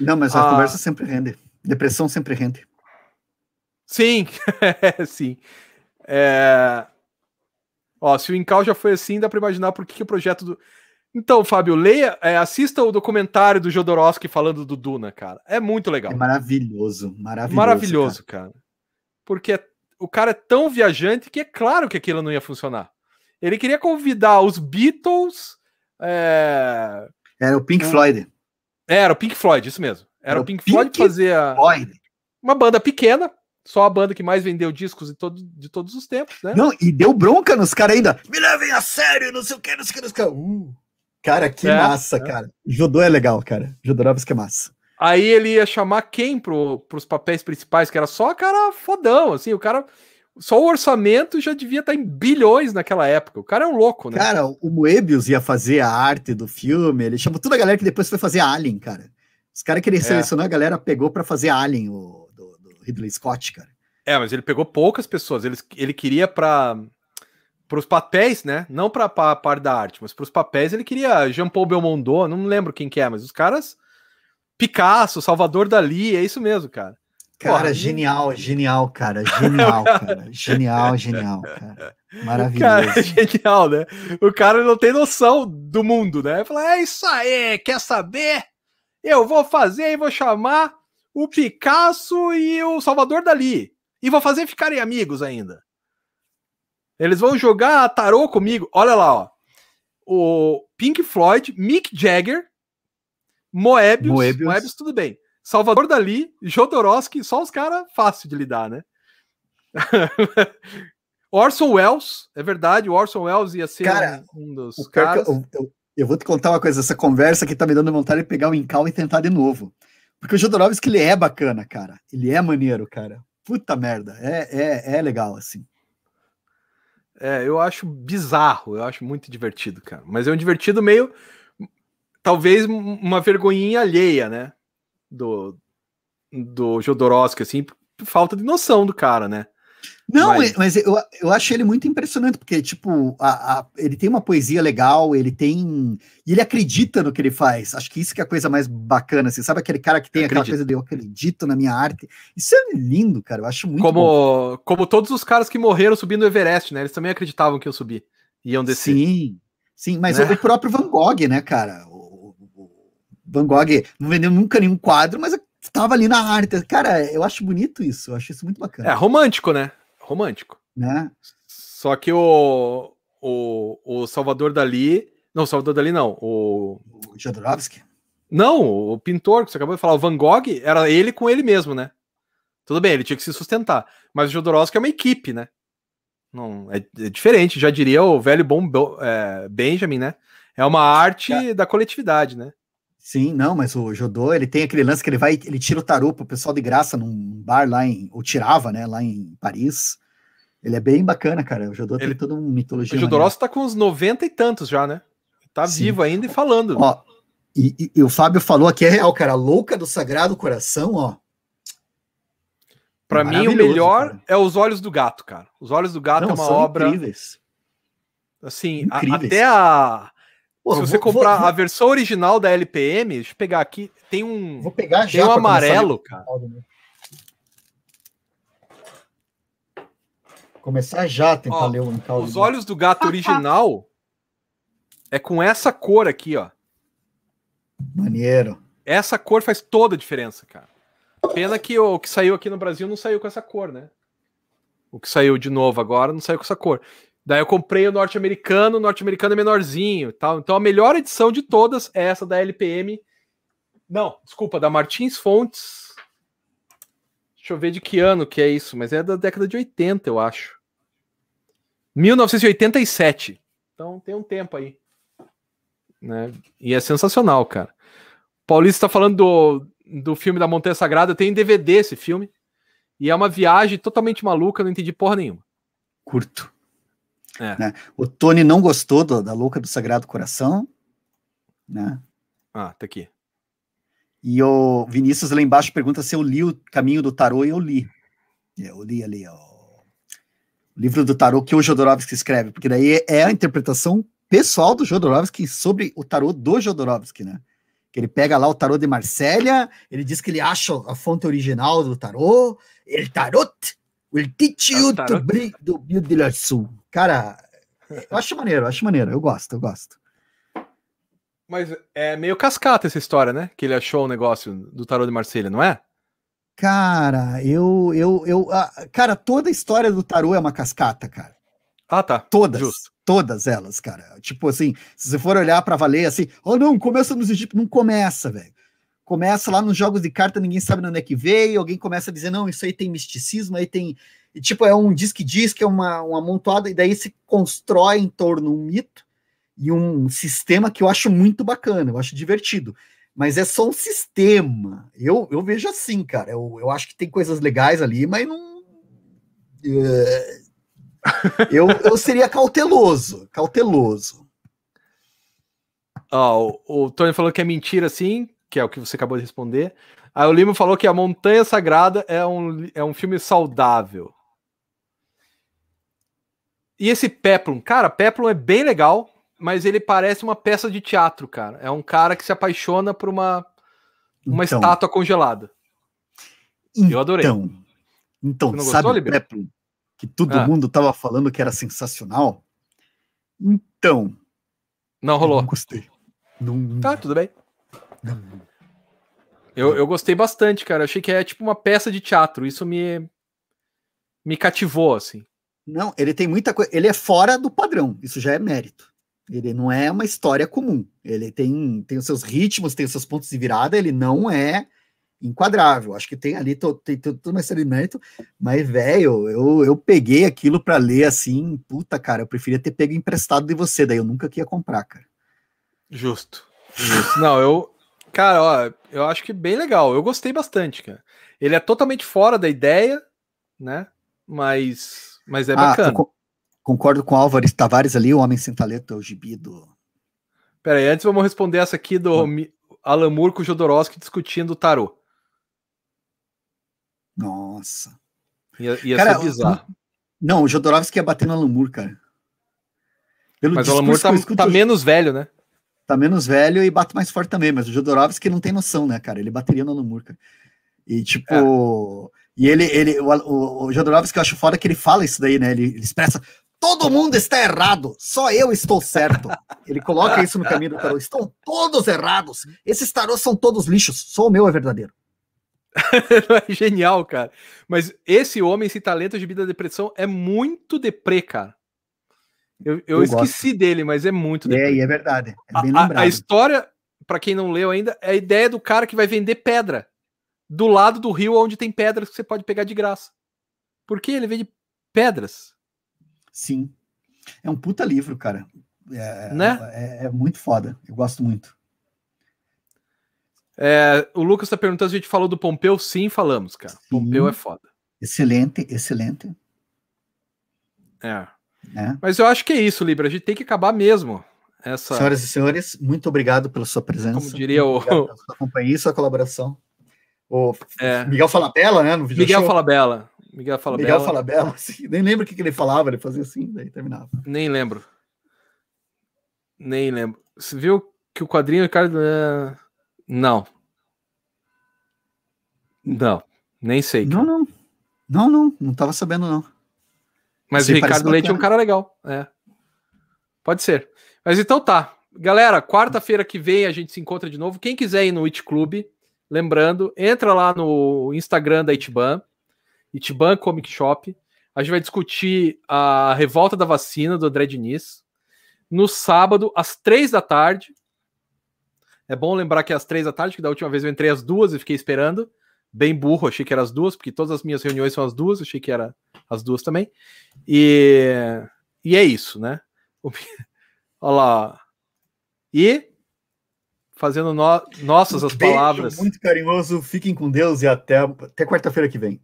Não, mas a ah, conversa sempre rende. Depressão sempre rende. Sim, sim. É... Ó, se o Incal já foi assim, dá para imaginar por que, que o projeto do. Então, Fábio, leia, é, assista o documentário do Jodorowsky falando do Duna, cara. É muito legal. É maravilhoso, maravilhoso. Maravilhoso, cara. cara. Porque o cara é tão viajante que é claro que aquilo não ia funcionar. Ele queria convidar os Beatles. É... Era o Pink Floyd. Era o Pink Floyd, isso mesmo. Era, Era o Pink, Pink Floyd fazer uma banda pequena, só a banda que mais vendeu discos de, todo, de todos os tempos, né? Não, e deu bronca nos caras ainda. Me levem a sério, não sei o que, não sei o que, não sei o que. Uh, cara, que é, massa, é. cara. Jodô é legal, cara. Jodorowsky é massa. Aí ele ia chamar quem pro, pros papéis principais, que era só cara fodão, assim, o cara. Só o orçamento já devia estar em bilhões naquela época. O cara é um louco, né? Cara, o Moebius ia fazer a arte do filme, ele chamou toda a galera que depois foi fazer Alien, cara. Os caras que ele é. selecionou, a galera pegou para fazer Alien, o Ridley Scott, cara. É, mas ele pegou poucas pessoas. Ele, ele queria para os papéis, né? Não para a parte da arte, mas para os papéis ele queria Jean-Paul Belmondo, não lembro quem que é, mas os caras Picasso, Salvador Dali, é isso mesmo, cara. Cara, Porra, genial, genial, cara. Genial, cara. Genial, genial, cara. Maravilhoso. Cara, é genial, né? O cara não tem noção do mundo, né? Fala, é isso aí, quer saber? Eu vou fazer e vou chamar o Picasso e o Salvador Dali. E vou fazer ficarem amigos ainda. Eles vão jogar tarô comigo. Olha lá, ó. O Pink Floyd, Mick Jagger, Moebius, Moebius, Moebius tudo bem. Salvador Dali, Jodorowsky, só os caras fácil de lidar, né? Orson Welles, é verdade, o Orson Welles ia ser cara, um, dos caras. Eu, eu, eu, vou te contar uma coisa, essa conversa que tá me dando vontade de pegar o Incal e tentar de novo. Porque o Jodorowsky, ele é bacana, cara. Ele é maneiro, cara. Puta merda, é, é, é legal, assim. É, eu acho bizarro, eu acho muito divertido, cara. Mas é um divertido meio talvez uma vergonhinha alheia, né? Do, do Jodorowsky, assim, falta de noção do cara, né? Não, mas, mas eu, eu acho ele muito impressionante, porque, tipo, a, a, ele tem uma poesia legal, ele tem. E ele acredita no que ele faz. Acho que isso que é a coisa mais bacana, assim, sabe aquele cara que tem aquela coisa de eu acredito na minha arte. Isso é lindo, cara. Eu acho muito como, bom. Como todos os caras que morreram subindo o Everest, né? Eles também acreditavam que eu subi. Iam descer. Sim, sim, mas né? o próprio Van Gogh, né, cara? Van Gogh não vendeu nunca nenhum quadro, mas estava ali na arte. Cara, eu acho bonito isso, eu acho isso muito bacana. É romântico, né? Romântico. Né? Só que o, o, o Salvador Dali. Não, Salvador Dali não. O, o Jodorowsky? Não, o pintor que você acabou de falar, o Van Gogh, era ele com ele mesmo, né? Tudo bem, ele tinha que se sustentar. Mas o Jodorowsky é uma equipe, né? Não, é, é diferente, já diria o velho bom é, Benjamin, né? É uma arte é. da coletividade, né? Sim, não, mas o Jodô, ele tem aquele lance que ele vai, ele tira o tarô pro pessoal de graça num bar lá em, ou tirava, né, lá em Paris. Ele é bem bacana, cara. O Jodô ele, tem toda uma mitologia. O Jodorowsky tá com uns 90 e tantos já, né? Tá Sim. vivo ainda e falando. Ó, e, e, e, o Fábio falou aqui, é real, cara. Louca do Sagrado Coração, ó. Pra mim, o melhor cara. é Os Olhos do Gato, cara. Os Olhos do Gato Não, é uma obra. Incríveis. Assim, incríveis. A, até a, Pô, Se você vou, comprar vou, a versão original da LPM, deixa eu pegar aqui, tem um. Vou pegar já. Tem um amarelo, cara. Começar já a tentar ó, ler o encaldo. Os olhos do gato original é com essa cor aqui, ó. Maneiro. Essa cor faz toda a diferença, cara. Pena que o que saiu aqui no Brasil não saiu com essa cor, né? O que saiu de novo agora não saiu com essa cor. Daí eu comprei o norte-americano, o norte-americano é menorzinho tal. Então a melhor edição de todas é essa da LPM. Não, desculpa, da Martins Fontes. Deixa eu ver de que ano que é isso, mas é da década de 80, eu acho. 1987. Então tem um tempo aí. Né? E é sensacional, cara. Paulista está falando do, do filme da Montanha Sagrada. Tem DVD esse filme. E é uma viagem totalmente maluca, não entendi porra nenhuma. Curto. É. Né? O Tony não gostou do, da Louca do Sagrado Coração. Né? Ah, tá aqui. E o Vinícius lá embaixo pergunta se eu li o Caminho do Tarô e eu li. Eu li ali ó, o livro do tarô que o Jodorowsky escreve, porque daí é a interpretação pessoal do Jodorowsky sobre o tarô do Jodorowsky, né? Que ele pega lá o tarô de Marsella, ele diz que ele acha a fonte original do tarô, ele tarot will teach you to bring the beauty sul. Cara, eu acho maneiro, eu acho maneiro, eu gosto, eu gosto. Mas é meio cascata essa história, né? Que ele achou o negócio do tarô de Marselha, não é? Cara, eu, eu, eu, cara, toda a história do tarô é uma cascata, cara. Ah, tá. Todas. Justo. Todas elas, cara. Tipo assim, se você for olhar para valer assim, oh não, começa nos Egípcios, não começa, velho. Começa lá nos jogos de carta, ninguém sabe de onde é que veio, alguém começa a dizer, não, isso aí tem misticismo, aí tem. E, tipo, é um diz que é uma, uma amontoada, e daí se constrói em torno um mito e um sistema que eu acho muito bacana, eu acho divertido. Mas é só um sistema. Eu, eu vejo assim, cara. Eu, eu acho que tem coisas legais ali, mas não. É... eu, eu seria cauteloso. Cauteloso. Oh, o, o Tony falou que é mentira, sim, que é o que você acabou de responder. Aí o Limo falou que A Montanha Sagrada é um, é um filme saudável. E esse Peplum? Cara, Peplum é bem legal mas ele parece uma peça de teatro, cara. É um cara que se apaixona por uma, uma então, estátua congelada. eu adorei. Então, então sabe gostou, Peplum, que todo ah. mundo tava falando que era sensacional? Então. Não rolou. Não gostei. Não... Tá, tudo bem. Eu, eu gostei bastante, cara. Eu achei que é tipo uma peça de teatro. Isso me, me cativou, assim. Não, ele tem muita coisa. Ele é fora do padrão. Isso já é mérito. Ele não é uma história comum. Ele tem, tem os seus ritmos, tem os seus pontos de virada, ele não é enquadrável. Acho que tem ali to, tem toda uma série de mérito, mas, velho, eu, eu peguei aquilo para ler assim, puta, cara, eu preferia ter pego emprestado de você, daí eu nunca queria comprar, cara. Justo. Justo. não, eu. Cara, ó, eu acho que bem legal. Eu gostei bastante, cara. Ele é totalmente fora da ideia, né? Mas, mas é ah, bacana. Concordo com o Álvares Tavares ali, o Homem Sem Talento é o gibi do. Pera aí, antes vamos responder essa aqui do hum. Alan Moore com o Jodorowsky discutindo o tarô. Nossa. Ia, ia cara, ser bizarro. Não, o Jodorowsky ia bater no Alan Moore, cara. Pelo mas o Alan Moore tá, escuto, tá, menos velho, né? Tá menos velho e bate mais forte também, mas o Jodorowsky não tem noção, né, cara? Ele bateria no Alan Moore, cara. E tipo. É. E ele, ele o, o, Jodorowsky, eu acho foda que ele fala isso daí, né? Ele, ele expressa todo mundo está errado, só eu estou certo. Ele coloca isso no caminho do tarô. Estão todos errados. Esses tarôs são todos lixos, só o meu é verdadeiro. é genial, cara. Mas esse homem, esse talento de vida da depressão é muito deprê, cara. Eu, eu, eu esqueci gosto. dele, mas é muito deprê. É, e é verdade. É bem a, lembrado. A, a história, para quem não leu ainda, é a ideia do cara que vai vender pedra do lado do rio onde tem pedras que você pode pegar de graça. Por que ele vende pedras? Sim. É um puta livro, cara. É, né? é, é muito foda. Eu gosto muito. É, o Lucas está perguntando se a gente falou do Pompeu. Sim, falamos, cara. Sim. Pompeu é foda. Excelente, excelente. É. é. Mas eu acho que é isso, Libra. A gente tem que acabar mesmo. Essa... Senhoras e senhores, muito obrigado pela sua presença. Como diria o. Pela sua companhia e sua colaboração. O é. Miguel Falabella, né? No Miguel show. Falabella. Miguel Falabella. Miguel Falabella, assim, nem lembro o que, que ele falava, ele fazia assim, daí terminava. Nem lembro. Nem lembro. Você viu que o quadrinho, Ricardo. É... Não. Não, nem sei. Cara. Não, não. Não, não, não tava sabendo, não. Mas Você o Ricardo Leite é um cara legal. É. Pode ser. Mas então tá. Galera, quarta-feira que vem a gente se encontra de novo. Quem quiser ir no It Club, lembrando, entra lá no Instagram da Itban Itiban Comic Shop. A gente vai discutir a revolta da vacina do André Diniz. No sábado, às três da tarde. É bom lembrar que é às três da tarde, que da última vez eu entrei às duas e fiquei esperando. bem burro, achei que eram as duas, porque todas as minhas reuniões são as duas, achei que era as duas também. E, e é isso, né? Olha lá. E fazendo no, nossas as Beijo palavras. Muito carinhoso, fiquem com Deus e até, até quarta-feira que vem.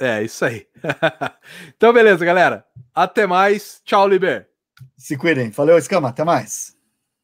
É, isso aí. então, beleza, galera. Até mais. Tchau, Liber. Se cuidem. Valeu, Escama. Até mais.